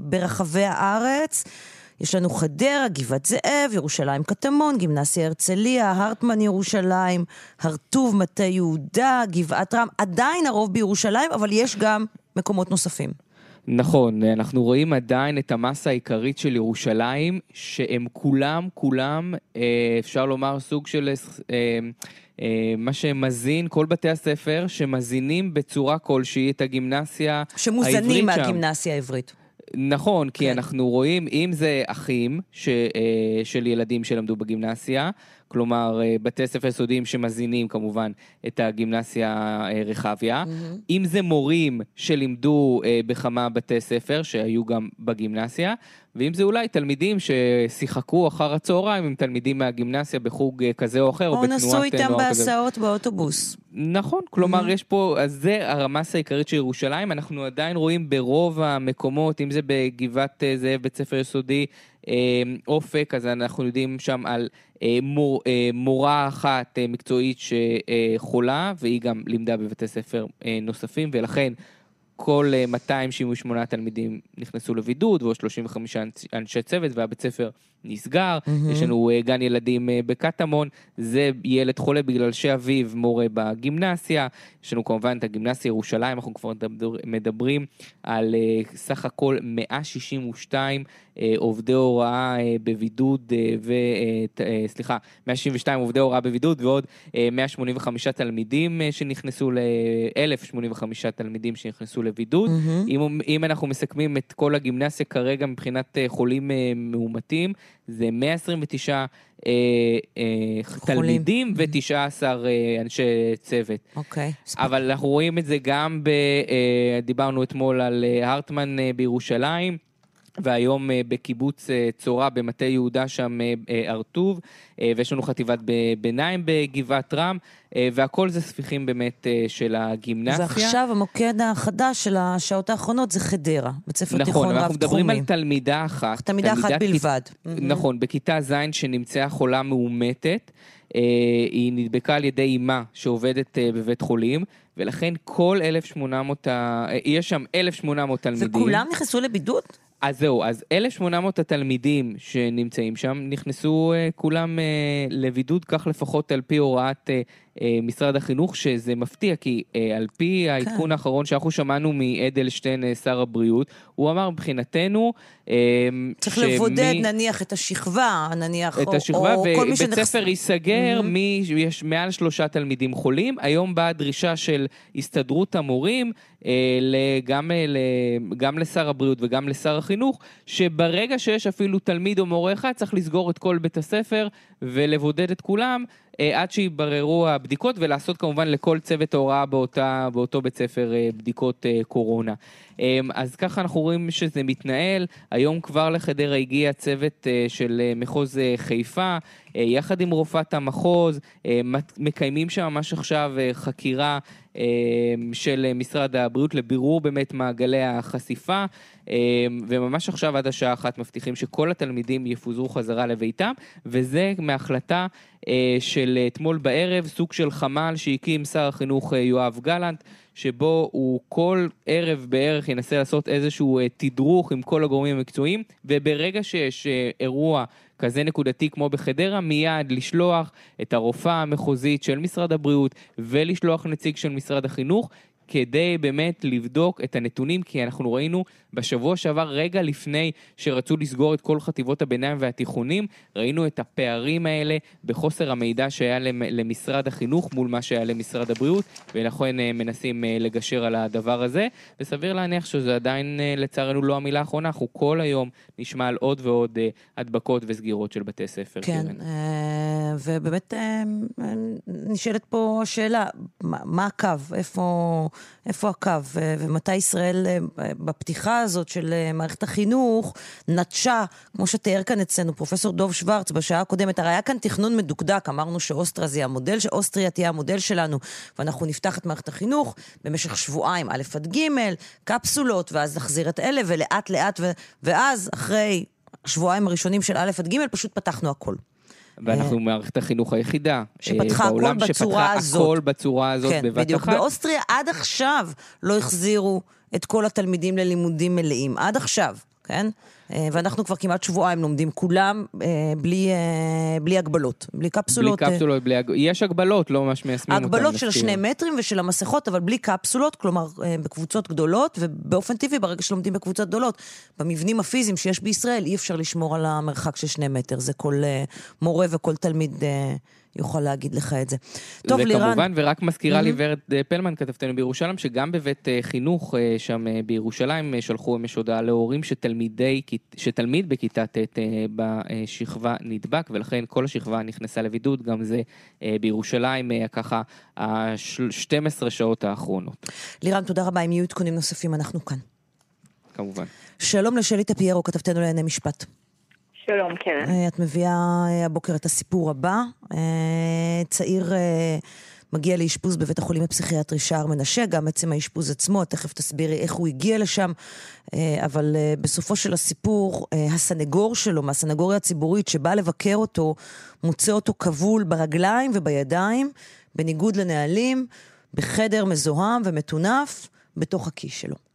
ברחבי הארץ. יש לנו חדרה, גבעת זאב, ירושלים קטמון, גימנסיה הרצליה, הרטמן ירושלים, הרטוב, מטה יהודה, גבעת רם. עדיין הרוב בירושלים, אבל יש גם מקומות נוספים. נכון, אנחנו רואים עדיין את המסה העיקרית של ירושלים, שהם כולם, כולם, אה, אפשר לומר, סוג של... אה, מה שמזין, כל בתי הספר שמזינים בצורה כלשהי את הגימנסיה העברית שם. שמוזנים מהגימנסיה העברית. נכון, כי כן. אנחנו רואים, אם זה אחים ש, אה, של ילדים שלמדו בגימנסיה, כלומר אה, בתי ספר יסודיים שמזינים כמובן את הגימנסיה אה, רחביה, mm-hmm. אם זה מורים שלימדו אה, בכמה בתי ספר שהיו גם בגימנסיה, ואם זה אולי תלמידים ששיחקו אחר הצהריים עם תלמידים מהגימנסיה בחוג כזה או אחר, או, או בתנועת נוער כזה. או נסעו איתם בהסעות באוטובוס. נכון, כלומר mm-hmm. יש פה, אז זה הרמסה העיקרית של ירושלים, אנחנו עדיין רואים ברוב המקומות, אם זה בגבעת זאב, בית ספר יסודי, אופק, אז אנחנו יודעים שם על אה, מור, אה, מורה אחת אה, מקצועית שחולה, והיא גם לימדה בבתי ספר נוספים, ולכן כל 278 תלמידים נכנסו לבידוד, ועוד 35 אנשי צוות, והבית ספר נסגר. Mm-hmm. יש לנו גן ילדים בקטמון, זה ילד חולה בגלל שאביו מורה בגימנסיה. יש לנו כמובן את הגימנסיה ירושלים, אנחנו כבר מדברים על סך הכל 162 אה, עובדי הוראה אה, בבידוד, אה, ו... סליחה, 162 עובדי הוראה בבידוד ועוד 185 תלמידים שנכנסו, ל... 1,085 תלמידים שנכנסו לבידוד. Mm-hmm. אם, אם אנחנו מסכמים את כל הגימנסיה כרגע מבחינת חולים מאומתים, זה 129 אה, אה, תלמידים ו-19 אה, אנשי צוות. אוקיי. אבל אנחנו רואים את זה גם, ב, אה, דיברנו אתמול על אה, הרטמן אה, בירושלים. והיום אה, בקיבוץ אה, צורה במטה יהודה שם אה, ארטוב, ויש לנו חטיבת ביניים בגבעת רם, והכל זה ספיחים באמת של הגימנסיה. ועכשיו המוקד החדש של השעות האחרונות זה חדרה, בית ספר נכון, תיכון רב-תחומי. נכון, אנחנו מדברים על תלמידה אחת. תלמידה אחת בלבד. נכון, בכיתה ז' שנמצאה חולה מאומתת. היא נדבקה על ידי אימה שעובדת בבית חולים, ולכן כל 1,800, יש שם 1,800 תלמידים. וכולם נכנסו לבידוד? אז זהו, אז 1,800 התלמידים שנמצאים שם נכנסו uh, כולם uh, לבידוד, כך לפחות על פי הוראת uh, משרד החינוך, שזה מפתיע, כי uh, על פי כן. העדכון האחרון שאנחנו שמענו מאדלשטיין, uh, שר הבריאות, הוא אמר מבחינתנו... צריך. לבודד נניח את השכבה, נניח, את השכבה, או, או כל מי שנכנס... ובית ספר ייסגר, mm-hmm. יש מעל שלושה תלמידים חולים. היום באה דרישה של הסתדרות המורים, גם, גם לשר הבריאות וגם לשר החינוך, שברגע שיש אפילו תלמיד או מורה אחד, צריך לסגור את כל בית הספר ולבודד את כולם. עד שיבררו הבדיקות, ולעשות כמובן לכל צוות ההוראה באותו בית ספר בדיקות קורונה. אז ככה אנחנו רואים שזה מתנהל. היום כבר לחדרה הגיע צוות של מחוז חיפה, יחד עם רופאת המחוז, מקיימים שם ממש עכשיו חקירה של משרד הבריאות לבירור באמת מעגלי החשיפה. אמ, וממש עכשיו עד השעה אחת מבטיחים שכל התלמידים יפוזרו חזרה לביתם, וזה מהחלטה אה, של אתמול בערב, סוג של חמ"ל שהקים שר החינוך אה, יואב גלנט. שבו הוא כל ערב בערך ינסה לעשות איזשהו אה, תדרוך עם כל הגורמים המקצועיים, וברגע שיש אירוע כזה נקודתי כמו בחדרה, מיד לשלוח את הרופאה המחוזית של משרד הבריאות ולשלוח נציג של משרד החינוך, כדי באמת לבדוק את הנתונים, כי אנחנו ראינו בשבוע שעבר, רגע לפני שרצו לסגור את כל חטיבות הביניים והתיכונים, ראינו את הפערים האלה בחוסר המידע שהיה למשרד החינוך מול מה שהיה למשרד הבריאות, ולכן אה, מנסים אה, לגשר על הדבר הזה, וסביר להניח שזה עדיין אה, לצערנו לא המילה האחרונה, אנחנו כל היום נשמע על עוד ועוד הדבקות וסגירות של בתי ספר. כן, ובאמת נשאלת פה השאלה, מה הקו? איפה... איפה הקו, ומתי ישראל אה, בפתיחה הזאת של אה, מערכת החינוך נטשה, כמו שתיאר כאן אצלנו פרופסור דוב שוורץ בשעה הקודמת, הרי היה כאן תכנון מדוקדק, אמרנו שאוסטריה זה המודל, שאוסטריה תהיה המודל שלנו, ואנחנו נפתח את מערכת החינוך במשך שבועיים, א' עד ג', קפסולות, ואז נחזיר את אלה, ולאט לאט, ואז אחרי השבועיים הראשונים של א' עד ג', פשוט פתחנו הכל. ואנחנו מערכת החינוך היחידה אה, שפתחה הכל בצורה הזאת. הכל בצורה הזאת כן, בבת בדיוק. אחת. באוסטריה עד עכשיו לא החזירו את כל התלמידים ללימודים מלאים. עד עכשיו, כן? אה, ואנחנו כבר כמעט שבועיים לומדים כולם אה, בלי, אה, בלי הגבלות, בלי קפסולות. בלי קפסולות, בלי. יש הגבלות, לא ממש מיישמים אותן. הגבלות של שני מטרים ושל המסכות, אבל בלי קפסולות, כלומר בקבוצות גדולות, ובאופן טבעי, ברגע שלומדים בקבוצות גדולות, במבנים הפיזיים שיש בישראל, אי אפשר לשמור על המרחק של שני מטר. זה כל מורה וכל תלמיד יוכל להגיד לך את זה. טוב, לירן... וכמובן, ורק מזכירה mm-hmm. לי ורד אה, פלמן, כתבתנו בירושלים, שגם בבית אה, חינוך אה, שם בירושלים שלחו אמש הודעה להורים שתלמידי, שתלמיד בכיתה ט' בשכבה נדבק, ולכן כל השכבה נכנסה לבידוד, גם זה בירושלים, ככה, ה-12 שעות האחרונות. לירן, תודה רבה. אם יהיו עדכונים נוספים, אנחנו כאן. כמובן. שלום לשלי טפיירו, כתבתנו לענייני משפט. שלום, קרן. אה, את מביאה אה, הבוקר את הסיפור הבא. אה, צעיר מגיע לאשפוז בבית החולים הפסיכיאטרי שער מנשה, גם עצם האשפוז עצמו, תכף תסבירי איך הוא הגיע לשם, אבל בסופו של הסיפור, הסנגור שלו, מהסנגוריה הציבורית שבא לבקר אותו, מוצא אותו כבול ברגליים ובידיים, בניגוד לנהלים, בחדר מזוהם ומטונף, בתוך הכיס שלו.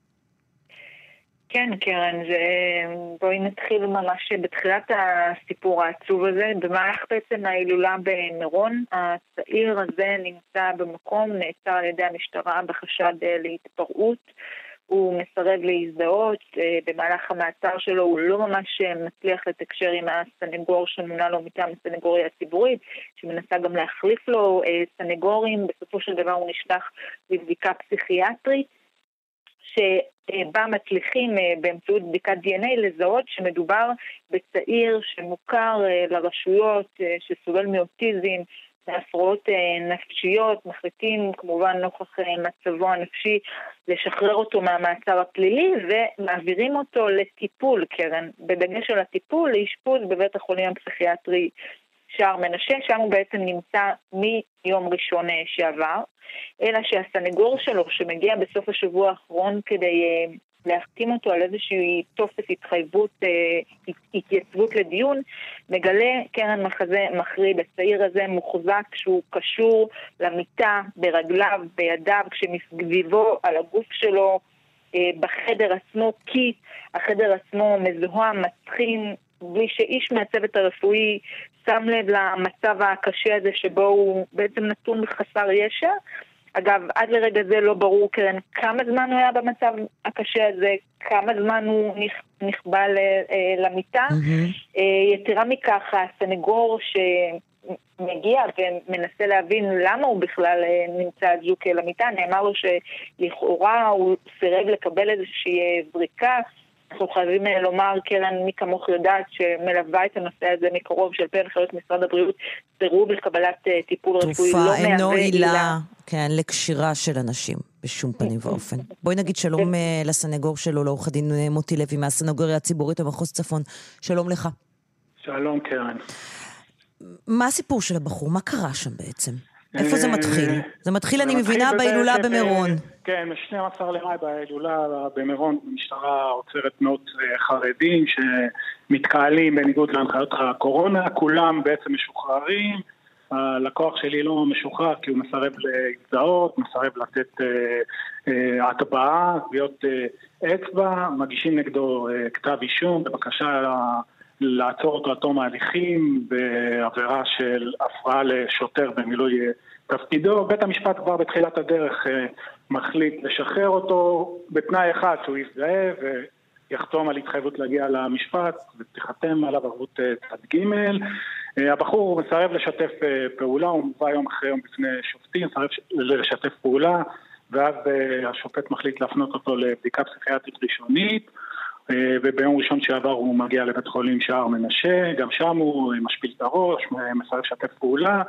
כן, קרן, זה... בואי נתחיל ממש בתחילת הסיפור העצוב הזה. במהלך בעצם ההילולה במירון, הצעיר הזה נמצא במקום, נעצר על ידי המשטרה בחשד אה, להתפרעות. הוא מסרב להזדהות, אה, במהלך המעצר שלו הוא לא ממש אה, מצליח לתקשר עם הסנגור שמונה לו מטעם הסנגוריה הציבורית, שמנסה גם להחליף לו סנגורים, בסופו של דבר הוא נשלח לבדיקה פסיכיאטרית. שבה מצליחים אה, באמצעות בדיקת DNA לזהות שמדובר בצעיר שמוכר אה, לרשויות, אה, שסובל מאוטיזם, מהפרעות נפשיות, מחליטים כמובן נוכח מצבו הנפשי לשחרר אותו מהמעצר הפלילי ומעבירים אותו לטיפול, קרן, בדגש על הטיפול, לאשפוז בבית החולים הפסיכיאטרי שער מנשה, שם הוא בעצם נמצא מיום ראשון שעבר. אלא שהסנגור שלו, שמגיע בסוף השבוע האחרון כדי uh, להחתים אותו על איזושהי טופס התחייבות, uh, התייצבות לדיון, מגלה קרן מחזה מחריד, הצעיר הזה מוחזק שהוא קשור למיטה, ברגליו, בידיו, כשמסביבו, על הגוף שלו, בחדר עצמו, כי החדר עצמו מזוהם, מצחין, בלי שאיש מהצוות הרפואי שם לב למצב הקשה הזה שבו הוא בעצם נתון בחסר ישע. אגב, עד לרגע זה לא ברור קרן כמה זמן הוא היה במצב הקשה הזה, כמה זמן הוא נכבה אה, למיטה. Mm-hmm. יתרה מכך, הסנגור שמגיע ומנסה להבין למה הוא בכלל אה, נמצא אזוק למיטה, נאמר לו שלכאורה הוא סירב לקבל איזושהי זריקה. אנחנו חייבים אה, לומר, קרן, מי כמוך יודעת, שמלווה את הנושא הזה מקרוב של פי הנחיות משרד הבריאות, סירוב לקבלת אה, טיפול רפואי לא מהווה עילה. תרופה אינו עילה, כן, לקשירה של אנשים, בשום פנים ואופן. בואי נגיד שלום אה, לסנגור שלו, לעורך הדין מוטי לוי מהסנגוריה הציבורית במחוז צפון. שלום לך. שלום, קרן. מה הסיפור של הבחור? מה קרה שם בעצם? איפה זה מתחיל? זה מתחיל, אני מבינה, בהילולה במירון. כן, ב-12 למאי בהילולה במירון המשטרה עוצרת מאות אה, חרדים שמתקהלים בניגוד להנחיות הקורונה, כולם בעצם משוחררים. הלקוח שלי לא משוחרר כי הוא מסרב להזדהות, מסרב לתת אה, אה, הטבעה, טביעות אה, אצבע, מגישים נגדו אה, כתב אישום בבקשה לעצור אותו עד תום ההליכים בעבירה של הפרעה לשוטר במילוי אה, תפקידו. בית המשפט כבר בתחילת הדרך אה, מחליט לשחרר אותו בתנאי אחד שהוא יזדהה ויחתום על התחייבות להגיע למשפט ותיחתם עליו ערבות אה, צד ג'. הבחור מסרב לשתף פעולה, הוא מובא יום אחרי יום בפני שופטים, מסרב לשתף פעולה ואז השופט מחליט להפנות אותו לבדיקה פסיכיאטרית ראשונית וביום ראשון שעבר הוא מגיע לבית חולים שער מנשה, גם שם הוא משפיל את הראש, מסרב לשתף פעולה,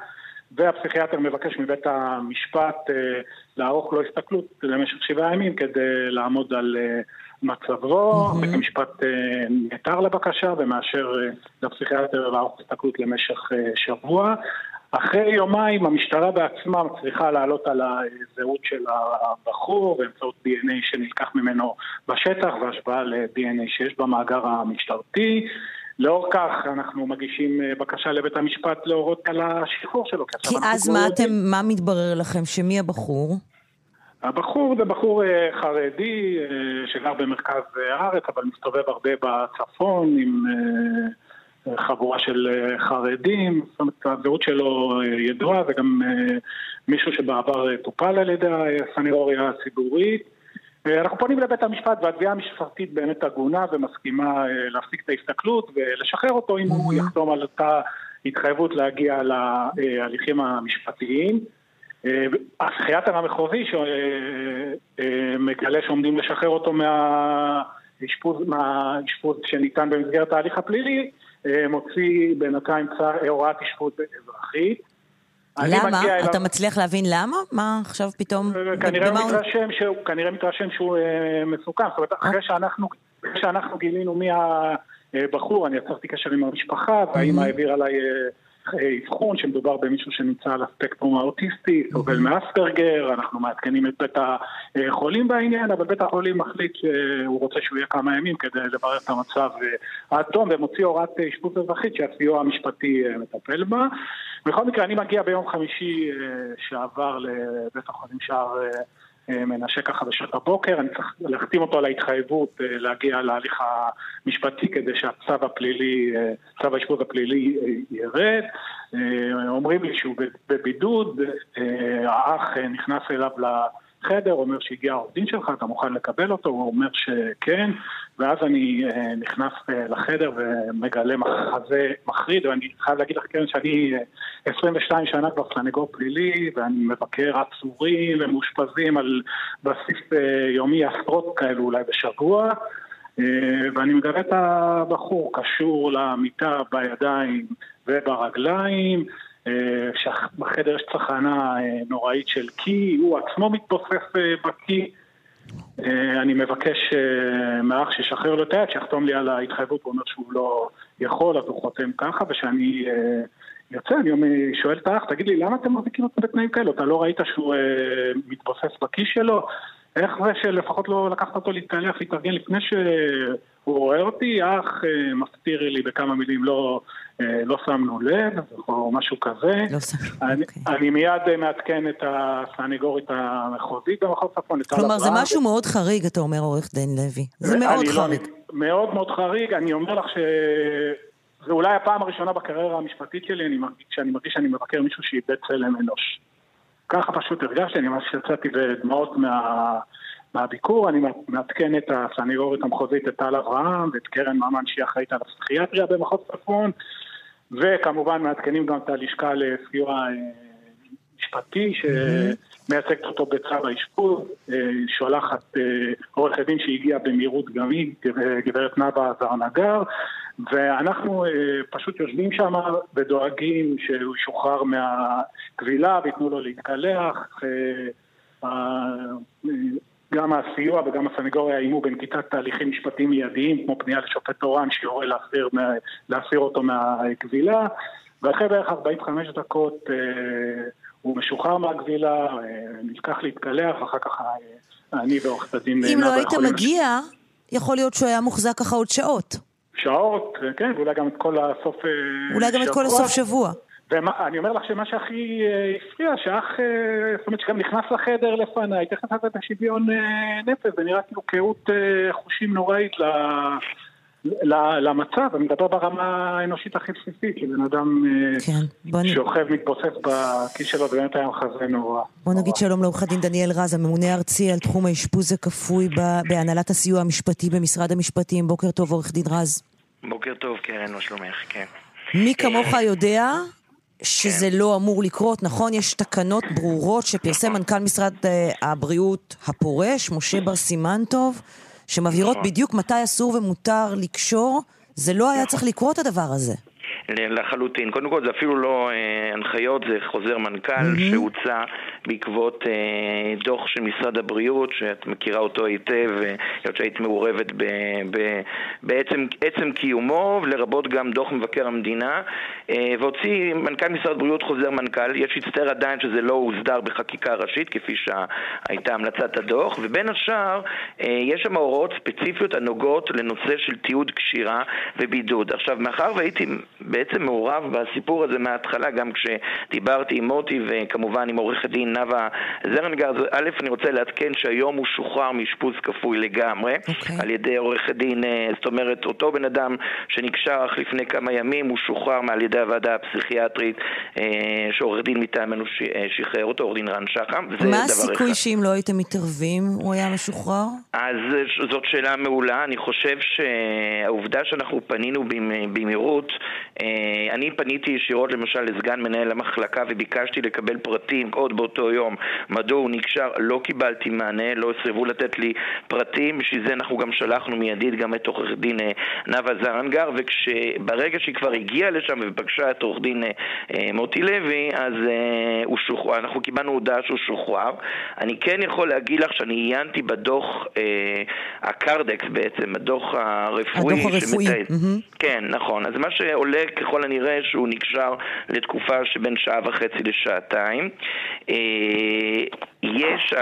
והפסיכיאטר מבקש מבית המשפט אה, לערוך לו הסתכלות למשך שבעה ימים כדי לעמוד על אה, מצבו. Mm-hmm. בית המשפט נעתר לבקשה ומאשר לפסיכיאטר לערוך הסתכלות למשך שבוע. אחרי יומיים המשטרה בעצמה מצליחה לעלות על הזהות של הבחור באמצעות DNA שנלקח ממנו בשטח והשוואה ל-DNA שיש במאגר המשטרתי. לאור כך אנחנו מגישים אה, בקשה לבית המשפט להורות על השחרור שלו. כי אז מה אתם, מה מתברר לכם? שמי הבחור? הבחור זה בחור אה, חרדי אה, שגר במרכז הארץ אבל מסתובב הרבה בצפון עם חבורה של אה, חרדים, זאת אומרת הזהות שלו אה, ידועה וגם אה, מישהו שבעבר טופל על ידי הסנגוריה הציבורית. אנחנו פונים לבית המשפט והתביעה המשפטית באמת הגונה ומסכימה להפסיק את ההסתכלות ולשחרר אותו אם הוא יחתום על אותה התחייבות להגיע להליכים המשפטיים. הפסיכיאטר המחוזי שמגלה שעומדים לשחרר אותו מהאשפוז שניתן במסגרת ההליך הפלילי, מוציא בינתיים אה, הוראת אשפוז אזרחית. למה? אתה מצליח להבין למה? מה עכשיו פתאום? אה, כנראה מתרשם שהוא, כנראה מתרשם שהוא מסוכן. זאת אומרת, אחרי שאנחנו, שאנחנו גילינו מי הבחור, אני יצרתי קשר עם המשפחה, והאימא העבירה עליי אבחון שמדובר במישהו שנמצא על הספקטרום האוטיסטי, סובל מאספרגר, אנחנו מעדכנים את בית החולים בעניין, אבל בית החולים מחליט שהוא רוצה שהוא יהיה כמה ימים כדי לברר את המצב עד תום, ומוציא הוראת אשפוז אזרחית שהסיוע המשפטי מטפל בה. בכל מקרה, אני מגיע ביום חמישי שעבר לבית החולים שער אה, מנשה ככה בשעות הבוקר, אני צריך להחתים אותו על ההתחייבות אה, להגיע להליך המשפטי כדי שהצו הפלילי, אה, צו האשפוז הפלילי ירד. אומרים לי שהוא בבידוד, האח נכנס אליו חדר, אומר שהגיע העורך דין שלך, אתה מוכן לקבל אותו? הוא אומר שכן, ואז אני אה, נכנס אה, לחדר ומגלה מחזה מחריד, ואני חייב להגיד לך, כן, שאני 22 אה, שנה כבר סנגור פלילי, ואני מבקר עצורים ומאושפזים על בסיס יומי עשרות כאלו אולי בשבוע. ואני מגלה את הבחור קשור למיטה בידיים וברגליים, שבחדר יש צחנה אה, נוראית של קי, הוא עצמו מתבוסס אה, בקי. אה, אני מבקש מהאח שישחרר לו את היד, שיחתום לי על ההתחייבות, הוא אומר שהוא לא יכול, אז הוא חותם ככה, ושאני יוצא, אני שואל את האח, תגיד לי, למה אתם מחזיקים אותו בתנאים כאלו? אתה לא ראית שהוא מתבוסס בכי שלו? איך זה שלפחות לא לקחת אותו להתקלח, להתארגן לפני שהוא רואה אותי? אח מסתיר לי בכמה מילים, לא... אה, לא שמנו לב, או משהו כזה. לא שמנו, אני, אוקיי. אני מיד אה, מעדכן את הסנגורית המחוזית במחוז צפון, כלומר, זה משהו מאוד חריג, אתה אומר, עורך דין לוי. זה מאוד לא- חריג. לא, מאוד מאוד חריג, אני אומר לך ש... זה אולי הפעם הראשונה בקריירה המשפטית שלי, אני מרגיש, שאני מרגיש שאני מבקר מישהו שאיבד צלם אנוש. ככה פשוט הרגשתי, אני ממש יצאתי בדמעות מה... מהביקור, אני מעדכן את הסנגורית המחוזית, את טל אברהם ואת קרן ממן שהיא אחראית על הפסיכיאטריה במחוז צפון וכמובן מעדכנים גם את הלשכה לסיוע אה, משפטי שמייצגת אותו בצו האשפוז, שולחת עורכת דין שהגיעה במהירות גם היא, גברת נאוה זרנגר, ואנחנו פשוט יושבים שם ודואגים שהוא ישוחרר מהכבילה וייתנו לו להתקלח. גם הסיוע וגם הסנגוריה איימו בנקיטת תהליכים משפטיים מיידיים, כמו פנייה לשופט תורן שיורה להסיר, להסיר אותו מהכבילה, ואחרי בערך 45 דקות אה, הוא משוחרר מהכבילה, אה, נלקח להתקלח, ואחר כך אה, אני ועורכת הדין... אם לא היית מגיע, יכול להיות שהוא היה מוחזק ככה עוד שעות. שעות, כן, ואולי גם את כל הסוף שבוע. אולי גם את כל הסוף שבוע. ואני אומר לך שמה שהכי אה, הפריע, שאח, אה, זאת אומרת שגם נכנס לחדר לפניי, תכף נתת את השוויון אה, נפש, זה נראה כאילו קהות חושים נוראית למצב, אני מדבר ברמה האנושית הכי בסיסית, לבן אדם כן, שוכב, מתבוסס בכיס שלו, זה באמת היה מחזה נורא. בוא נגיד שלום לעורך הדין דניאל רז, הממונה הארצי על תחום האשפוז הכפוי בהנהלת הסיוע המשפטי במשרד המשפטים. בוקר טוב, עורך דין רז. בוקר טוב, קרן, מה שלומך? כן. מי כמוך יודע שזה כן. לא אמור לקרות, נכון? יש תקנות ברורות שפרסם. מנכ"ל משרד אה, הבריאות הפורש, משה בר סימנטוב, שמבהירות נכון. בדיוק מתי אסור ומותר לקשור. זה לא היה. צריך לקרות הדבר הזה. לחלוטין. קודם כל זה אפילו לא אה, הנחיות, זה חוזר מנכ"ל mm-hmm. שהוצא בעקבות אה, דוח של משרד הבריאות, שאת מכירה אותו היטב, היות שהיית מעורבת ב, ב, בעצם עצם קיומו, לרבות גם דוח מבקר המדינה, אה, והוציא מנכ"ל משרד הבריאות חוזר מנכ"ל, יש להצטער עדיין שזה לא הוסדר בחקיקה ראשית, כפי שהייתה המלצת הדוח, ובין השאר אה, יש שם הוראות ספציפיות הנוגעות לנושא של תיעוד קשירה ובידוד. עכשיו, מאחר והייתי בעצם מעורב בסיפור הזה מההתחלה, גם כשדיברתי עם מוטי וכמובן עם עורכת דין נאוה זרנגר, א', אני רוצה לעדכן שהיום הוא שוחרר מאשפוז כפוי לגמרי, okay. אוקיי. על ידי עורכת דין, אה, זאת אומרת, אותו בן אדם שנקשר אך לפני כמה ימים, הוא שוחרר מעל ידי הוועדה הפסיכיאטרית, אה, שעורך דין מטעמנו אה, שחרר אותו, עורך דין רן שחם, מה הסיכוי שאם לא הייתם מתערבים, הוא היה משוחרר? אז זאת שאלה מעולה, אני חושב שהעובדה שאנחנו פנינו במהירות, אני פניתי ישירות למשל לסגן מנהל המחלקה וביקשתי לקבל פרטים עוד באותו יום מדוע הוא נקשר, לא קיבלתי מענה, לא סירבו לתת לי פרטים, בשביל זה אנחנו גם שלחנו מיידית גם את עורך דין אה, נאוה זרנגר, וברגע שהיא כבר הגיעה לשם ופגשה את עורך דין אה, אה, מוטי לוי, אז שוחרר, אנחנו קיבלנו הודעה שהוא שוחרר. אני כן יכול להגיד לך שאני עיינתי בדוח הקרדקס בעצם, הדוח הרפואי. הדוח הרפואי. שמתאר... Mm-hmm. כן, נכון. אז מה שעולה ככל הנראה שהוא נקשר לתקופה שבין שעה וחצי לשעתיים. אה, יש,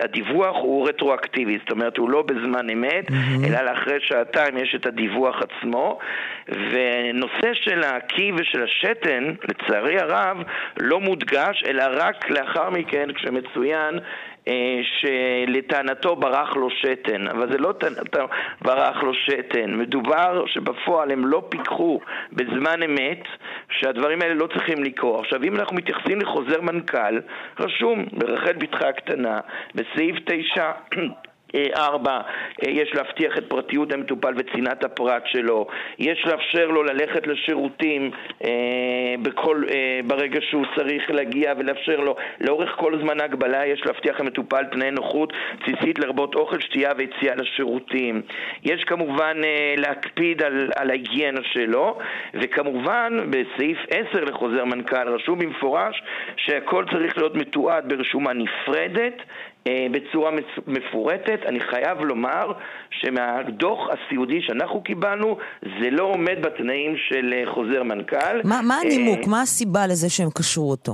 הדיווח הוא רטרואקטיבי, זאת אומרת הוא לא בזמן אמת, mm-hmm. אלא לאחרי שעתיים יש את הדיווח עצמו, ונושא של הקי ושל השתן, לצערי הרב, לא מודגש, אלא רק לאחר מכן כשמצוין שלטענתו ברח לו שתן, אבל זה לא טענתו ברח לו שתן, מדובר שבפועל הם לא פיקחו בזמן אמת שהדברים האלה לא צריכים לקרות. עכשיו אם אנחנו מתייחסים לחוזר מנכ"ל, רשום ברחל בתך הקטנה, בסעיף 9 ארבע, אה, יש להבטיח את פרטיות המטופל וצנעת הפרט שלו, יש לאפשר לו ללכת לשירותים אה, בכל, אה, ברגע שהוא צריך להגיע ולאפשר לו לאורך כל זמן ההגבלה יש להבטיח למטופל תנאי נוחות בסיסית לרבות אוכל, שתייה ויציאה לשירותים. יש כמובן להקפיד על, על ההיגיינה שלו וכמובן בסעיף 10 לחוזר מנכ"ל רשום במפורש שהכל צריך להיות מתועד ברשומה נפרדת בצורה מפורטת. אני חייב לומר שמהדוח הסיעודי שאנחנו קיבלנו, זה לא עומד בתנאים של אה, חוזר מנכ"ל. מה, מה הנימוק? אה, מה הסיבה לזה שהם קשרו אותו?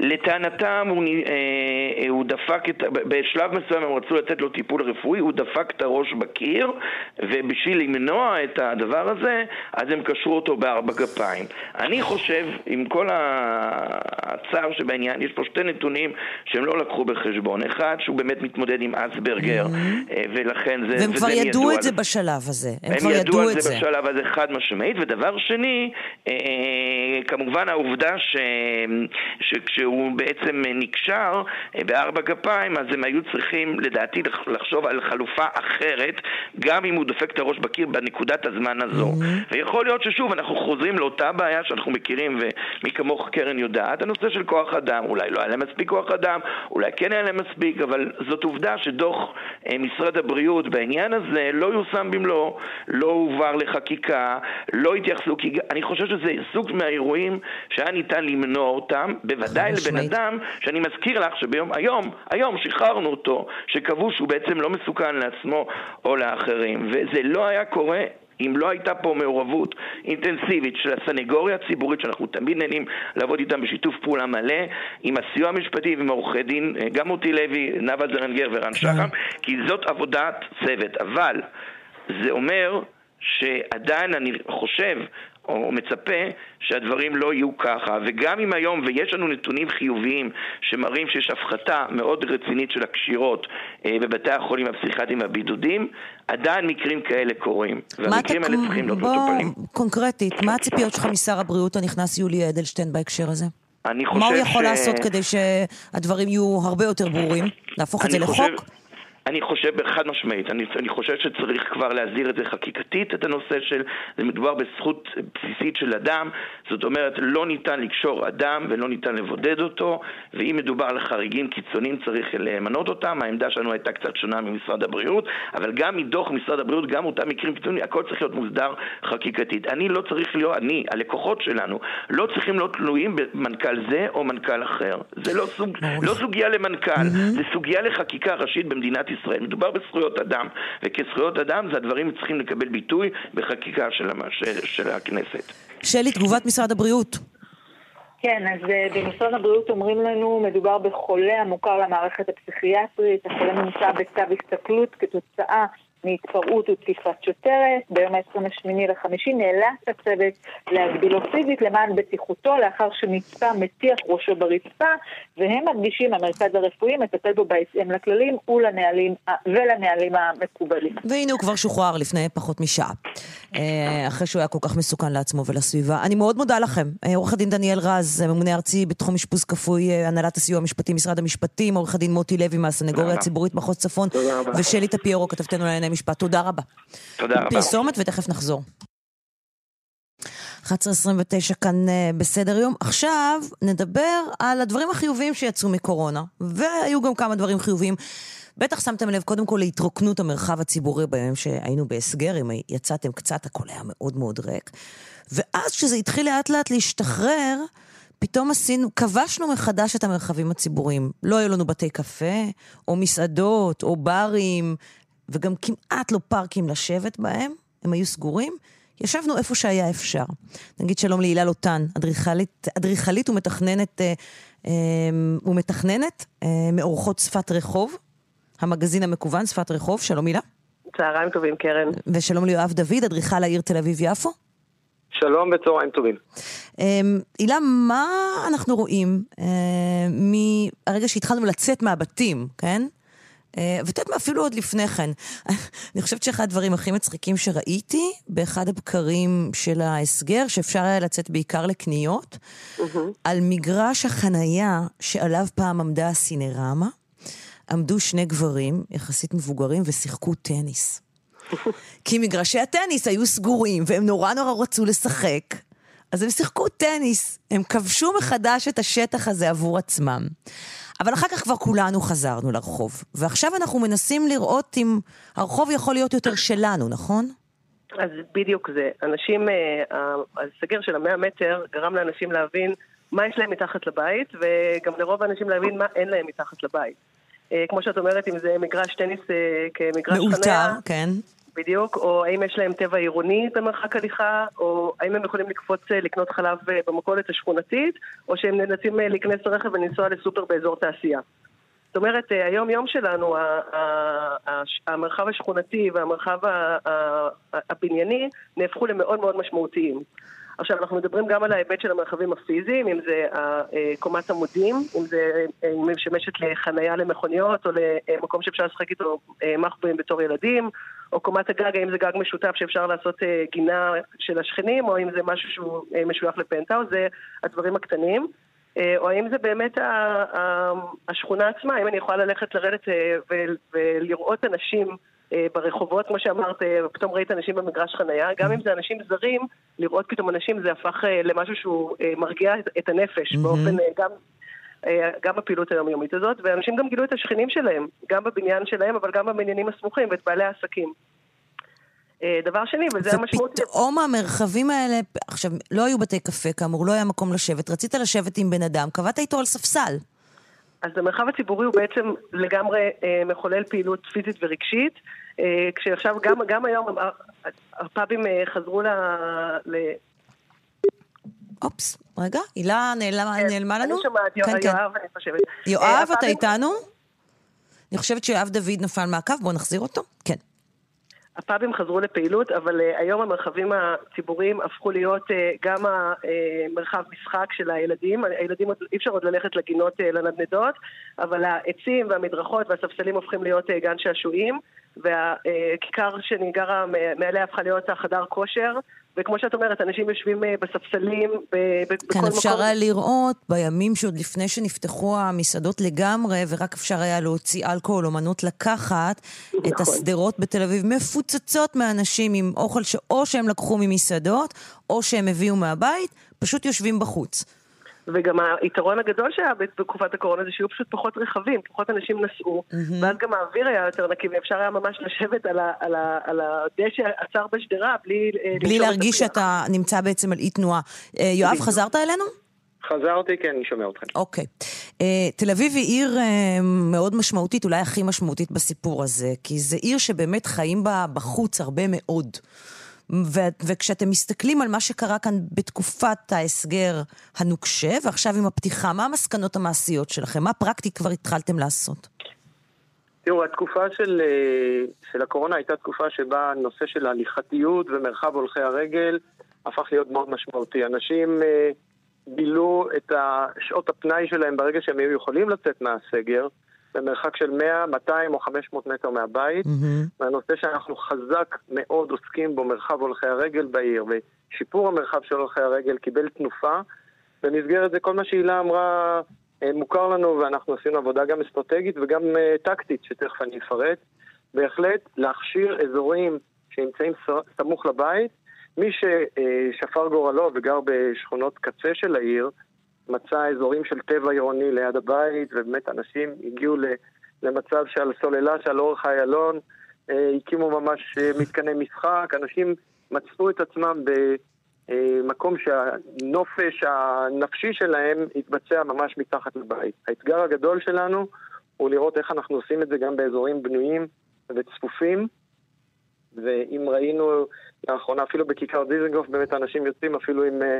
לטענתם הוא, אה, הוא דפק, את, בשלב מסוים הם רצו לתת לו טיפול רפואי, הוא דפק את הראש בקיר ובשביל למנוע את הדבר הזה אז הם קשרו אותו בארבע גפיים. אני חושב, עם כל הצער שבעניין, יש פה שתי נתונים שהם לא לקחו בחשבון. אחד, שהוא באמת מתמודד עם אסברגר mm-hmm. ולכן זה... והם כבר ידעו את זה בשלב הזה. הם, הם כבר ידעו את זה בשלב הזה חד משמעית. ודבר שני, אה, כמובן העובדה ש... שכשהוא והוא בעצם נקשר בארבע גפיים, אז הם היו צריכים לדעתי לחשוב על חלופה אחרת, גם אם הוא דופק את הראש בקיר בנקודת הזמן הזו. Mm-hmm. ויכול להיות ששוב, אנחנו חוזרים לאותה בעיה שאנחנו מכירים, ומי כמוך קרן יודעת, הנושא של כוח אדם, אולי לא היה להם מספיק כוח אדם, אולי כן היה להם מספיק, אבל זאת עובדה שדוח אה, משרד הבריאות בעניין הזה לא יושם במלואו, לא הועבר לחקיקה, לא התייחסו, כי אני חושב שזה סוג מהאירועים שהיה ניתן למנוע אותם, בוודאי לבן אדם, שאני מזכיר לך שביום, היום, היום שחררנו אותו, שקבעו שהוא בעצם לא מסוכן לעצמו או לאחרים, וזה לא היה קורה אם לא הייתה פה מעורבות אינטנסיבית של הסנגוריה הציבורית, שאנחנו תמיד נהנים לעבוד איתם בשיתוף פעולה מלא, עם הסיוע המשפטי ועם עורכי דין, אה, גם מוטי לוי, נאוה זרנגר ורן שחם, כי זאת עבודת צוות. אבל זה אומר שעדיין אני חושב או מצפה שהדברים לא יהיו ככה. וגם אם היום, ויש לנו נתונים חיוביים שמראים שיש הפחתה מאוד רצינית של הקשירות אה, בבתי החולים הפסיכיאטריים והבידודים, עדיין מקרים כאלה קורים. והמקרים האלה צריכים להיות מטופלים. בוא, קונקרטית, מה הציפיות שלך משר הבריאות הנכנס יולי אדלשטיין בהקשר הזה? אני חושב ש... מה הוא יכול ש... לעשות כדי שהדברים יהיו הרבה יותר ברורים? להפוך את זה חושב... אני חושב, חד משמעית, אני, אני חושב שצריך כבר להסדיר את זה חקיקתית, את הנושא של, זה מדובר בזכות בסיסית של אדם, זאת אומרת, לא ניתן לקשור אדם ולא ניתן לבודד אותו, ואם מדובר על חריגים קיצוניים צריך למנות אותם, העמדה שלנו הייתה קצת שונה ממשרד הבריאות, אבל גם מדוח משרד הבריאות, גם אותם מקרים קיצוניים, הכל צריך להיות מוסדר חקיקתית. אני לא צריך להיות, אני, הלקוחות שלנו, לא צריכים להיות תלויים במנכ"ל זה או מנכ"ל אחר. זה לא, סוג, לא סוגיה למנכ"ל, זה סוגיה לחקיקה ראשית במדינת ישראל. מדובר בזכויות אדם, וכזכויות אדם זה הדברים צריכים לקבל ביטוי בחקיקה של, המש... של הכנסת. שלי, תגובת משרד הבריאות. כן, אז אה, במשרד הבריאות אומרים לנו, מדובר בחולה המוכר למערכת הפסיכיאטרית, החולה נמצא בצו הסתכלות כתוצאה מהתפרעות ותקיפת שוטרת. ביום ה-28 לחמישי נאלץ הצוות להגבילו פיזית למען בטיחותו לאחר שנצפה מטיח ראשו ברצפה, והם מדגישים, המרכז הרפואי מטפל בו בהתאם לכללים ולנהלים, ולנהלים המקובלים. והנה הוא כבר שוחרר לפני פחות משעה, אה, אחרי שהוא היה כל כך מסוכן לעצמו ולסביבה. אני מאוד מודה לכם. אה, עורך הדין דניאל רז, ממונה ארצי בתחום אשפוז כפוי, אה, הנהלת הסיוע המשפטי, משרד המשפטים, עורך הדין מוטי לוי מהסנגוריה הציבורית מחוז צפון, ושלי טפיירו, כתבתנו לענייני משפט. תודה רבה. תודה רבה. פרסומת ותכף נחזור. 11.29 כאן uh, בסדר יום. עכשיו נדבר על הדברים החיוביים שיצאו מקורונה, והיו גם כמה דברים חיוביים. בטח שמתם לב קודם כל להתרוקנות המרחב הציבורי בימים שהיינו בהסגר, אם יצאתם קצת, הכל היה מאוד מאוד ריק. ואז כשזה התחיל לאט לאט להשתחרר, פתאום עשינו, כבשנו מחדש את המרחבים הציבוריים. לא היו לנו בתי קפה, או מסעדות, או ברים, וגם כמעט לא פארקים לשבת בהם, הם היו סגורים. ישבנו איפה שהיה אפשר. נגיד שלום להילה לוטן, אדריכלית, אדריכלית ומתכננת, אה, אה, ומתכננת אה, מאורחות שפת רחוב, המגזין המקוון שפת רחוב, שלום הילה. צהריים טובים, קרן. ושלום ליואב דוד, אדריכל העיר תל אביב-יפו. שלום וצהריים טובים. הילה, מה אנחנו רואים מהרגע שהתחלנו לצאת מהבתים, כן? אה, ואת יודעת מה, אפילו עוד לפני כן. אני חושבת שאחד הדברים הכי מצחיקים שראיתי באחד הבקרים של ההסגר, שאפשר היה לצאת בעיקר לקניות, על מגרש החנייה שעליו פעם עמדה הסינרמה, עמדו שני גברים, יחסית מבוגרים, ושיחקו טניס. כי מגרשי הטניס היו סגורים, והם נורא נורא רצו לשחק. אז הם שיחקו טניס, הם כבשו מחדש את השטח הזה עבור עצמם. אבל אחר כך כבר כולנו חזרנו לרחוב. ועכשיו אנחנו מנסים לראות אם הרחוב יכול להיות יותר שלנו, נכון? אז בדיוק זה. אנשים, אה, הסגר של המאה מטר גרם לאנשים להבין מה יש להם מתחת לבית, וגם לרוב האנשים להבין מה אין להם מתחת לבית. אה, כמו שאת אומרת, אם זה מגרש טניס אה, כמגרש חניה. מאולתר, כן. בדיוק, או האם יש להם טבע עירוני במרחק הליכה, או האם הם יכולים לקפוץ אה, לקנות חלב אה, במכולת השכונתית, או שהם נאלצים אה, להיכנס לרכב ולנסוע לסופר באזור תעשייה. זאת אומרת, היום-יום שלנו, המרחב השכונתי והמרחב הבנייני נהפכו למאוד מאוד משמעותיים. עכשיו, אנחנו מדברים גם על ההיבט של המרחבים הפיזיים, אם זה קומת עמודים, אם זה משמשת לחנייה למכוניות, או למקום שאפשר לשחק איתו מחבואים בתור ילדים, או קומת הגג, האם זה גג משותף שאפשר לעשות גינה של השכנים, או אם זה משהו שהוא משוייך לפנטאוס, זה הדברים הקטנים. או האם זה באמת השכונה עצמה, האם אני יכולה ללכת לרדת ולראות אנשים ברחובות, כמו שאמרת, פתאום ראית אנשים במגרש חנייה, גם אם זה אנשים זרים, לראות פתאום אנשים זה הפך למשהו שהוא מרגיע את הנפש באופן גם גם בפעילות היומיומית הזאת, ואנשים גם גילו את השכנים שלהם, גם בבניין שלהם, אבל גם בבניינים הסמוכים, ואת בעלי העסקים. דבר שני, וזה המשמעות... ופתאום המרחבים האלה, עכשיו, לא היו בתי קפה, כאמור, לא היה מקום לשבת, רצית לשבת עם בן אדם, קבעת איתו על ספסל. אז המרחב הציבורי הוא בעצם לגמרי אה, מחולל פעילות פיזית ורגשית, אה, כשעכשיו גם, גם היום הפאבים אה, חזרו ל... ל... אופס, רגע, הילה נעלמה, כן, נעלמה לנו? אני שומעת, כן, כן. יואב, אני חושבת. יואב, אתה איתנו? אני חושבת שיואב דוד נפל מהקו, בואו נחזיר אותו. כן. הפאבים חזרו לפעילות, אבל uh, היום המרחבים הציבוריים הפכו להיות uh, גם המרחב משחק של הילדים. הילדים, אי אפשר עוד ללכת לגינות uh, לנדנדות, אבל העצים והמדרכות והספסלים הופכים להיות uh, גן שעשועים, והכיכר שאני גרה מעליה הפכה להיות החדר כושר. וכמו שאת אומרת, אנשים יושבים אה, בספסלים, בכל מקום. כן, אפשר היה לראות בימים שעוד לפני שנפתחו המסעדות לגמרי, ורק אפשר היה להוציא אלכוהול או מנות לקחת, נכון. את השדרות בתל אביב מפוצצות מאנשים עם אוכל שאו שהם לקחו ממסעדות, או שהם הביאו מהבית, פשוט יושבים בחוץ. וגם היתרון הגדול שהיה בתקופת הקורונה זה שהיו פשוט פחות רכבים, פחות אנשים נסעו, mm-hmm. ואז גם האוויר היה יותר נקי, ואפשר היה ממש לשבת על, ה, על, ה, על הדשא הצר בשדרה בלי... אה, בלי להרגיש שאתה נמצא בעצם על אי תנועה. אה, יואב, חזרת אלינו? חזרתי, כן, אני שומע אתכם. אוקיי. Okay. Uh, תל אביב היא עיר uh, מאוד משמעותית, אולי הכי משמעותית בסיפור הזה, כי זו עיר שבאמת חיים בה בחוץ הרבה מאוד. ו- וכשאתם מסתכלים על מה שקרה כאן בתקופת ההסגר הנוקשה, ועכשיו עם הפתיחה, מה המסקנות המעשיות שלכם? מה פרקטית כבר התחלתם לעשות? תראו, התקופה של, אה, של הקורונה הייתה תקופה שבה הנושא של הליכתיות ומרחב הולכי הרגל הפך להיות מאוד משמעותי. אנשים אה, בילו את שעות הפנאי שלהם ברגע שהם היו יכולים לצאת מהסגר, במרחק של 100, 200 או 500 מטר מהבית. Mm-hmm. והנושא שאנחנו חזק מאוד עוסקים בו, מרחב הולכי הרגל בעיר, ושיפור המרחב של הולכי הרגל קיבל תנופה. במסגרת זה כל מה שהילה אמרה אה, מוכר לנו, ואנחנו עשינו עבודה גם אסטרטגית וגם uh, טקטית, שתכף אני אפרט. בהחלט להכשיר אזורים שנמצאים סמוך לבית. מי ששפר גורלו וגר בשכונות קצה של העיר, מצא אזורים של טבע עירוני ליד הבית, ובאמת אנשים הגיעו למצב שעל סוללה שעל אורך איילון אה, הקימו ממש אה, מתקני משחק, אנשים מצאו את עצמם במקום שהנופש הנפשי שלהם התבצע ממש מתחת לבית. האתגר הגדול שלנו הוא לראות איך אנחנו עושים את זה גם באזורים בנויים וצפופים. ואם ראינו לאחרונה, אפילו בכיכר דיזנגוף, באמת אנשים יוצאים אפילו עם אה, אה,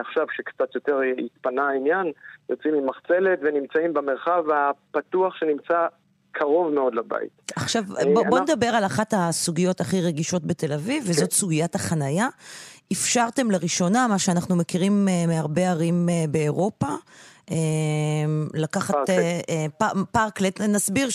עכשיו, שקצת יותר התפנה העניין, יוצאים עם מחצלת ונמצאים במרחב הפתוח שנמצא קרוב מאוד לבית. עכשיו, אה, בוא, בוא נדבר על אחת הסוגיות הכי רגישות בתל אביב, כן. וזאת סוגיית החנייה. אפשרתם לראשונה, מה שאנחנו מכירים אה, מהרבה ערים באירופה, לקחת פארקלט, נסביר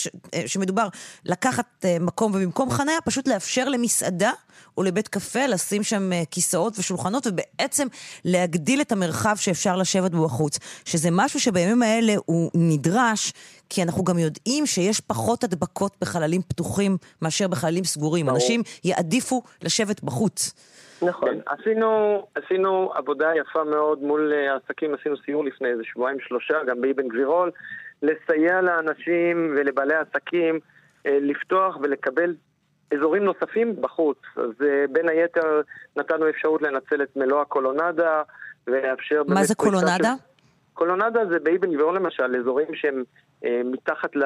שמדובר לקחת מקום ובמקום חניה, פשוט לאפשר למסעדה או לבית קפה, לשים שם אה, כיסאות ושולחנות, ובעצם להגדיל את המרחב שאפשר לשבת בו בחוץ. שזה משהו שבימים האלה הוא נדרש, כי אנחנו גם יודעים שיש פחות הדבקות בחללים פתוחים מאשר בחללים סגורים. אנשים יעדיפו לשבת בחוץ. נכון. כן, עשינו, עשינו עבודה יפה מאוד מול אה, עסקים, עשינו סיור לפני איזה שבועיים שלושה, גם באבן גבירול, לסייע לאנשים ולבעלי עסקים אה, לפתוח ולקבל אזורים נוספים בחוץ. אז אה, בין היתר נתנו אפשרות לנצל את מלוא הקולונדה ולאפשר... מה זה קולונדה? של... קולונדה זה באבן גבירול למשל, אזורים שהם uh, מתחת ל...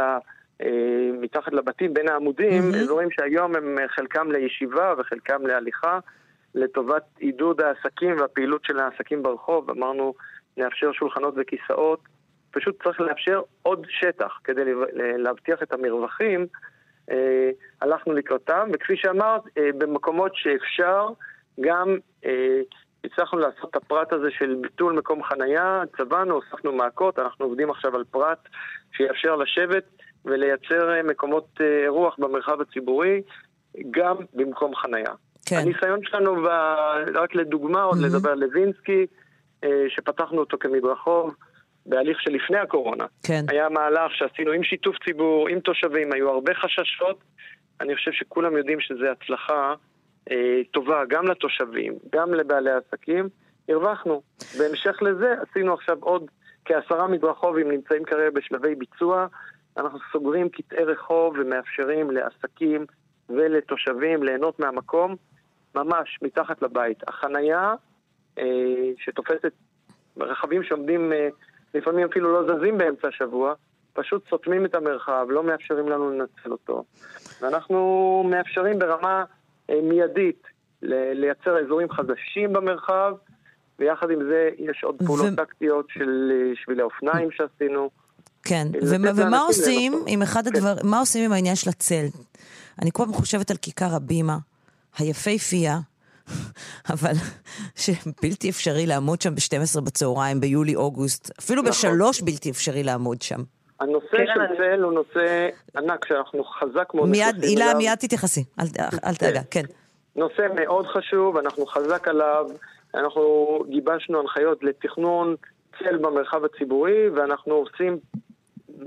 מתחת לבתים בין העמודים, mm-hmm. אזורים שהיום הם חלקם לישיבה וחלקם להליכה, לטובת עידוד העסקים והפעילות של העסקים ברחוב. אמרנו, נאפשר שולחנות וכיסאות. פשוט צריך לאפשר עוד שטח כדי להבטיח את המרווחים אה, הלכנו לקראתם, וכפי שאמרת, אה, במקומות שאפשר, גם אה, הצלחנו לעשות את הפרט הזה של ביטול מקום חנייה, צבענו, הוספנו מעקות, אנחנו עובדים עכשיו על פרט שיאפשר לשבת ולייצר מקומות אירוח במרחב הציבורי, גם במקום חנייה. כן. הניסיון שלנו, ב... רק לדוגמה, עוד mm-hmm. לדבר על לוינסקי, שפתחנו אותו כמדרחוב, בהליך שלפני הקורונה. כן. היה מהלך שעשינו עם שיתוף ציבור, עם תושבים, היו הרבה חששות. אני חושב שכולם יודעים שזו הצלחה אה, טובה גם לתושבים, גם לבעלי העסקים. הרווחנו. בהמשך לזה עשינו עכשיו עוד כעשרה מדרחובים נמצאים כרגע בשלבי ביצוע. אנחנו סוגרים קטעי רחוב ומאפשרים לעסקים ולתושבים ליהנות מהמקום ממש מתחת לבית. החנייה אה, שתופסת רכבים שעומדים, אה, לפעמים אפילו לא זזים באמצע השבוע, פשוט סותמים את המרחב, לא מאפשרים לנו לנצל אותו. ואנחנו מאפשרים ברמה אה, מיידית לייצר אזורים חדשים במרחב, ויחד עם זה יש עוד פעולות ו... טקטיות של שבילי אופניים שעשינו. כן, ומה, ומה עושים עם אחד כן. הדבר, מה עושים עם העניין של הצל? אני כל הזמן חושבת על כיכר הבימה, היפהפייה, אבל שבלתי אפשרי לעמוד שם ב-12 בצהריים, ביולי-אוגוסט, אפילו נכון. בשלוש בלתי אפשרי לעמוד שם. הנושא של צל הוא נושא ענק, שאנחנו חזק מאוד... מיד, הילה, מיד תתייחסי, אל דאגה, כן. נושא מאוד חשוב, אנחנו חזק עליו, אנחנו גיבשנו הנחיות לתכנון צל במרחב הציבורי, ואנחנו עושים,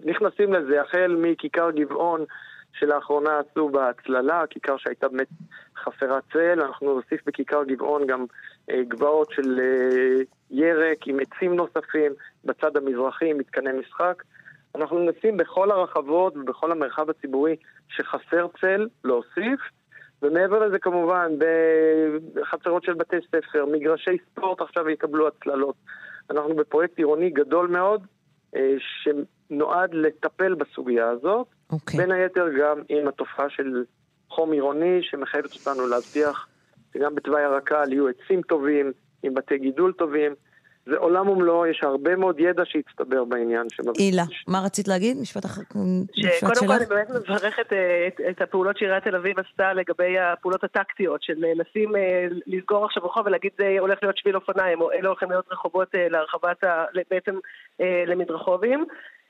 נכנסים לזה החל מכיכר גבעון, שלאחרונה עשו בהצללה, כיכר שהייתה באמת חסרת צל, אנחנו נוסיף בכיכר גבעון גם אה, גבעות של אה, ירק עם עצים נוספים, בצד המזרחי מתקני משחק. אנחנו מנסים בכל הרחבות ובכל המרחב הציבורי שחסר צל להוסיף, ומעבר לזה כמובן בחצרות של בתי ספר, מגרשי ספורט עכשיו יקבלו הצללות. אנחנו בפרויקט עירוני גדול מאוד, אה, שנועד לטפל בסוגיה הזאת, okay. אוקיי. בין היתר גם עם התופעה של חום עירוני שמחייבת אותנו להבטיח שגם בתוואי הרק"ל יהיו עצים טובים, עם בתי גידול טובים. זה עולם ומלואו, יש הרבה מאוד ידע שהצטבר בעניין. הילה, מה רצית להגיד? משפט אחר קודם כל אני באמת מברכת אה, את, את הפעולות שעיריית תל אביב עשתה לגבי הפעולות הטקטיות, של אה, לשים, אה, לסגור עכשיו רחוב ולהגיד זה הולך להיות שביל אופניים, או אלה הולכים להיות רחובות להרחבת, בעצם למדרחובים.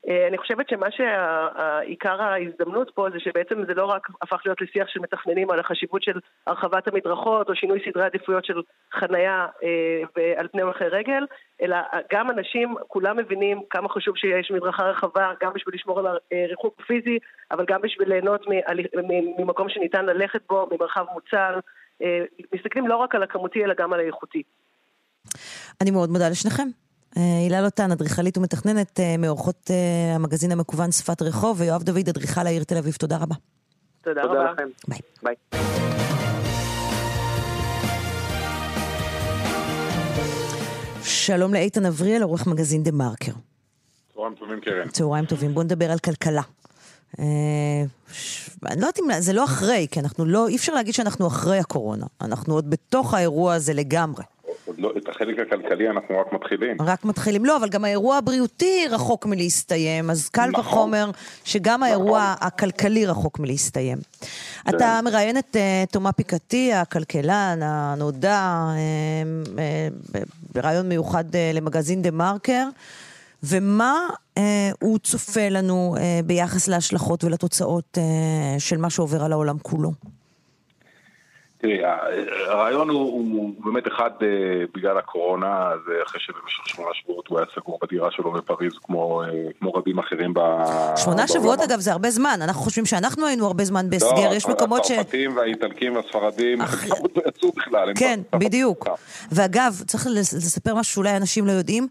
אה, אני חושבת שמה שעיקר ההזדמנות פה זה שבעצם זה לא רק הפך להיות לשיח של מתכננים על החשיבות של הרחבת המדרכות או שינוי סדרי עדיפויות של חנייה אה, על פני הולכי רגל, אלא גם אנשים, כולם מבינים כמה חשוב שיש מדרכה רחבה, גם בשביל לשמור על הריחוק פיזי, אבל גם בשביל ליהנות ממקום שניתן ללכת בו, ממרחב מוצל. אה, מסתכלים לא רק על הכמותי אלא גם על האיכותי. אני מאוד מודה לשניכם. אה, הילה לוטן, אדריכלית ומתכננת אה, מאורחות אה, המגזין המקוון שפת רחוב, ויואב דוד, אדריכל העיר תל אביב. תודה רבה. תודה רבה. לכם. ביי. ביי. שלום לאיתן אבריאל, עורך מגזין דה מרקר. צהריים טובים, קרן. צהריים טובים. בואו נדבר על כלכלה. אני לא יודעת אם זה לא אחרי, כי אנחנו לא, אי אפשר להגיד שאנחנו אחרי הקורונה. אנחנו עוד בתוך האירוע הזה לגמרי. לא, את החלק הכלכלי אנחנו רק מתחילים. רק מתחילים. לא, אבל גם האירוע הבריאותי רחוק מלהסתיים, אז קל נכון. וחומר שגם נכון. האירוע הכלכלי רחוק מלהסתיים. כן. אתה מראיין את uh, תומה פיקתי, הכלכלן הנודע, uh, uh, ברעיון מיוחד uh, למגזין דה מרקר. ומה uh, הוא צופה לנו uh, ביחס להשלכות ולתוצאות uh, של מה שעובר על העולם כולו? תראי, הרעיון הוא, הוא באמת אחד אה, בגלל הקורונה, זה אחרי שבמשך שמונה שבועות הוא היה סגור בדירה שלו בפריז כמו, אה, כמו רבים אחרים ב... שמונה שבועות אגב זה הרבה זמן, אנחנו חושבים שאנחנו היינו הרבה זמן בהסגר, לא, יש מקומות ש... לא, הצרפתים והאיטלקים והספרדים, אח... לא יצאו בכלל. כן, בדיוק. ואגב, צריך לספר משהו שאולי אנשים לא יודעים,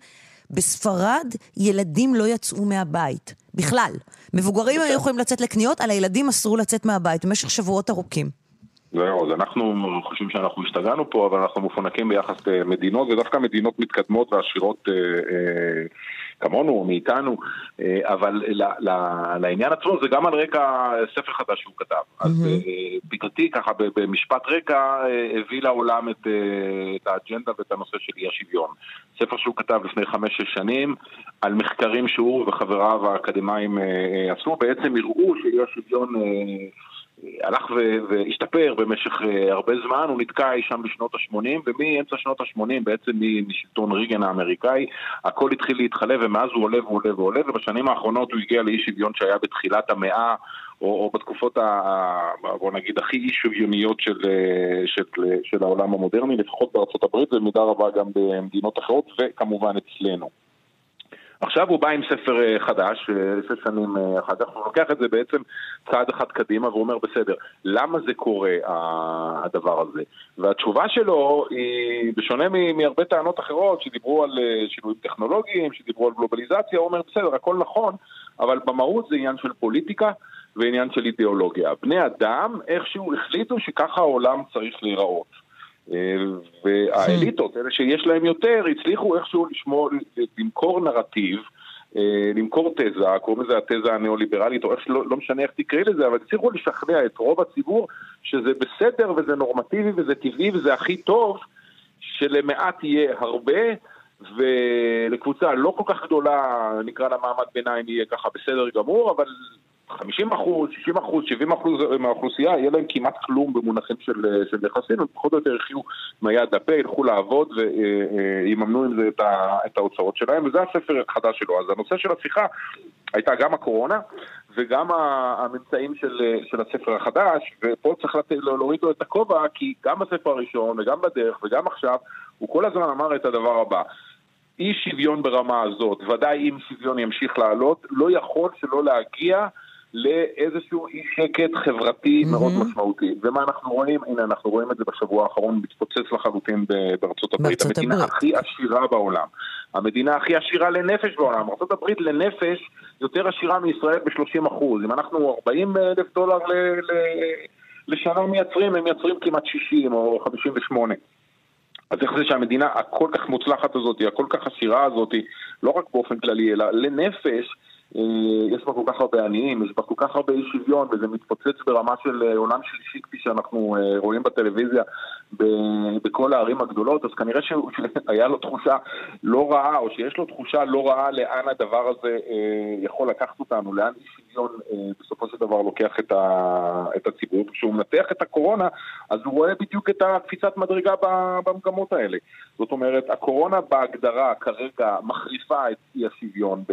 בספרד ילדים לא יצאו מהבית, בכלל. מבוגרים היו יכולים לצאת לקניות, על הילדים אסרו לצאת מהבית במשך שבועות ארוכים. זהו, אז אנחנו חושבים שאנחנו השתגענו פה, אבל אנחנו מפונקים ביחס למדינות, ודווקא מדינות מתקדמות ועשירות אה, אה, כמונו או מאיתנו, אה, אבל לעניין עצמו זה גם על רקע ספר חדש שהוא כתב. Mm-hmm. אז אה, פיקתי ככה במשפט רקע אה, הביא לעולם את, אה, את האג'נדה ואת הנושא של אי השוויון. ספר שהוא כתב לפני חמש-שש שנים על מחקרים שהוא וחבריו האקדמאים אה, אה, עשו, בעצם הראו שאי השוויון... אה, הלך והשתפר במשך אה, הרבה זמן, הוא נתקע אי שם בשנות ה-80, ומאמצע שנות ה-80, בעצם משלטון ריגן האמריקאי, הכל התחיל להתחלף, ומאז הוא עולה ועולה ועולה, ובשנים האחרונות הוא הגיע לאי שוויון שהיה בתחילת המאה, או, או בתקופות, ה, בוא נגיד, הכי אי שוויוניות של, אה, של, של העולם המודרני, לפחות בארצות הברית, ובמידה רבה גם במדינות אחרות, וכמובן אצלנו. עכשיו הוא בא עם ספר אה, חדש, אה, שש שנים אה, אחר כך, הוא לוקח את זה בעצם צעד אחד קדימה ואומר, בסדר, למה זה קורה הדבר הזה? והתשובה שלו היא, בשונה מהרבה טענות אחרות שדיברו על שינויים טכנולוגיים, שדיברו על גלובליזציה, הוא אומר, בסדר, הכל נכון, אבל במהות זה עניין של פוליטיקה ועניין של אידיאולוגיה. בני אדם איכשהו החליטו שככה העולם צריך להיראות. והאליטות, אלה שיש להם יותר, הצליחו איכשהו לשמור, למכור נרטיב, אה, למכור תזה, קוראים לזה התזה הניאו-ליברלית, או איך שלא, לא משנה איך תקראי לזה, אבל הצליחו לשכנע את רוב הציבור שזה בסדר וזה נורמטיבי וזה טבעי וזה הכי טוב, שלמעט יהיה הרבה, ולקבוצה לא כל כך גדולה, נקרא לה מעמד ביניים, יהיה ככה בסדר גמור, אבל 50 אחוז, 60 אחוז, 70 אחוז מהאוכלוסייה, יהיה להם כמעט כלום במונחים של, של נכסים, הם פחות או יותר יחיו מהיד לפה, ילכו לעבוד ויממנו עם זה את, ה, את ההוצאות שלהם, וזה הספר החדש שלו. אז הנושא של השיחה הייתה גם הקורונה וגם הממצאים של, של הספר החדש, ופה צריך לת... להוריד לו את הכובע, כי גם בספר הראשון וגם בדרך וגם עכשיו, הוא כל הזמן אמר את הדבר הבא. אי שוויון ברמה הזאת, ודאי אם שוויון ימשיך לעלות, לא יכול שלא להגיע לאיזשהו אי שקט חברתי mm-hmm. מאוד משמעותי. ומה אנחנו רואים? הנה, אנחנו רואים את זה בשבוע האחרון מתפוצץ לחלוטין בארצות הברית. המדינה הברית. הכי עשירה בעולם. המדינה הכי עשירה לנפש בעולם. ארצות הברית לנפש יותר עשירה מישראל ב-30 אחוז. אם אנחנו 40 אלף דולר ל- ל- לשנה מייצרים, הם מייצרים כמעט 60 או 58. אז איך זה שהמדינה הכל כך מוצלחת הזאת, הכל כך עשירה הזאת, לא רק באופן כללי, אלא לנפש, יש בה כל כך הרבה עניים, יש בה כל כך הרבה אי שוויון, וזה מתפוצץ ברמה של אה, עולם שלישי כפי שאנחנו אה, רואים בטלוויזיה בכל הערים הגדולות, אז כנראה שהיה לו תחושה לא רעה, או שיש לו תחושה לא רעה לאן הדבר הזה יכול לקחת אותנו, לאן אי שוויון בסופו של דבר לוקח את הציבור. כשהוא מנתח את הקורונה, אז הוא רואה בדיוק את הקפיצת מדרגה במגמות האלה. זאת אומרת, הקורונה בהגדרה כרגע מחריפה את אי השוויון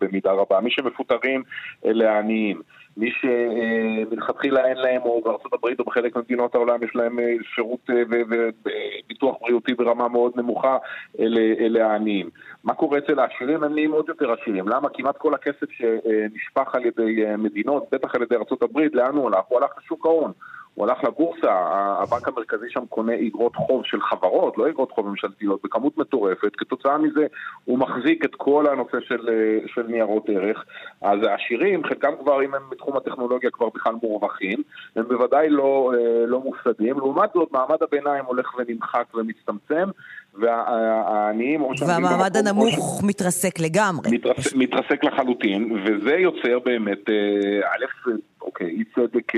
במידה רבה. מי שמפוטרים אלה העניים. מי שמלכתחילה אין להם, או בארצות הברית או בחלק ממדינות העולם יש להם אה, שירות אה, וביטוח בריאותי ברמה מאוד נמוכה, אלה, אלה העניים. מה קורה אצל העשירים? הם נהיים עוד יותר עשירים. למה? כמעט כל הכסף שנשפך על ידי אה, מדינות, בטח על ידי ארצות הברית, לאן הוא הלך? הוא הלך לשוק ההון. הוא הלך לבורסה, הבנק המרכזי שם קונה איגרות חוב של חברות, לא איגרות חוב ממשלתיות, בכמות מטורפת, כתוצאה מזה הוא מחזיק את כל הנושא של, של ניירות ערך. אז העשירים, חלקם כבר, אם הם בתחום הטכנולוגיה כבר בכלל מורווחים, הם בוודאי לא, לא מופסדים. לעומת זאת, מעמד הביניים הולך ונמחק ומצטמצם, והעניים... והמעמד הנמוך או... מתרסק לגמרי. מתרס, מתרסק לחלוטין, וזה יוצר באמת, אה, א', אוקיי, אי צדק...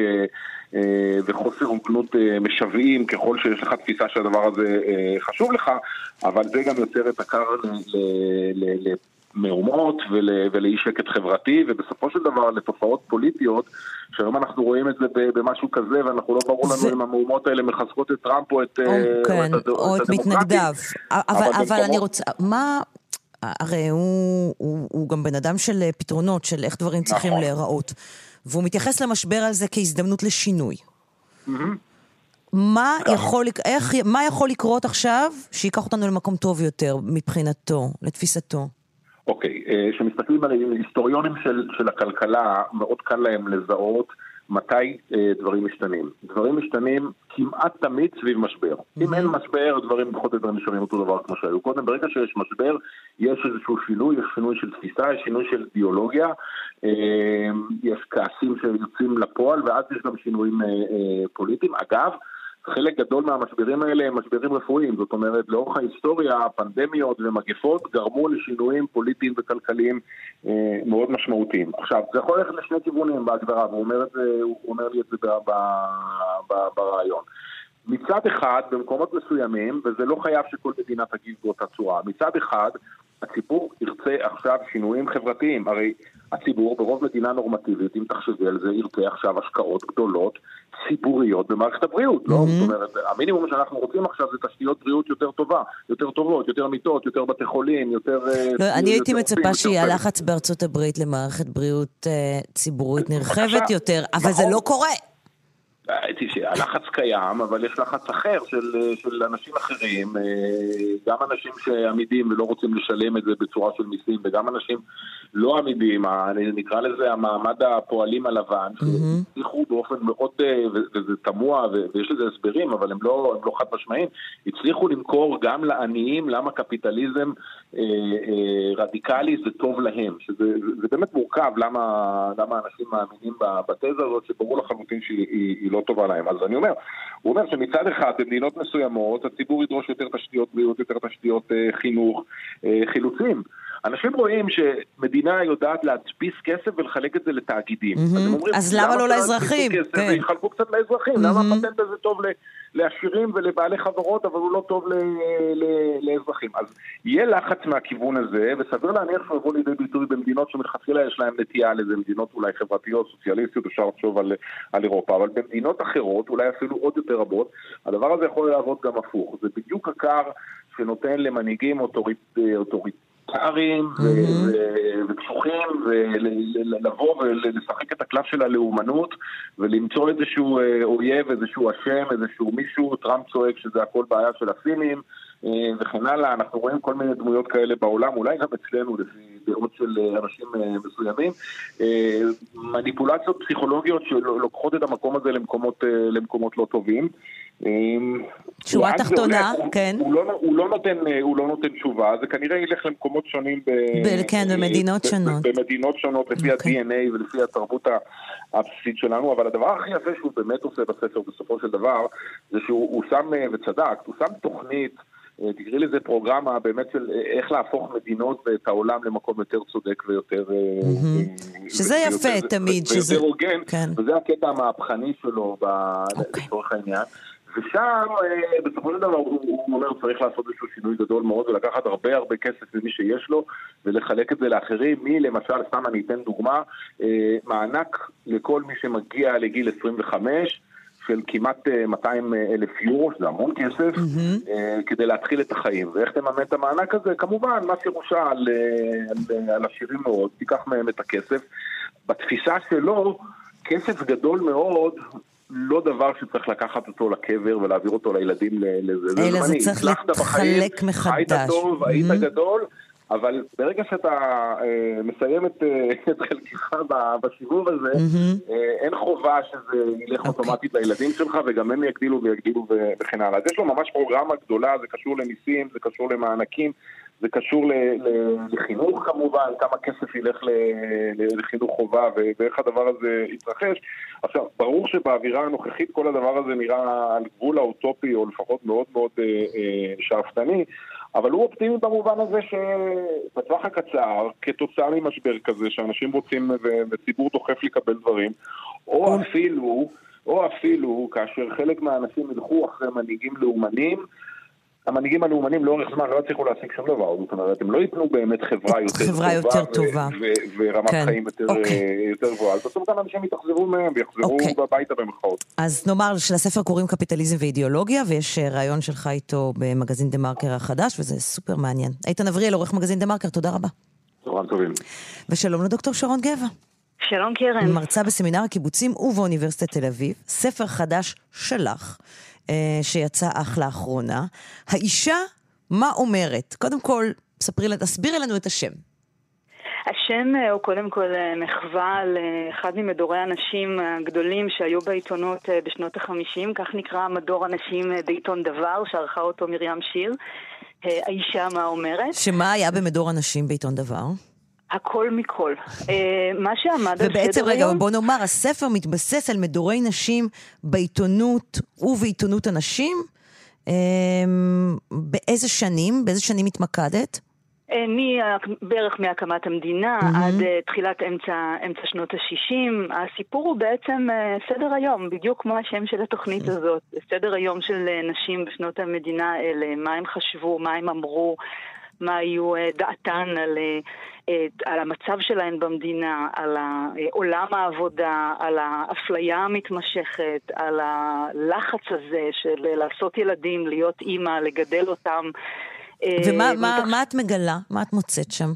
אה, וחוסר הוגנות אה, משוועים ככל שיש לך תפיסה שהדבר הזה אה, חשוב לך, אבל זה גם יוצר את הקר למהומות ולאי שקט חברתי, ובסופו של דבר לתופעות פוליטיות, שהיום אנחנו רואים את זה במשהו כזה, ואנחנו לא ברור לנו אם המהומות האלה מחזקות את טראמפ או את, כן, או את מתנגדיו. אבל, אבל אני רוצה, מה... הרי הוא, הוא, הוא גם בן אדם של פתרונות, של איך דברים צריכים נכון. להיראות. והוא מתייחס למשבר הזה כהזדמנות לשינוי. מה יכול, איך, מה יכול לקרות עכשיו שייקח אותנו למקום טוב יותר מבחינתו, לתפיסתו? אוקיי, אה, כשמסתכלים על היסטוריונים של, של הכלכלה, מאוד קל להם לזהות מתי אה, דברים משתנים. דברים משתנים כמעט תמיד סביב משבר. אם אין משבר, דברים פחות או יותר נשארים אותו דבר כמו שהיו קודם. ברגע שיש משבר, יש איזשהו שינוי, יש שינוי של תפיסה, יש שינוי של אידיאולוגיה, אה, יש כעסים שיוצאים לפועל, ואז יש גם שינויים אה, אה, פוליטיים. אגב, חלק גדול מהמשברים האלה הם משברים רפואיים, זאת אומרת, לאורך ההיסטוריה, פנדמיות ומגפות גרמו לשינויים פוליטיים וכלכליים אה, מאוד משמעותיים. עכשיו, זה יכול ללכת לשני כיוונים בהגדרה, והוא אומר, זה, הוא אומר לי את זה ברעיון. מצד אחד, במקומות מסוימים, וזה לא חייב שכל מדינה תגיב באותה צורה, מצד אחד, הציבור ירצה עכשיו שינויים חברתיים. הרי הציבור ברוב מדינה נורמטיבית, אם תחשבי על זה, ירצה עכשיו השקעות גדולות, ציבוריות במערכת הבריאות, לא? Mm-hmm. זאת אומרת, המינימום שאנחנו רוצים עכשיו זה תשתיות בריאות יותר טובה, יותר טובות, יותר מיטות, יותר בתי חולים, יותר... אה, לא, אני הייתי מצפה שיהיה לחץ בארצות הברית למערכת בריאות uh, ציבורית נרחבת יותר, אבל זה נכון. לא קורה. הלחץ קיים, אבל יש לחץ אחר של, של אנשים אחרים, אה, גם אנשים שעמידים ולא רוצים לשלם את זה בצורה של מיסים, וגם אנשים לא עמידים, נקרא לזה המעמד הפועלים הלבן, שהצליחו mm-hmm. באופן מאוד, אה, וזה תמוה, ויש לזה הסברים, אבל הם לא, הם לא חד משמעיים, הצליחו למכור גם לעניים למה קפיטליזם אה, אה, רדיקלי זה טוב להם, שזה זה, זה באמת מורכב למה, למה אנשים מאמינים בתזה הזאת, שברור לחלוטין שהיא לא טובה להם. אז אני אומר, הוא אומר שמצד אחד במדינות מסוימות הציבור ידרוש יותר תשתיות בריאות, יותר תשתיות אה, חינוך, אה, חילוצים. אנשים רואים שמדינה יודעת להדפיס כסף ולחלק את זה לתאגידים. Mm-hmm. אז, אומרים, אז למה לא לאזרחים? כן. ויחלקו קצת לאזרחים. Mm-hmm. למה הפטנט הזה טוב לעשירים ולבעלי חברות, אבל הוא לא טוב לאזרחים? אז יהיה לחץ מהכיוון הזה, וסביר להניח שהוא יבוא לידי ביטוי במדינות שמלכתחילה יש להן נטייה לזה, מדינות אולי חברתיות, סוציאליסטיות, אפשר לחשוב על, על אירופה, אבל במדינות אחרות, אולי אפילו עוד יותר רבות, הדבר הזה יכול לעבוד גם הפוך. זה בדיוק הכר שנותן למנהיגים אוטוריט, אוטוריט פרלמנטריים וקשוחים, ולבוא ולשחק את הקלף של הלאומנות, ולמצוא איזשהו אה, אויב, איזשהו אשם, איזשהו מישהו, טראמפ צועק שזה הכל בעיה של הסינים, אה, וכן הלאה. אנחנו רואים כל מיני דמויות כאלה בעולם, אולי גם אצלנו, לפי דעות של אה, אנשים מסוימים. מניפולציות פסיכולוגיות שלוקחות את המקום הזה למקומות, למקומות לא טובים. שורה תחתונה, כן. הוא לא, הוא, לא נותן, הוא לא נותן תשובה, זה כנראה ילך למקומות שונים ב, ב, כן, במדינות שונות. במדינות שונות, לפי okay. אוקיי. ה-DNA ולפי התרבות הבסיסית שלנו, אבל הדבר הכי יפה שהוא באמת עושה בספר בסופו של דבר, זה שהוא שם, וצדק, הוא שם תוכנית אה, תקראי לזה פרוגרמה באמת של אה, איך להפוך מדינות ואת העולם למקום יותר צודק ויותר... אה, שזה יפה תמיד, שזה... ויותר הוגן, כן. וזה הקטע המהפכני שלו אוקיי. לצורך העניין. ושם בסופו של דבר הוא אומר צריך לעשות איזשהו שינוי גדול מאוד ולקחת הרבה הרבה כסף ממי שיש לו ולחלק את זה לאחרים, מי למשל, סתם אני אתן דוגמה, מענק לכל מי שמגיע לגיל 25 של כמעט 200 אה, אה, אלף יורו, שזה המון כסף, mm-hmm. כדי להתחיל את החיים. ואיך תממן את המענק הזה? כמובן, מס ירושה על, על, על עשירים מאוד, תיקח מהם את הכסף. בתפיסה שלו, כסף גדול מאוד לא דבר שצריך לקחת אותו לקבר ולהעביר אותו לילדים לזה. אלא זה צריך להתחלק מחדש. היית טוב, mm-hmm. היית גדול. אבל ברגע שאתה אה, מסיים את, אה, את חלקך בסיבוב הזה, mm-hmm. אה, אין חובה שזה ילך okay. אוקיי. אוטומטית לילדים שלך, וגם הם יגדילו ויגדילו וכן הלאה. אז יש לו ממש פרוגרמה גדולה, זה קשור למיסים, זה קשור למענקים, זה קשור לחינוך כמובן, כמה כסף ילך לחינוך חובה ואיך הדבר הזה יתרחש. עכשיו, ברור שבאווירה הנוכחית כל הדבר הזה נראה על גבול האוטופי, או לפחות מאוד מאוד אה, אה, שאפתני. אבל הוא אופטימי במובן הזה שבטווח הקצר, כתוצאה ממשבר כזה, שאנשים רוצים וציבור דוחף לקבל דברים, או אפילו, או אפילו כאשר חלק מהאנשים ילכו אחרי מנהיגים לאומנים, המנהיגים הלאומנים לאורך זמן לא יצליחו להשיג שום דבר, זאת אומרת, הם לא ייתנו באמת חברה יותר חברה טובה, יותר טובה. ורמת כן. חיים יותר, אוקיי. יותר גבוהה. אז בסוף גם אנשים יתאכזבו מהם ויחזרו אוקיי. הביתה במרכאות. אז נאמר שלספר קוראים קפיטליזם ואידיאולוגיה, ויש אה, ראיון שלך איתו במגזין דה מרקר החדש, וזה סופר מעניין. איתן אבריאל, עורך מגזין דה מרקר, תודה רבה. צהריים טובים. ושלום לדוקטור שרון גבע. שלום קרן. מרצה בסמינר הקיבוצים ובאוניברסיטת תל אביב, ספר חדש שלך. אה, שיצא אך לאחרונה. האישה, מה אומרת? קודם כל, ספרי, תסבירי לנו את השם. השם אה, הוא קודם כל אה, מחווה לאחד ממדורי הנשים הגדולים שהיו בעיתונות בשנות החמישים, כך נקרא מדור הנשים בעיתון דבר, שערכה אותו מרים שיר. האישה מה אומרת? שמה היה במדור הנשים בעיתון דבר? הכל מכל. אה, מה שעמד על סדר היום... ובעצם, רגע, בוא נאמר, הספר מתבסס על מדורי נשים בעיתונות ובעיתונות הנשים. אה, באיזה שנים? באיזה שנים התמקדת? אה, בערך מהקמת המדינה mm-hmm. עד uh, תחילת אמצע, אמצע שנות ה-60. הסיפור הוא בעצם uh, סדר היום, בדיוק כמו השם של התוכנית mm-hmm. הזאת. סדר היום של uh, נשים בשנות המדינה האלה, מה הם חשבו, מה הם אמרו, מה היו דעתן על... Uh, על המצב שלהן במדינה, על עולם העבודה, על האפליה המתמשכת, על הלחץ הזה של לעשות ילדים, להיות אימא, לגדל אותם. ומה מה, מה את מגלה? מה את מוצאת שם?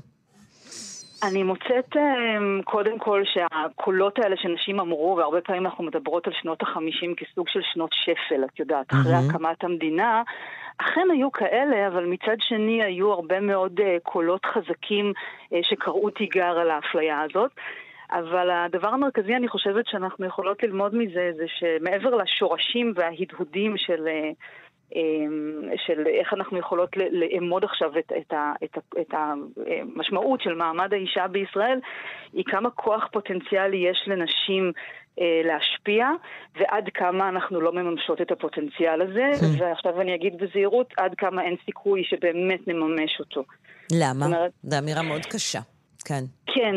אני מוצאת אמ, קודם כל שהקולות האלה שנשים אמרו, והרבה פעמים אנחנו מדברות על שנות החמישים כסוג של שנות שפל, את יודעת, אחרי mm-hmm. הקמת המדינה, אכן היו כאלה, אבל מצד שני היו הרבה מאוד uh, קולות חזקים uh, שקראו תיגר על האפליה הזאת. אבל הדבר המרכזי, אני חושבת שאנחנו יכולות ללמוד מזה, זה שמעבר לשורשים וההדהודים של... Uh, אמ, של איך אנחנו יכולות לאמוד עכשיו את, את, את, את המשמעות של מעמד האישה בישראל, היא כמה כוח פוטנציאלי יש לנשים אה, להשפיע, ועד כמה אנחנו לא מממשות את הפוטנציאל הזה, hmm. ועכשיו אני אגיד בזהירות, עד כמה אין סיכוי שבאמת נממש אותו. למה? זו אמירה מאוד קשה. כן. כן,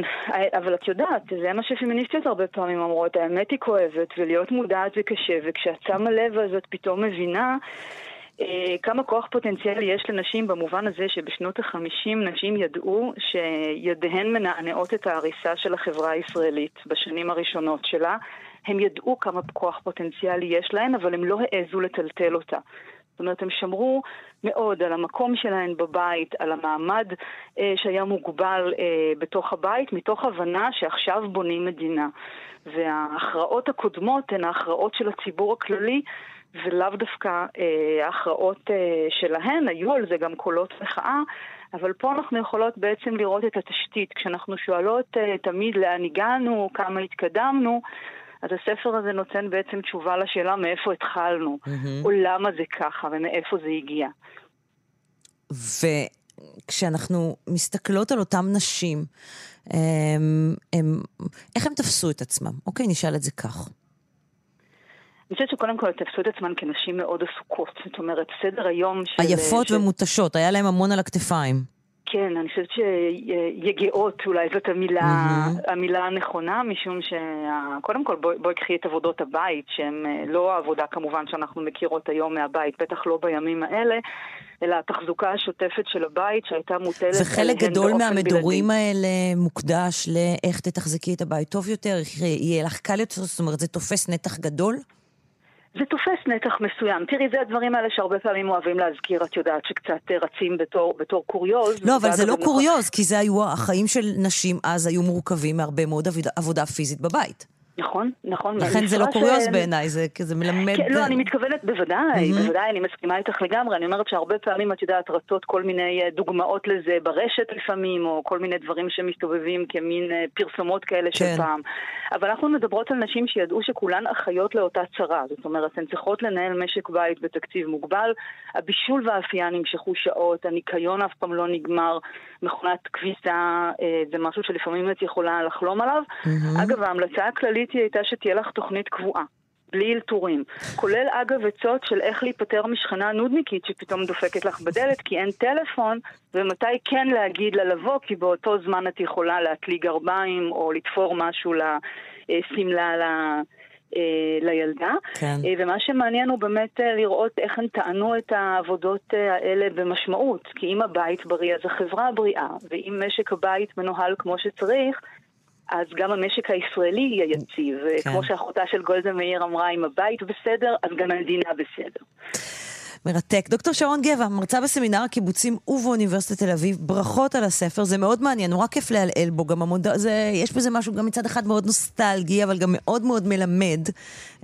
אבל את יודעת, זה מה שפמיניסטיות הרבה פעמים אומרות, האמת היא כואבת, ולהיות מודעת זה קשה, וכשאת שמה לב אז את פתאום מבינה אה, כמה כוח פוטנציאלי יש לנשים במובן הזה שבשנות החמישים נשים ידעו שידיהן מנענעות את ההריסה של החברה הישראלית בשנים הראשונות שלה. הם ידעו כמה כוח פוטנציאלי יש להן, אבל הם לא העזו לטלטל אותה. זאת אומרת, הם שמרו מאוד על המקום שלהן בבית, על המעמד אה, שהיה מוגבל אה, בתוך הבית, מתוך הבנה שעכשיו בונים מדינה. וההכרעות הקודמות הן ההכרעות של הציבור הכללי, ולאו דווקא אה, ההכרעות אה, שלהן, היו על זה גם קולות מחאה, אבל פה אנחנו יכולות בעצם לראות את התשתית. כשאנחנו שואלות אה, תמיד לאן הגענו, כמה התקדמנו, אז הספר הזה נותן בעצם תשובה לשאלה מאיפה התחלנו, mm-hmm. או למה זה ככה ומאיפה זה הגיע. וכשאנחנו מסתכלות על אותן נשים, הם, הם, איך הם תפסו את עצמם? אוקיי, נשאל את זה כך. אני חושבת שקודם כל תפסו את עצמן כנשים מאוד עסוקות. זאת אומרת, סדר היום של... עייפות ש... ומותשות, היה להם המון על הכתפיים. כן, אני חושבת שיגעות אולי זאת המילה, mm-hmm. המילה הנכונה, משום שקודם כל בואי בוא קחי את עבודות הבית, שהן אה, לא העבודה כמובן שאנחנו מכירות היום מהבית, בטח לא בימים האלה, אלא התחזוקה השוטפת של הבית שהייתה מוטלת וחלק גדול מהמדורים בלעדי. האלה מוקדש לאיך תתחזקי את הבית טוב יותר, יהיה לך קל יותר, זאת אומרת זה תופס נתח גדול? זה תופס נתח מסוים. תראי, זה הדברים האלה שהרבה פעמים אוהבים להזכיר, את יודעת, שקצת רצים בתור, בתור קוריוז. לא, אבל זה לא קוריוז, כי זה היו, החיים של נשים אז היו מורכבים מהרבה מאוד עבודה, עבודה פיזית בבית. נכון, נכון. לכן זה לא קוריוז בעיניי, זה כזה מלמד... כן, לא, אני מתכוונת בוודאי, בוודאי, אני מסכימה איתך לגמרי. אני אומרת שהרבה פעמים, את יודעת, רצות כל מיני אה, דוגמאות לזה ברשת לפעמים, או כל מיני דברים שמסתובבים כמין אה, פרסומות כאלה של כן. פעם. אבל אנחנו מדברות על נשים שידעו שכולן אחיות לאותה צרה. זאת אומרת, הן צריכות לנהל משק בית בתקציב מוגבל, הבישול והאפייה נמשכו שעות, הניקיון אף פעם לא נגמר, מכונת כביסה אה, זה משהו שלפעמים את יכולה לחלום עליו. אגב, ההמלצה הכללית היא הייתה שתהיה לך תוכנית קבועה. בלי אלתורים. כולל אגב עצות של איך להיפטר משכנה נודניקית שפתאום דופקת לך בדלת כי אין טלפון, ומתי כן להגיד לה לבוא, כי באותו זמן את יכולה להטלי גרביים או לתפור משהו לשמלה ל... אה, לילדה. כן. אה, ומה שמעניין הוא באמת אה, לראות איך הן טענו את העבודות האלה במשמעות. כי אם הבית בריא, אז החברה בריאה, ואם משק הבית מנוהל כמו שצריך, אז גם המשק הישראלי יהיה יציב. כן. כמו שאחותה של גולדה מאיר אמרה, אם הבית בסדר, אז גם המדינה בסדר. מרתק. דוקטור שרון גבע, מרצה בסמינר הקיבוצים ובאוניברסיטת תל אביב, ברכות על הספר, זה מאוד מעניין, נורא כיף לעלעל בו, גם המוד... זה, יש בזה משהו גם מצד אחד מאוד נוסטלגי, אבל גם מאוד מאוד מלמד.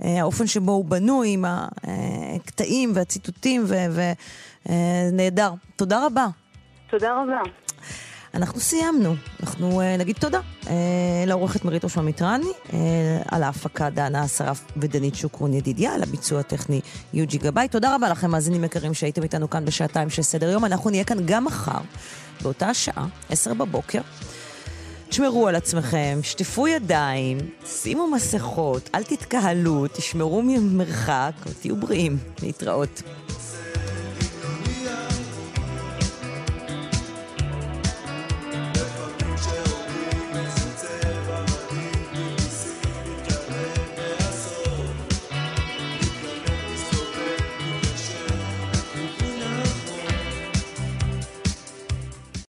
אה, האופן שבו הוא בנוי עם הקטעים והציטוטים, ונהדר. אה, תודה רבה. תודה רבה. אנחנו סיימנו. אנחנו uh, נגיד תודה uh, לעורכת מרית אושמה מיטרני, uh, על ההפקה דנה אסרף ודנית שוקרון ידידיה, על הביצוע הטכני יוג'י גבאי. תודה רבה לכם, מאזינים יקרים, שהייתם איתנו כאן בשעתיים של סדר יום. אנחנו נהיה כאן גם מחר, באותה שעה, עשר בבוקר. תשמרו על עצמכם, שטפו ידיים, שימו מסכות, אל תתקהלו, תשמרו ממרחק, תהיו בריאים. להתראות.